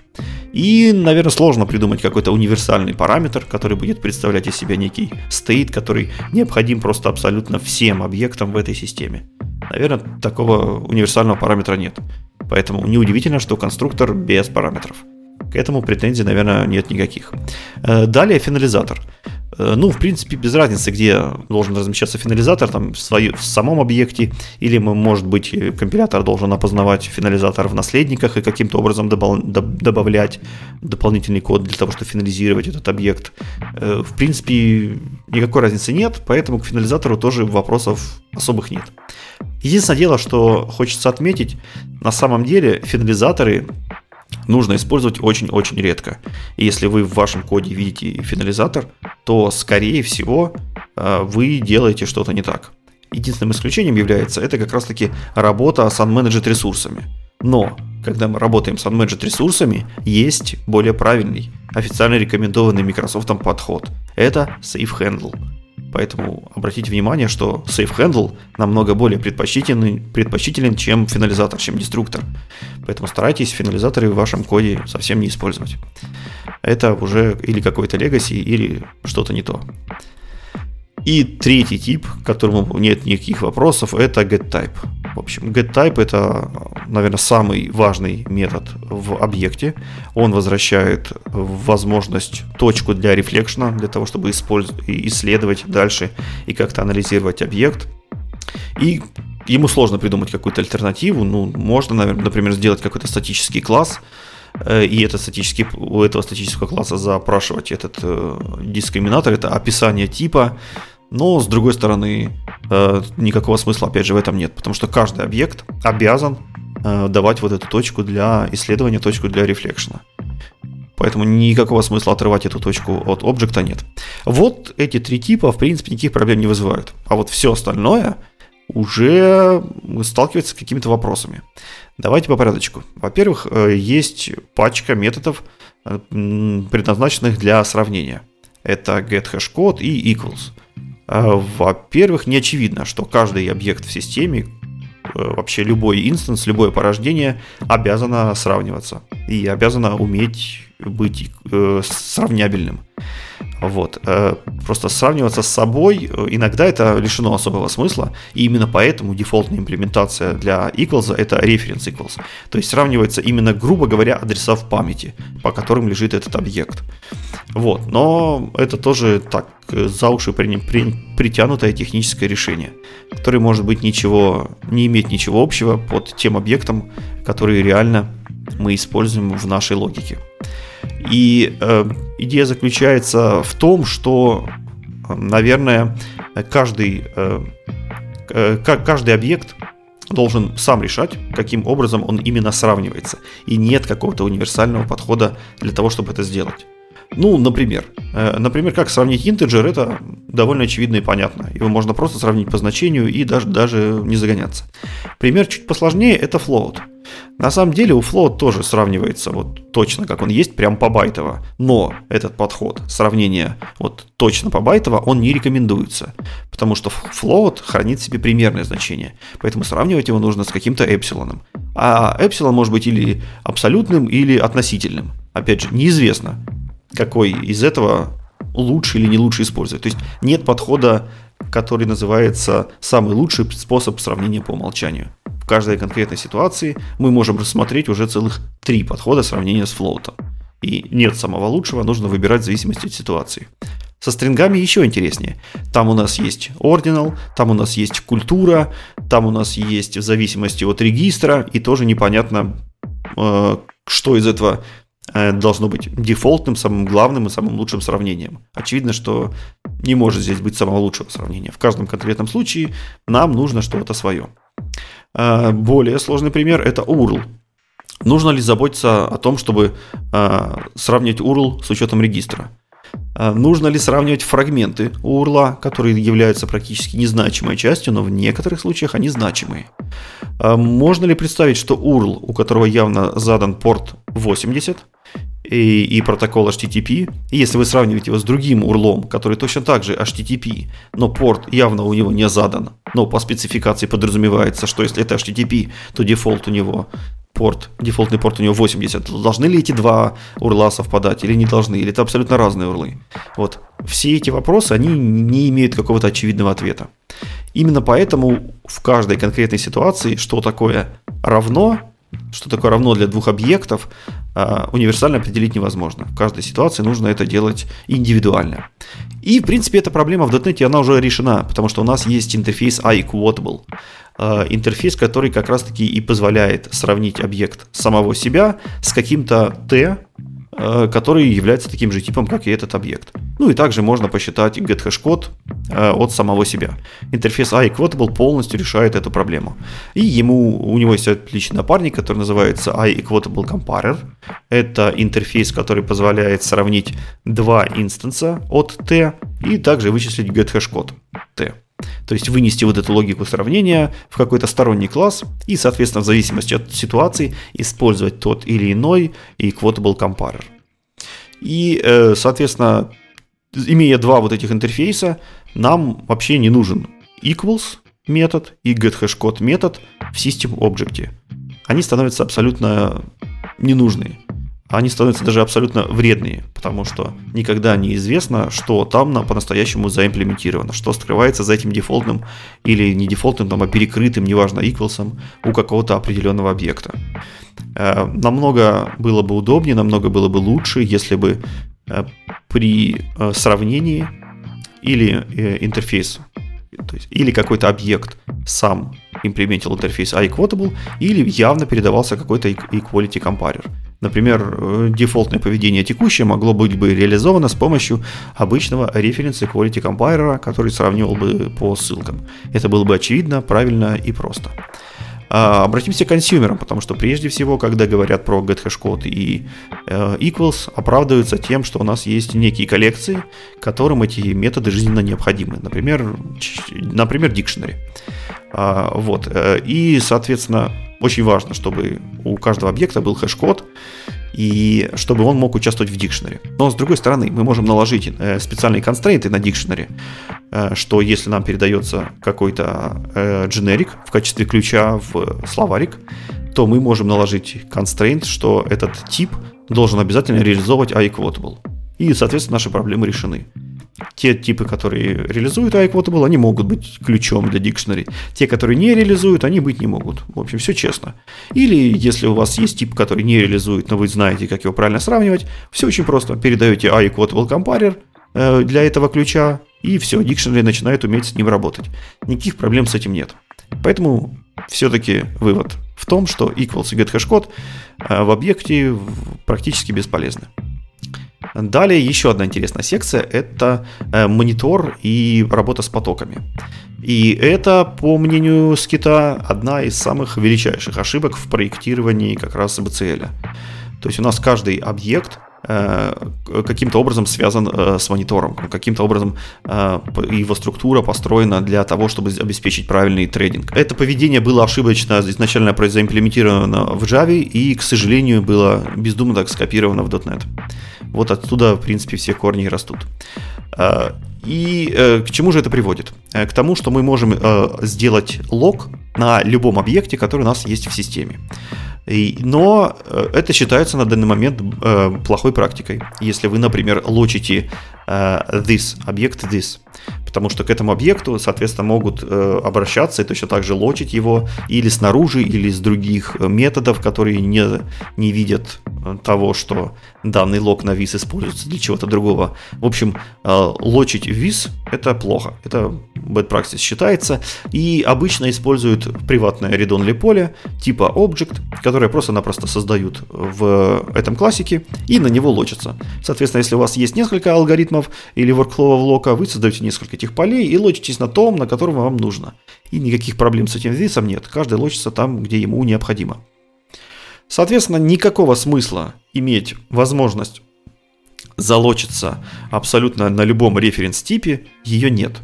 И, наверное, сложно придумать какой-то универсальный параметр, который будет представлять из себя некий стейт, который необходим просто абсолютно всем объектам в этой системе. Наверное, такого универсального параметра нет. Поэтому неудивительно, что конструктор без параметров. К этому претензий, наверное, нет никаких. Э, далее финализатор. Э, ну, в принципе, без разницы, где должен размещаться финализатор, там в, свою, в самом объекте, или, может быть, компилятор должен опознавать финализатор в наследниках и каким-то образом добав, добавлять дополнительный код для того, чтобы финализировать этот объект. Э, в принципе, никакой разницы нет, поэтому к финализатору тоже вопросов особых нет. Единственное дело, что хочется отметить, на самом деле финализаторы нужно использовать очень-очень редко. И если вы в вашем коде видите финализатор, то, скорее всего, э, вы делаете что-то не так. Единственным исключением является это как раз-таки работа с unmanaged ресурсами. Но, когда мы работаем с unmanaged ресурсами, есть более правильный, официально рекомендованный Microsoft подход. Это Safe Handle. Поэтому обратите внимание, что Safe Handle намного более предпочтителен, предпочтителен, чем финализатор, чем деструктор. Поэтому старайтесь финализаторы в вашем коде совсем не использовать. Это уже или какой-то legacy, или что-то не то. И третий тип, к которому нет никаких вопросов, это getType. В общем, getType это, наверное, самый важный метод в объекте. Он возвращает возможность точку для рефлекшена, для того, чтобы исследовать дальше и как-то анализировать объект. И ему сложно придумать какую-то альтернативу. Ну, можно, например, сделать какой-то статический класс, и это статический, у этого статического класса запрашивать этот э, дискриминатор, это описание типа, но, с другой стороны, э, никакого смысла, опять же, в этом нет, потому что каждый объект обязан э, давать вот эту точку для исследования, точку для рефлекшена. Поэтому никакого смысла отрывать эту точку от объекта нет. Вот эти три типа, в принципе, никаких проблем не вызывают. А вот все остальное уже сталкивается с какими-то вопросами. Давайте по порядочку. Во-первых, э, есть пачка методов, э, предназначенных для сравнения. Это getHashCode и equals. Э, во-первых, не очевидно, что каждый объект в системе, вообще любой инстанс, любое порождение обязано сравниваться и обязано уметь быть сравнябельным. Вот. Э, просто сравниваться с собой э, иногда это лишено особого смысла, и именно поэтому дефолтная имплементация для equals это reference equals. То есть сравнивается именно, грубо говоря, адреса в памяти, по которым лежит этот объект. Вот. Но это тоже так э, за уши при, при, притянутое техническое решение, которое может быть ничего, не иметь ничего общего под тем объектом, который реально мы используем в нашей логике. И э, идея заключается в том, что, наверное, каждый, э, э, каждый объект должен сам решать, каким образом он именно сравнивается. И нет какого-то универсального подхода для того, чтобы это сделать. Ну, например, э, например, как сравнить интеджер, это довольно очевидно и понятно. Его можно просто сравнить по значению и даже, даже не загоняться. Пример чуть посложнее – это float. На самом деле у float тоже сравнивается вот точно, как он есть, прям по байтово. Но этот подход сравнения вот точно по байтово, он не рекомендуется. Потому что float хранит в себе примерное значение. Поэтому сравнивать его нужно с каким-то эпсилоном. А эпсилон может быть или абсолютным, или относительным. Опять же, неизвестно, какой из этого лучше или не лучше использовать. То есть нет подхода, который называется самый лучший способ сравнения по умолчанию. В каждой конкретной ситуации мы можем рассмотреть уже целых три подхода сравнения с флоутом. И нет самого лучшего, нужно выбирать в зависимости от ситуации. Со стрингами еще интереснее. Там у нас есть ordinal, там у нас есть культура, там у нас есть в зависимости от регистра, и тоже непонятно, э, что из этого должно быть дефолтным, самым главным и самым лучшим сравнением. Очевидно, что не может здесь быть самого лучшего сравнения. В каждом конкретном случае нам нужно что-то свое. Э, более сложный пример – это URL. Нужно ли заботиться о том, чтобы э, сравнить URL с учетом регистра? Нужно ли сравнивать фрагменты URL, которые являются практически незначимой частью, но в некоторых случаях они значимые? Можно ли представить, что URL, у которого явно задан порт 80, и, и протокол HTTP. И если вы сравниваете его с другим урлом, который точно так же HTTP, но порт явно у него не задан, но по спецификации подразумевается, что если это HTTP, то дефолт у него порт, дефолтный порт у него 80. Должны ли эти два урла совпадать или не должны? Или это абсолютно разные урлы? Вот. Все эти вопросы, они не имеют какого-то очевидного ответа. Именно поэтому в каждой конкретной ситуации, что такое равно, что такое равно для двух объектов, а, универсально определить невозможно. В каждой ситуации нужно это делать индивидуально. И, в принципе, эта проблема в .NET, она уже решена, потому что у нас есть интерфейс iQuotable. А, интерфейс, который как раз-таки и позволяет сравнить объект самого себя с каким-то T, который является таким же типом, как и этот объект. Ну и также можно посчитать get-hash-код э, от самого себя. Интерфейс iEquatable полностью решает эту проблему. И ему, у него есть отличный напарник, который называется iEquatable Comparer. Это интерфейс, который позволяет сравнить два инстанса от t и также вычислить get-hash-код t. То есть вынести вот эту логику сравнения в какой-то сторонний класс и, соответственно, в зависимости от ситуации использовать тот или иной equatable comparer. И, э, соответственно, имея два вот этих интерфейса, нам вообще не нужен equals метод и getHashCode метод в System Object. Они становятся абсолютно ненужные они становятся даже абсолютно вредные, потому что никогда не известно, что там на, по-настоящему заимплементировано, что скрывается за этим дефолтным или не дефолтным, там, а перекрытым, неважно, equals у какого-то определенного объекта. Э, намного было бы удобнее, намного было бы лучше, если бы э, при э, сравнении или интерфейс, то есть, или какой-то объект сам имплементил интерфейс iQuotable, или явно передавался какой-то equality comparer. Например, э, дефолтное поведение текущее могло быть бы реализовано с помощью обычного reference equality compiler, который сравнивал бы по ссылкам. Это было бы очевидно, правильно и просто. А, обратимся к консюмерам, потому что прежде всего, когда говорят про getHashCode и э, equals, оправдываются тем, что у нас есть некие коллекции, которым эти методы жизненно необходимы. Например, например dictionary. А, вот. Э, и, соответственно, очень важно, чтобы у каждого объекта был хэш-код, и чтобы он мог участвовать в dictionary. Но с другой стороны, мы можем наложить э, специальные констрейнты на dictionary, э, что если нам передается какой-то дженерик в качестве ключа в словарик, то мы можем наложить констрейнт, что этот тип должен обязательно реализовывать iQuotable. И, соответственно, наши проблемы решены. Те типы, которые реализуют iQuotable, они могут быть ключом для дикшнери. Те, которые не реализуют, они быть не могут. В общем, все честно. Или если у вас есть тип, который не реализует, но вы знаете, как его правильно сравнивать, все очень просто. Передаете iQuotable comparer э, для этого ключа, и все, дикшнери начинает уметь с ним работать. Никаких проблем с этим нет. Поэтому все-таки вывод в том, что equals и getHashCode э, в объекте практически бесполезны. Далее еще одна интересная секция – это э, монитор и работа с потоками. И это, по мнению Скита, одна из самых величайших ошибок в проектировании как раз BCL. То есть у нас каждый объект Э, каким-то образом связан э, с монитором, каким-то образом его структура построена для того, чтобы обеспечить правильный трейдинг. Это поведение было ошибочно изначально заимплементировано в Java и, к сожалению, было бездумно так скопировано в .NET. Вот оттуда, в принципе, все корни растут. И э, к чему же это приводит? К тому, что мы можем э, сделать лог на любом объекте, который у нас есть в системе. Но э, это считается на данный момент э, плохой практикой. Если вы, например, лочите э, this, объект this, потому что к этому объекту, соответственно, могут обращаться и точно так же лочить его или снаружи, или из других методов, которые не, не видят того, что данный лог на виз используется для чего-то другого. В общем, лочить виз – это плохо. Это bad practice считается. И обычно используют приватное read-only поле типа object, которое просто-напросто создают в этом классике и на него лочатся. Соответственно, если у вас есть несколько алгоритмов или workflow лока, вы создаете несколько этих полей и лочитесь на том, на котором вам нужно. И никаких проблем с этим висом нет. Каждый лочится там, где ему необходимо. Соответственно, никакого смысла иметь возможность залочиться абсолютно на любом референс-типе, ее нет.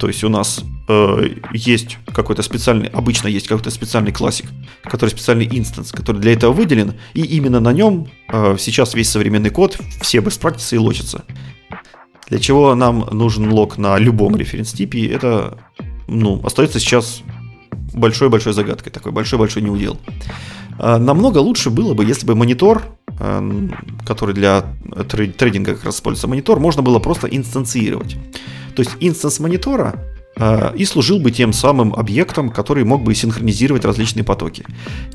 То есть у нас э, есть какой-то специальный, обычно есть какой-то специальный классик, который специальный инстанс, который для этого выделен, и именно на нем э, сейчас весь современный код, все best practices и лочатся. Для чего нам нужен лог на любом референс-типе, это ну, остается сейчас большой-большой загадкой, такой большой-большой неудел. А, намного лучше было бы, если бы монитор, а, который для трейдинга как раз используется монитор, можно было просто инстанцировать. То есть инстанс монитора а, и служил бы тем самым объектом, который мог бы синхронизировать различные потоки.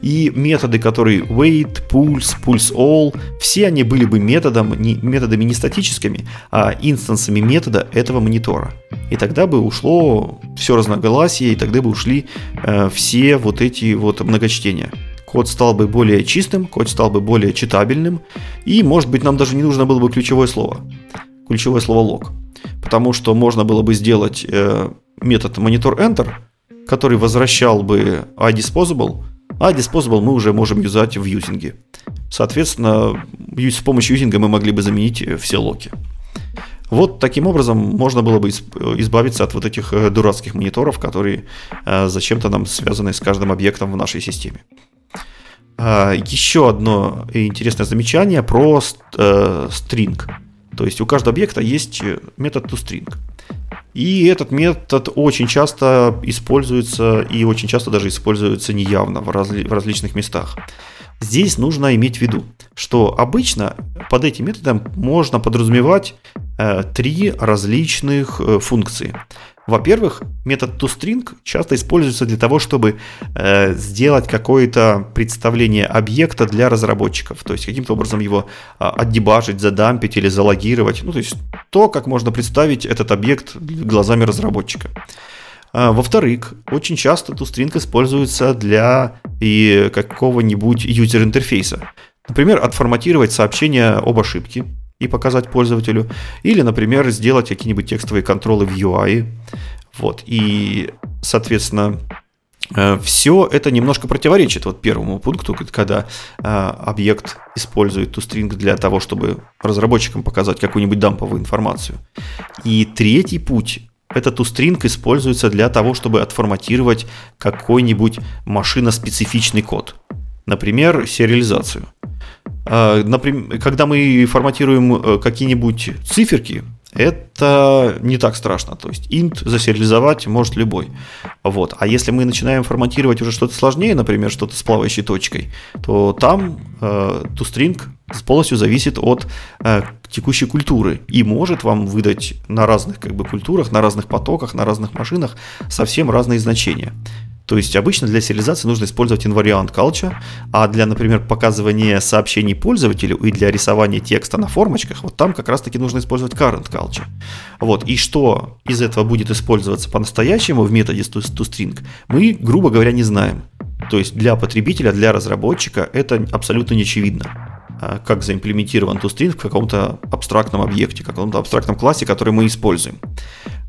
И методы, которые wait, pulse, pulse all, все они были бы методом, не, методами не статическими, а инстансами метода этого монитора. И тогда бы ушло все разноголосие, и тогда бы ушли э, все вот эти вот многочтения код стал бы более чистым, код стал бы более читабельным, и, может быть, нам даже не нужно было бы ключевое слово. Ключевое слово log. Потому что можно было бы сделать э, метод monitor enter, который возвращал бы iDisposable, а disposable мы уже можем юзать в юзинге. Соответственно, с помощью юзинга мы могли бы заменить э, все локи. Вот таким образом можно было бы избавиться от вот этих э, дурацких мониторов, которые э, зачем-то нам связаны с каждым объектом в нашей системе. А, еще одно интересное замечание про э, string. То есть у каждого объекта есть метод toString. И этот метод очень часто используется и очень часто даже используется неявно в, разли- в различных местах. Здесь нужно иметь в виду, что обычно под этим методом можно подразумевать э, три различных э, функции. Во-первых, метод toString часто используется для того, чтобы э, сделать какое-то представление объекта для разработчиков. То есть каким-то образом его э, отдебажить, задампить или залогировать. Ну, то есть то, как можно представить этот объект глазами разработчика. А, во-вторых, очень часто toString используется для и какого-нибудь юзер-интерфейса. Например, отформатировать сообщение об ошибке и показать пользователю. Или, например, сделать какие-нибудь текстовые контролы в UI. Вот. И, соответственно, Э, Все это немножко противоречит вот первому пункту, когда э, объект использует toString для того, чтобы разработчикам показать какую-нибудь дамповую информацию. И третий путь это toString используется для того, чтобы отформатировать какой-нибудь машиноспецифичный код. Например, сериализацию. Э, например, когда мы форматируем какие-нибудь циферки, это не так страшно. То есть int засериализовать может любой. Вот. А если мы начинаем форматировать уже что-то сложнее, например, что-то с плавающей точкой, то там э, toString полностью зависит от э, текущей культуры и может вам выдать на разных как бы, культурах, на разных потоках, на разных машинах совсем разные значения. То есть обычно для сериализации нужно использовать invariant culture, а для, например, показывания сообщений пользователю и для рисования текста на формочках, вот там как раз-таки нужно использовать current culture. Вот. И что из этого будет использоваться по-настоящему в методе toString, мы, грубо говоря, не знаем. То есть для потребителя, для разработчика это абсолютно не очевидно а, как заимплементирован toString в каком-то абстрактном объекте, каком-то абстрактном классе, который мы используем.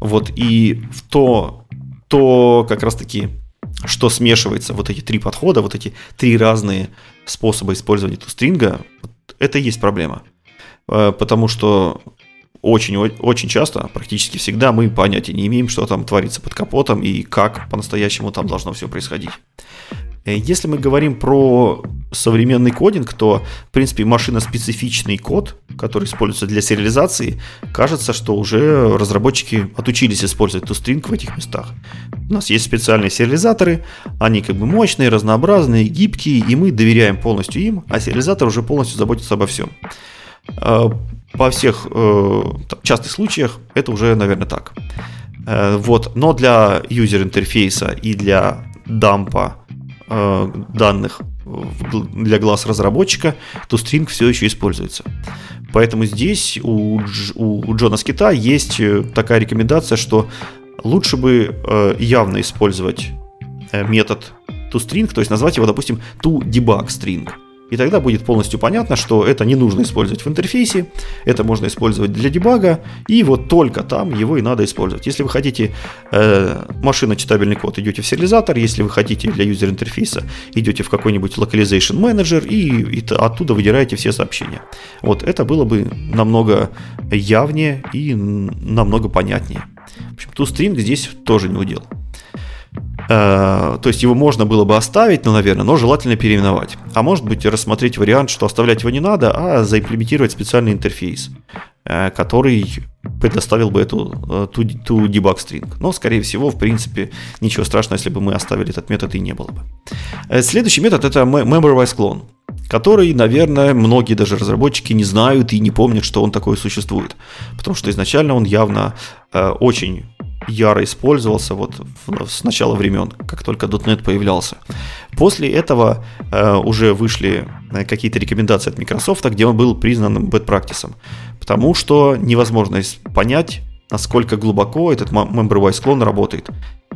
Вот, и в то, то как раз-таки что смешивается, вот эти три подхода, вот эти три разные способа использования тустринга, это и есть проблема. Э, потому что очень, очень часто, практически всегда мы понятия не имеем, что там творится под капотом и как по-настоящему там должно все происходить. Э, если мы говорим про современный кодинг, то, в принципе, машиноспецифичный код, который используется для сериализации, кажется, что уже разработчики отучились использовать toString в этих местах. У нас есть специальные сериализаторы, они как бы мощные, разнообразные, гибкие, и мы доверяем полностью им, а сериализатор уже полностью заботится обо всем. По всех э, частых случаях это уже, наверное, так. Э, вот. Но для юзер-интерфейса и для дампа Э, данных для глаз разработчика, то стринг все еще используется. Поэтому здесь у, у Джона Скита есть э, такая рекомендация, что лучше бы э, явно использовать метод toString, то есть назвать его, допустим, toDebugString. И тогда будет полностью понятно, что это не нужно использовать в интерфейсе, это можно использовать для дебага, и вот только там его и надо использовать. Если вы хотите э, машиночитабельный код, идете в сериализатор, если вы хотите для юзер интерфейса, идете в какой-нибудь localization manager и, и оттуда выдираете все сообщения. Вот это было бы намного явнее и намного понятнее. В общем, toString здесь тоже не удел. Э, то есть его можно было бы оставить, ну, наверное, но желательно переименовать. А может быть рассмотреть вариант, что оставлять его не надо, а заимплементировать специальный интерфейс, э, который предоставил бы эту э, ту, ту debug string. Но, скорее всего, в принципе, ничего страшного, если бы мы оставили этот метод и не было бы. Следующий метод это member-wise clone который, наверное, многие даже разработчики не знают и не помнят, что он такой существует. Потому что изначально он явно очень яро использовался вот с начала времен, как только .NET появлялся. После этого э, уже вышли э, какие-то рекомендации от Microsoft, где он был признан bad practice, потому что невозможно понять, насколько глубоко этот member-wise clone работает.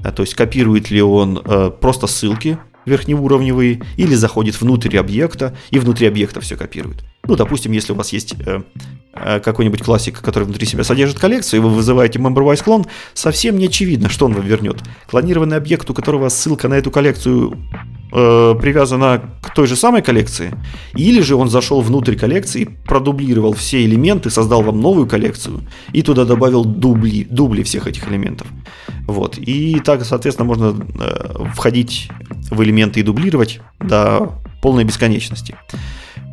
Э, то есть копирует ли он э, просто ссылки верхнеуровневые или заходит внутрь объекта и внутри объекта все копирует. Ну, допустим, если у вас есть э, э, какой-нибудь классик, который внутри себя содержит коллекцию, и вы вызываете member-wise клон, совсем не очевидно, что он вам вернет. Клонированный объект, у которого ссылка на эту коллекцию э, привязана к той же самой коллекции, или же он зашел внутрь коллекции, продублировал все элементы, создал вам новую коллекцию и туда добавил дубли, дубли всех этих элементов. Вот. И так, соответственно, можно э, входить в элементы и дублировать до полной бесконечности.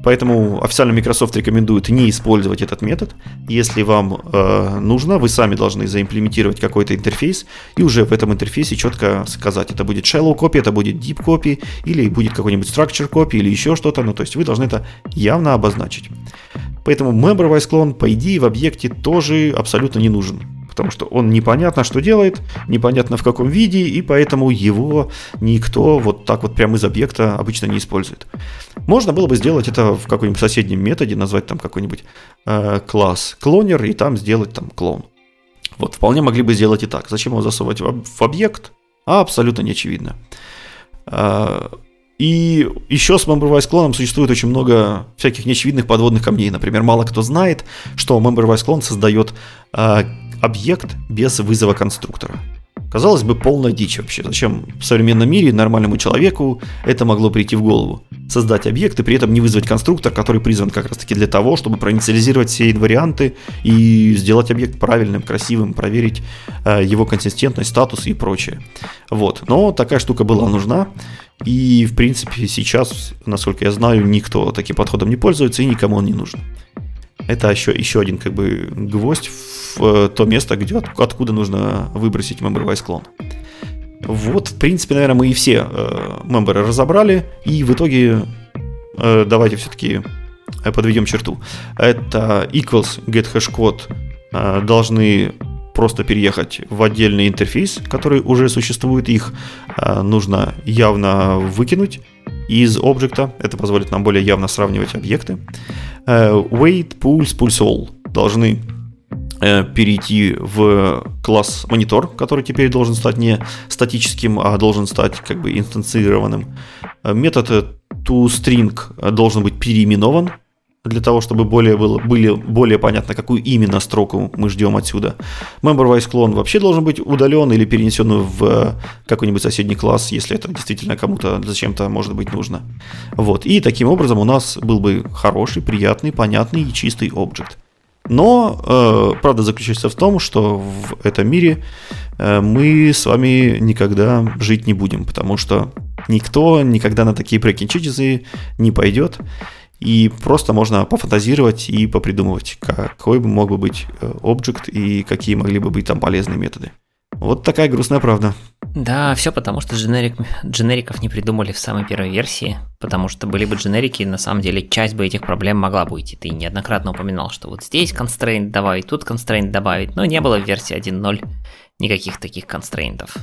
Поэтому официально Microsoft рекомендует не использовать этот метод. Если вам э, нужно, вы сами должны заимплементировать какой-то интерфейс и уже в этом интерфейсе четко сказать, это будет shallow copy, это будет deep copy, или будет какой-нибудь structure copy, или еще что-то. Ну, то есть вы должны это явно обозначить. Поэтому member-wise clone, по идее, в объекте тоже абсолютно не нужен потому что он непонятно что делает, непонятно в каком виде, и поэтому его никто вот так вот прямо из объекта обычно не использует. Можно было бы сделать это в каком-нибудь соседнем методе, назвать там какой-нибудь э, класс клонер и там сделать там клон. Вот, вполне могли бы сделать и так. Зачем его засовывать в, объект? А, абсолютно не очевидно. Э, и еще с member-wise клоном существует очень много всяких неочевидных подводных камней. Например, мало кто знает, что member-wise клон создает э, объект без вызова конструктора. Казалось бы, полная дичь вообще. Зачем в современном мире нормальному человеку это могло прийти в голову? Создать объект и при этом не вызвать конструктор, который призван как раз таки для того, чтобы проинициализировать все инварианты и сделать объект правильным, красивым, проверить э, его консистентность, статус и прочее. Вот. Но такая штука была нужна. И, в принципе, сейчас, насколько я знаю, никто таким подходом не пользуется и никому он не нужен. Это еще, еще один как бы гвоздь в э, то место, где, откуда нужно выбросить member клон. Вот, в принципе, наверное, мы и все э, мемберы разобрали, и в итоге э, давайте все-таки э, подведем черту. Это equals get hash код э, должны просто переехать в отдельный интерфейс, который уже существует, их э, нужно явно выкинуть из объекта. Это позволит нам более явно сравнивать объекты. Э, wait, pulse, pulse all должны э, перейти в класс монитор, который теперь должен стать не статическим, а должен стать как бы инстанцированным. Метод toString должен быть переименован для того, чтобы более было, были более понятно, какую именно строку мы ждем отсюда. MemberWise клон вообще должен быть удален или перенесен в какой-нибудь соседний класс, если это действительно кому-то зачем-то может быть нужно. Вот. И таким образом у нас был бы хороший, приятный, понятный и чистый объект. Но э, правда заключается в том, что в этом мире э, мы с вами никогда жить не будем, потому что никто никогда на такие breaking не пойдет. И просто можно пофантазировать и попридумывать, какой бы мог бы быть э, объект и какие могли бы быть там полезные методы. Вот такая грустная правда. Да, все потому, что дженерик, дженериков не придумали в самой первой версии, потому что были бы дженерики, на самом деле часть бы этих проблем могла быть. И ты неоднократно упоминал, что вот здесь constraint добавить, тут constraint добавить, но не было в версии 1.0 никаких таких констрейнтов.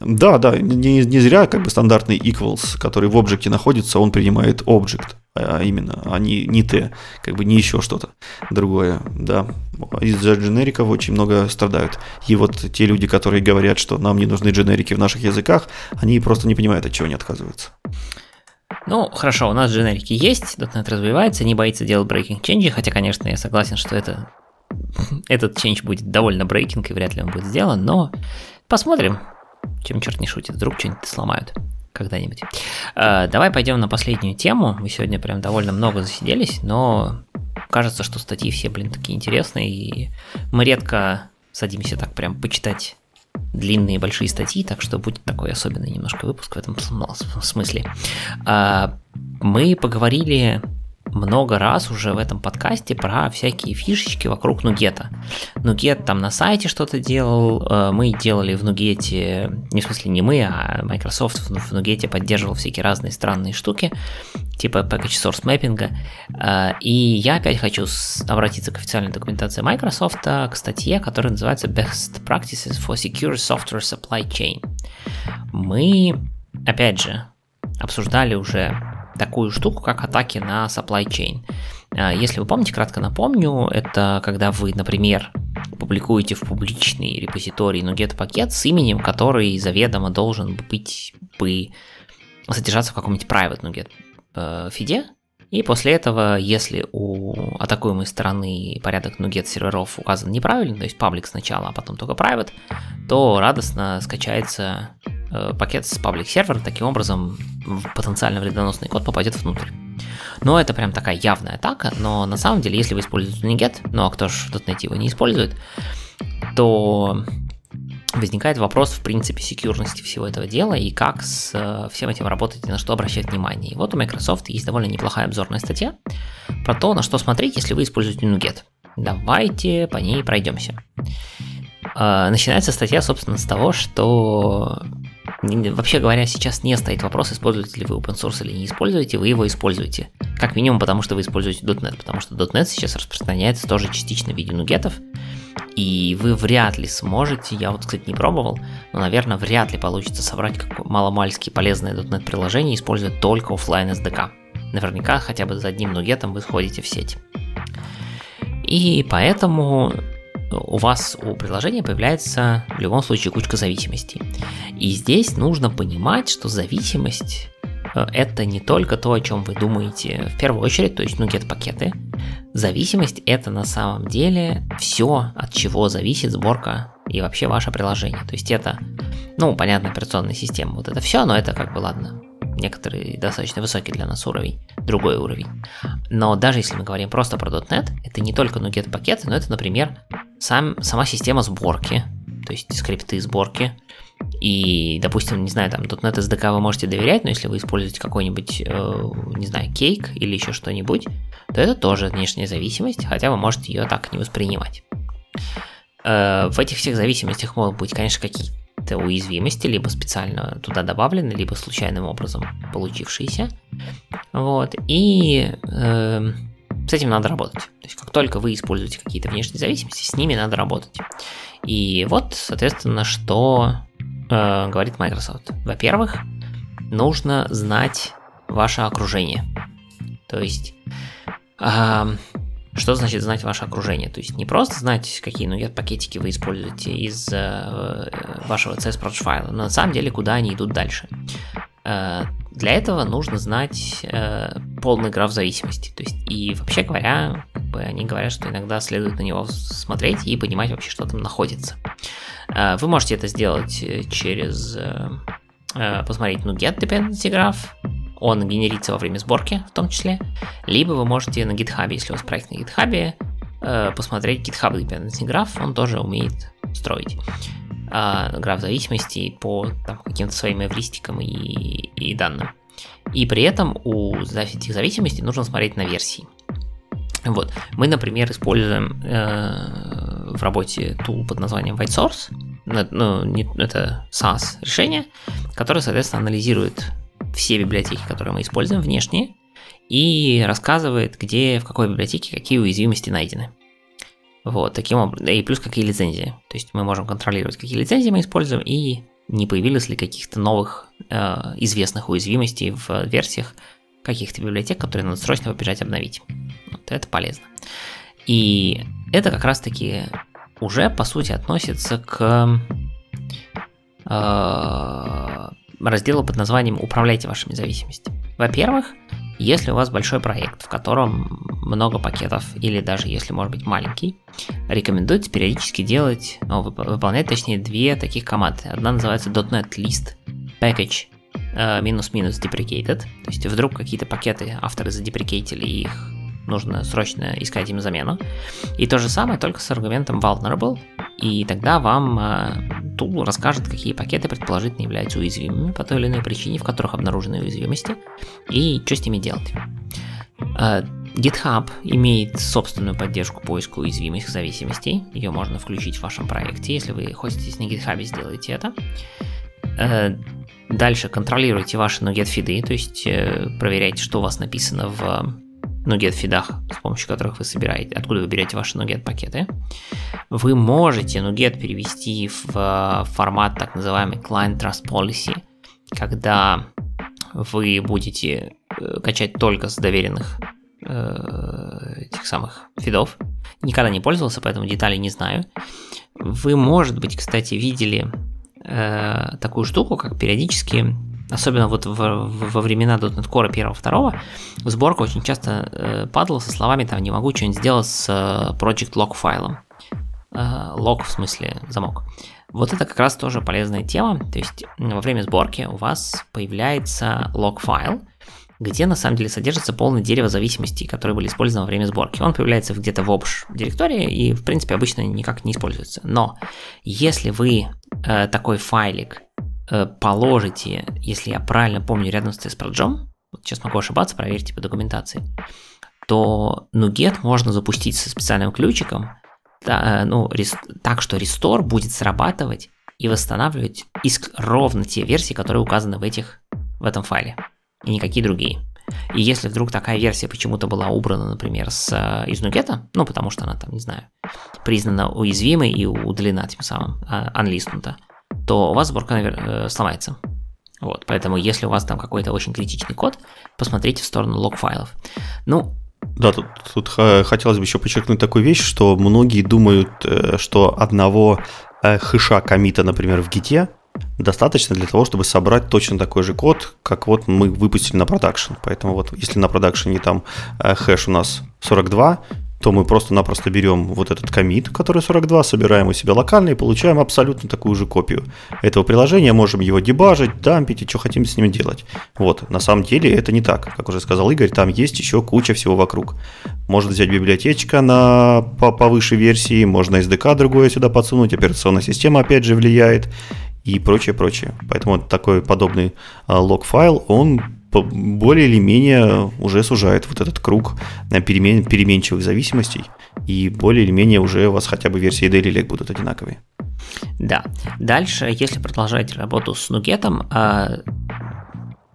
Да, да, не, не зря как бы стандартный equals, который в объекте находится, он принимает объект, а именно, а не, не t, как бы не еще что-то другое, да. Из-за дженериков очень много страдают. И вот те люди, которые говорят, что нам не нужны дженерики в наших языках, они просто не понимают, от чего они отказываются. Ну, хорошо, у нас дженерики есть, .NET развивается, не боится делать breaking change, хотя, конечно, я согласен, что это этот change будет довольно брейкинг и вряд ли он будет сделан, но посмотрим, чем черт не шутит, вдруг что-нибудь сломают когда-нибудь. Э, давай пойдем на последнюю тему. Мы сегодня прям довольно много засиделись, но кажется, что статьи все, блин, такие интересные, и мы редко садимся так прям почитать длинные большие статьи, так что будет такой особенный немножко выпуск в этом смысле. Э, мы поговорили много раз уже в этом подкасте про всякие фишечки вокруг Нугета. Нугет там на сайте что-то делал, э, мы делали в Нугете, не в смысле не мы, а Microsoft в Нугете поддерживал всякие разные странные штуки, типа package source mapping. Э, и я опять хочу обратиться к официальной документации Microsoft, к статье, которая называется Best Practices for Secure Software Supply Chain. Мы, опять же, обсуждали уже такую штуку, как атаки на supply chain. А, если вы помните, кратко напомню, это когда вы, например, публикуете в публичный репозиторий NuGet пакет с именем, который заведомо должен быть бы содержаться в каком-нибудь private NuGet э, фиде, и после этого, если у атакуемой стороны порядок NuGet серверов указан неправильно, то есть паблик сначала, а потом только private, то радостно скачается пакет с паблик сервера, таким образом потенциально вредоносный код попадет внутрь. Но это прям такая явная атака, но на самом деле, если вы используете NiGet, ну а кто же в .NET его не использует, то возникает вопрос, в принципе, секьюрности всего этого дела и как с э, всем этим работать и на что обращать внимание. И вот у Microsoft есть довольно неплохая обзорная статья про то, на что смотреть, если вы используете NuGet. Давайте по ней пройдемся. Э, начинается статья, собственно, с того, что Вообще говоря, сейчас не стоит вопрос, используете ли вы open source или не используете, вы его используете. Как минимум потому, что вы используете .NET, потому что .NET сейчас распространяется тоже частично в виде нугетов, и вы вряд ли сможете, я вот, кстати, не пробовал, но, наверное, вряд ли получится собрать как маломальски полезное .NET приложение, используя только офлайн SDK. Наверняка хотя бы за одним нугетом вы сходите в сеть. И поэтому у вас у приложения появляется в любом случае кучка зависимостей. И здесь нужно понимать, что зависимость э, это не только то, о чем вы думаете в первую очередь, то есть ну get пакеты. Зависимость это на самом деле все, от чего зависит сборка и вообще ваше приложение. То есть это, ну, понятно, операционная система, вот это все, но это как бы ладно, некоторый достаточно высокий для нас уровень, другой уровень. Но даже если мы говорим просто про .NET, это не только NuGet пакеты, но это, например, сам, сама система сборки, то есть скрипты сборки. И, допустим, не знаю, там .NET SDK вы можете доверять, но если вы используете какой-нибудь, э, не знаю, кейк или еще что-нибудь, то это тоже внешняя зависимость, хотя вы можете ее так не воспринимать. Э, в этих всех зависимостях могут быть, конечно, какие-то уязвимости, либо специально туда добавлены, либо случайным образом получившиеся. Вот. И э, с этим надо работать. То есть, как только вы используете какие-то внешние зависимости, с ними надо работать. И вот, соответственно, что э, говорит Microsoft. Во-первых, нужно знать ваше окружение. То есть э, что значит знать ваше окружение? То есть не просто знать, какие ну, пакетики вы используете из э, вашего CS Project файла, но на самом деле, куда они идут дальше. Э, для этого нужно знать э, полный граф зависимости. То есть, и вообще говоря, как бы они говорят, что иногда следует на него смотреть и понимать вообще, что там находится. Э, вы можете это сделать э, через э, э, посмотреть ну, get dependency graph, он генерится во время сборки в том числе, либо вы можете на GitHub, если у вас проект на GitHub, э, посмотреть GitHub Dependency Graph, он тоже умеет строить э, граф зависимости по там, каким-то своим эвристикам и, и данным. И при этом у этих зависимостей нужно смотреть на версии. Вот. Мы, например, используем э, в работе тул под названием White Source. Ну, не, это SaaS решение, которое, соответственно, анализирует все библиотеки, которые мы используем внешние, и рассказывает, где, в какой библиотеке какие уязвимости найдены. Вот, таким образом, и плюс какие лицензии. То есть мы можем контролировать, какие лицензии мы используем, и не появилось ли каких-то новых э, известных уязвимостей в версиях каких-то библиотек, которые надо срочно побежать обновить. Вот это полезно. И это как раз-таки уже, по сути, относится к э, разделу под названием «Управляйте вашими зависимостями». Во-первых, если у вас большой проект, в котором много пакетов, или даже если может быть маленький, рекомендуется периодически делать, ну, выполнять точнее две таких команды. Одна называется .NET List Package э, минус-минус deprecated, то есть вдруг какие-то пакеты авторы задеприкейтили их нужно срочно искать им замену. И то же самое, только с аргументом vulnerable, и тогда вам э, тул расскажет, какие пакеты предположительно являются уязвимыми по той или иной причине, в которых обнаружены уязвимости, и что с ними делать. Э, GitHub имеет собственную поддержку поиска уязвимых зависимостей. Ее можно включить в вашем проекте, если вы хотите на GitHub сделайте это. Э, дальше контролируйте ваши NuGet фиды, то есть э, проверяйте, что у вас написано в NuGet фидах, с помощью которых вы собираете, откуда вы берете ваши NuGet пакеты. Вы можете NuGet перевести в э, формат так называемый Client Trust Policy, когда вы будете э, качать только с доверенных э, этих самых фидов. Никогда не пользовался, поэтому деталей не знаю. Вы, может быть, кстати, видели э, такую штуку, как периодически особенно вот в, в, во времена .NET Core 1-2, в сборку очень часто э, падала со словами там «не могу что-нибудь сделать с э, project log файлом». Э, в смысле замок. Вот это как раз тоже полезная тема, то есть во время сборки у вас появляется log файл, где на самом деле содержится полное дерево зависимостей, которые были использованы во время сборки. Он появляется где-то в общ директории и, в принципе, обычно никак не используется. Но если вы э, такой файлик положите, если я правильно помню, рядом с TestProject, вот сейчас могу ошибаться, проверьте по документации, то NuGet можно запустить со специальным ключиком, да, э, ну, так что Restore будет срабатывать и восстанавливать ровно те версии, которые указаны в, этих, в этом файле, и никакие другие. И если вдруг такая версия почему-то была убрана, например, с, э, из нугета, ну, потому что она там, не знаю, признана уязвимой и удалена тем самым, анлистнута, то у вас сборка э, сломается. Вот, поэтому если у вас там какой-то очень критичный код, посмотрите в сторону лог-файлов. Ну, да, тут, тут хотелось бы еще подчеркнуть такую вещь, что многие думают, э, что одного э, хэша комита, например, в гите достаточно для того, чтобы собрать точно такой же код, как вот мы выпустили на продакшн. Поэтому вот если на продакшене там хэш у нас 42, то мы просто-напросто берем вот этот комит, который 42, собираем у себя локально и получаем абсолютно такую же копию этого приложения, можем его дебажить, дампить и что хотим с ним делать. Вот, на самом деле это не так. Как уже сказал Игорь, там есть еще куча всего вокруг. Можно взять библиотечка на повыше версии, можно SDK другое сюда подсунуть, операционная система опять же влияет и прочее, прочее. Поэтому такой подобный а, лог-файл, он более или менее уже сужает вот этот круг перемен, переменчивых зависимостей, и более или менее уже у вас хотя бы версии Lake будут одинаковые. Да. Дальше, если продолжать работу с нугетом, а,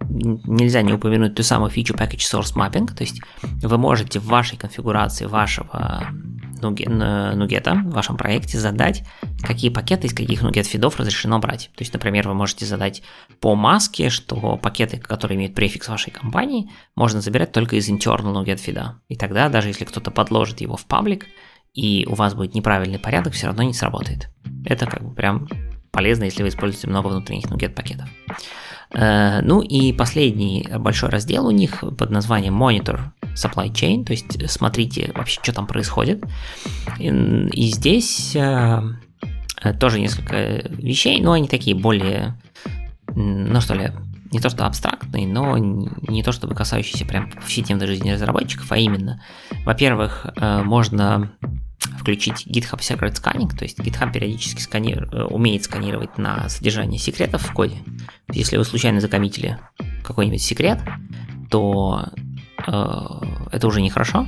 нельзя не упомянуть ту самую фичу Package Source Mapping, то есть вы можете в вашей конфигурации вашего нугета в вашем проекте задать, какие пакеты из каких нугет фидов разрешено брать. То есть, например, вы можете задать по маске, что пакеты, которые имеют префикс вашей компании, можно забирать только из internal нугет фида. И тогда, даже если кто-то подложит его в паблик, и у вас будет неправильный порядок, все равно не сработает. Это как бы прям полезно, если вы используете много внутренних нугет пакетов. Э, ну и последний большой раздел у них под названием Monitor Supply Chain, то есть смотрите вообще, что там происходит. И здесь э, тоже несколько вещей, но они такие более, ну что ли, не то что абстрактные, но не то чтобы касающиеся прям повседневной жизни разработчиков, а именно, во-первых, э, можно включить GitHub Secret Scanning, то есть GitHub периодически сканир, э, умеет сканировать на содержание секретов в коде. Если вы случайно закоммитили какой-нибудь секрет, то э, это уже нехорошо.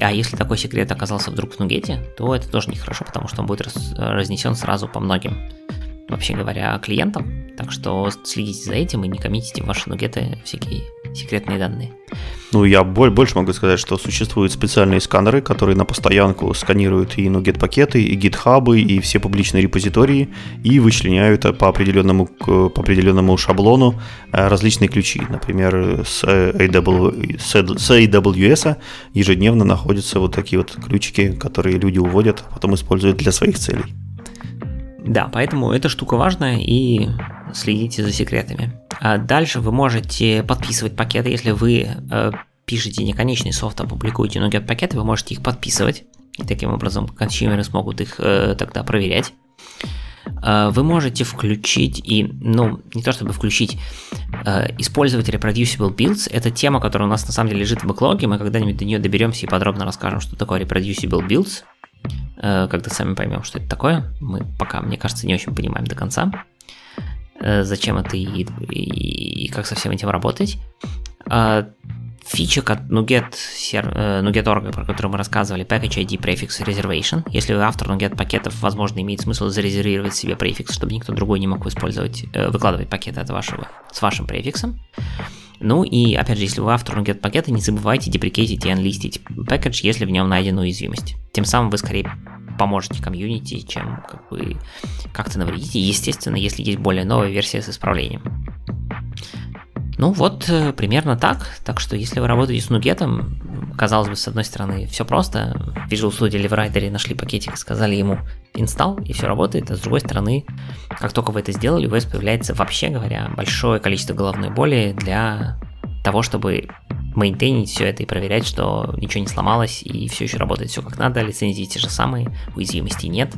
А если такой секрет оказался вдруг в нугете, то это тоже нехорошо, потому что он будет раз, разнесен сразу по многим, вообще говоря, клиентам. Так что следите за этим и не коммитите ваши нугеты всякие секретные данные. Ну, я больше могу сказать, что существуют специальные сканеры, которые на постоянку сканируют и NuGet пакеты, и гитхабы, и все публичные репозитории, и вычленяют по определенному, по определенному шаблону э, различные ключи. Например, с, с AWS ежедневно находятся вот такие вот ключики, которые люди уводят, а потом используют для своих целей. Да, поэтому эта штука важная, и следите за секретами. А дальше вы можете подписывать пакеты, если вы э, пишете не конечный софт, а публикуете NuGet пакеты, вы можете их подписывать, и таким образом консюмеры смогут их э, тогда проверять. Э, вы можете включить и, ну, не то чтобы включить, э, использовать reproducible builds. Это тема, которая у нас на самом деле лежит в бэклоге. Мы когда-нибудь до нее доберемся и подробно расскажем, что такое reproducible builds. Когда сами поймем, что это такое. Мы пока, мне кажется, не очень понимаем до конца. Э, зачем это и, и, и как со всем этим работать. А, фича NuGet, э, NuGet.org, про которую мы рассказывали, Package ID Prefix Reservation. Если вы автор NuGet пакетов, возможно, имеет смысл зарезервировать себе префикс, чтобы никто другой не мог использовать, э, выкладывать пакеты от вашего, с вашим префиксом. Ну и, опять же, если вы автор NuGet пакета, не забывайте деприкейтить и анлистить package, если в нем найдена уязвимость. Тем самым вы скорее поможете комьюнити, чем как бы как-то навредите. Естественно, если есть более новая версия с исправлением. Ну вот, э, примерно так. Так что, если вы работаете с нугетом, казалось бы, с одной стороны, все просто. В Visual Studio Writer нашли пакетик, сказали ему install, и все работает. А с другой стороны, как только вы это сделали, у вас появляется, вообще говоря, большое количество головной боли для того, чтобы мейнтейнить все это и проверять, что ничего не сломалось и все еще работает все как надо, лицензии те же самые, уязвимостей нет,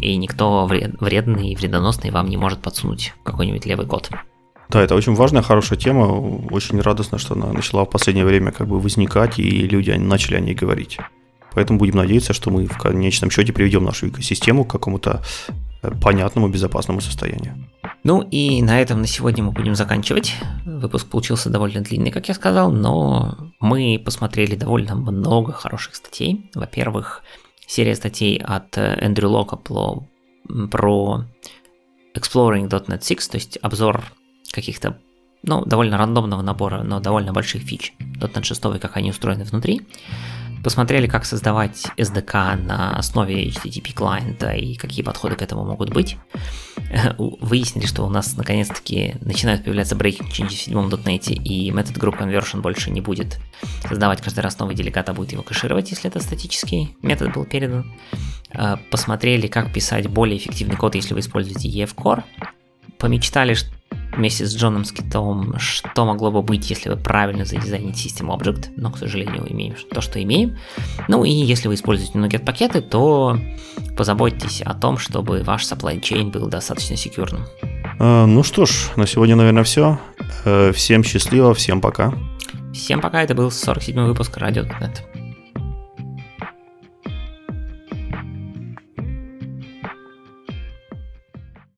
и никто вредный и вредоносный вам не может подсунуть какой-нибудь левый код. Да, это очень важная, хорошая тема. Очень радостно, что она начала в последнее время как бы возникать, и люди начали о ней говорить. Поэтому будем надеяться, что мы в конечном счете приведем нашу экосистему к какому-то понятному, безопасному состоянию. Ну и на этом на сегодня мы будем заканчивать. Выпуск получился довольно длинный, как я сказал, но мы посмотрели довольно много хороших статей. Во-первых, серия статей от Эндрю Лока про Exploring.NET 6, то есть обзор каких-то ну, довольно рандомного набора, но довольно больших фич .NET 6, как они устроены внутри. Посмотрели, как создавать SDK на основе HTTP клиента и какие подходы к этому могут быть. Выяснили, что у нас наконец-таки начинают появляться breaking changes в седьмом .NET, и метод group conversion больше не будет создавать каждый раз новый делегат, а будет его кэшировать, если это статический метод был передан. Э, посмотрели, как писать более эффективный код, если вы используете EF Core. Помечтали, вместе с Джоном Скитовым, что могло бы быть, если вы правильно задизайните System Object, но, к сожалению, имеем то, что имеем. Ну и если вы используете NuGet пакеты, то позаботьтесь о том, чтобы ваш supply chain был достаточно секьюрным. А, ну что ж, на сегодня, наверное, все. Э, всем счастливо, всем пока. Всем пока, это был 47 выпуск Радио.нет.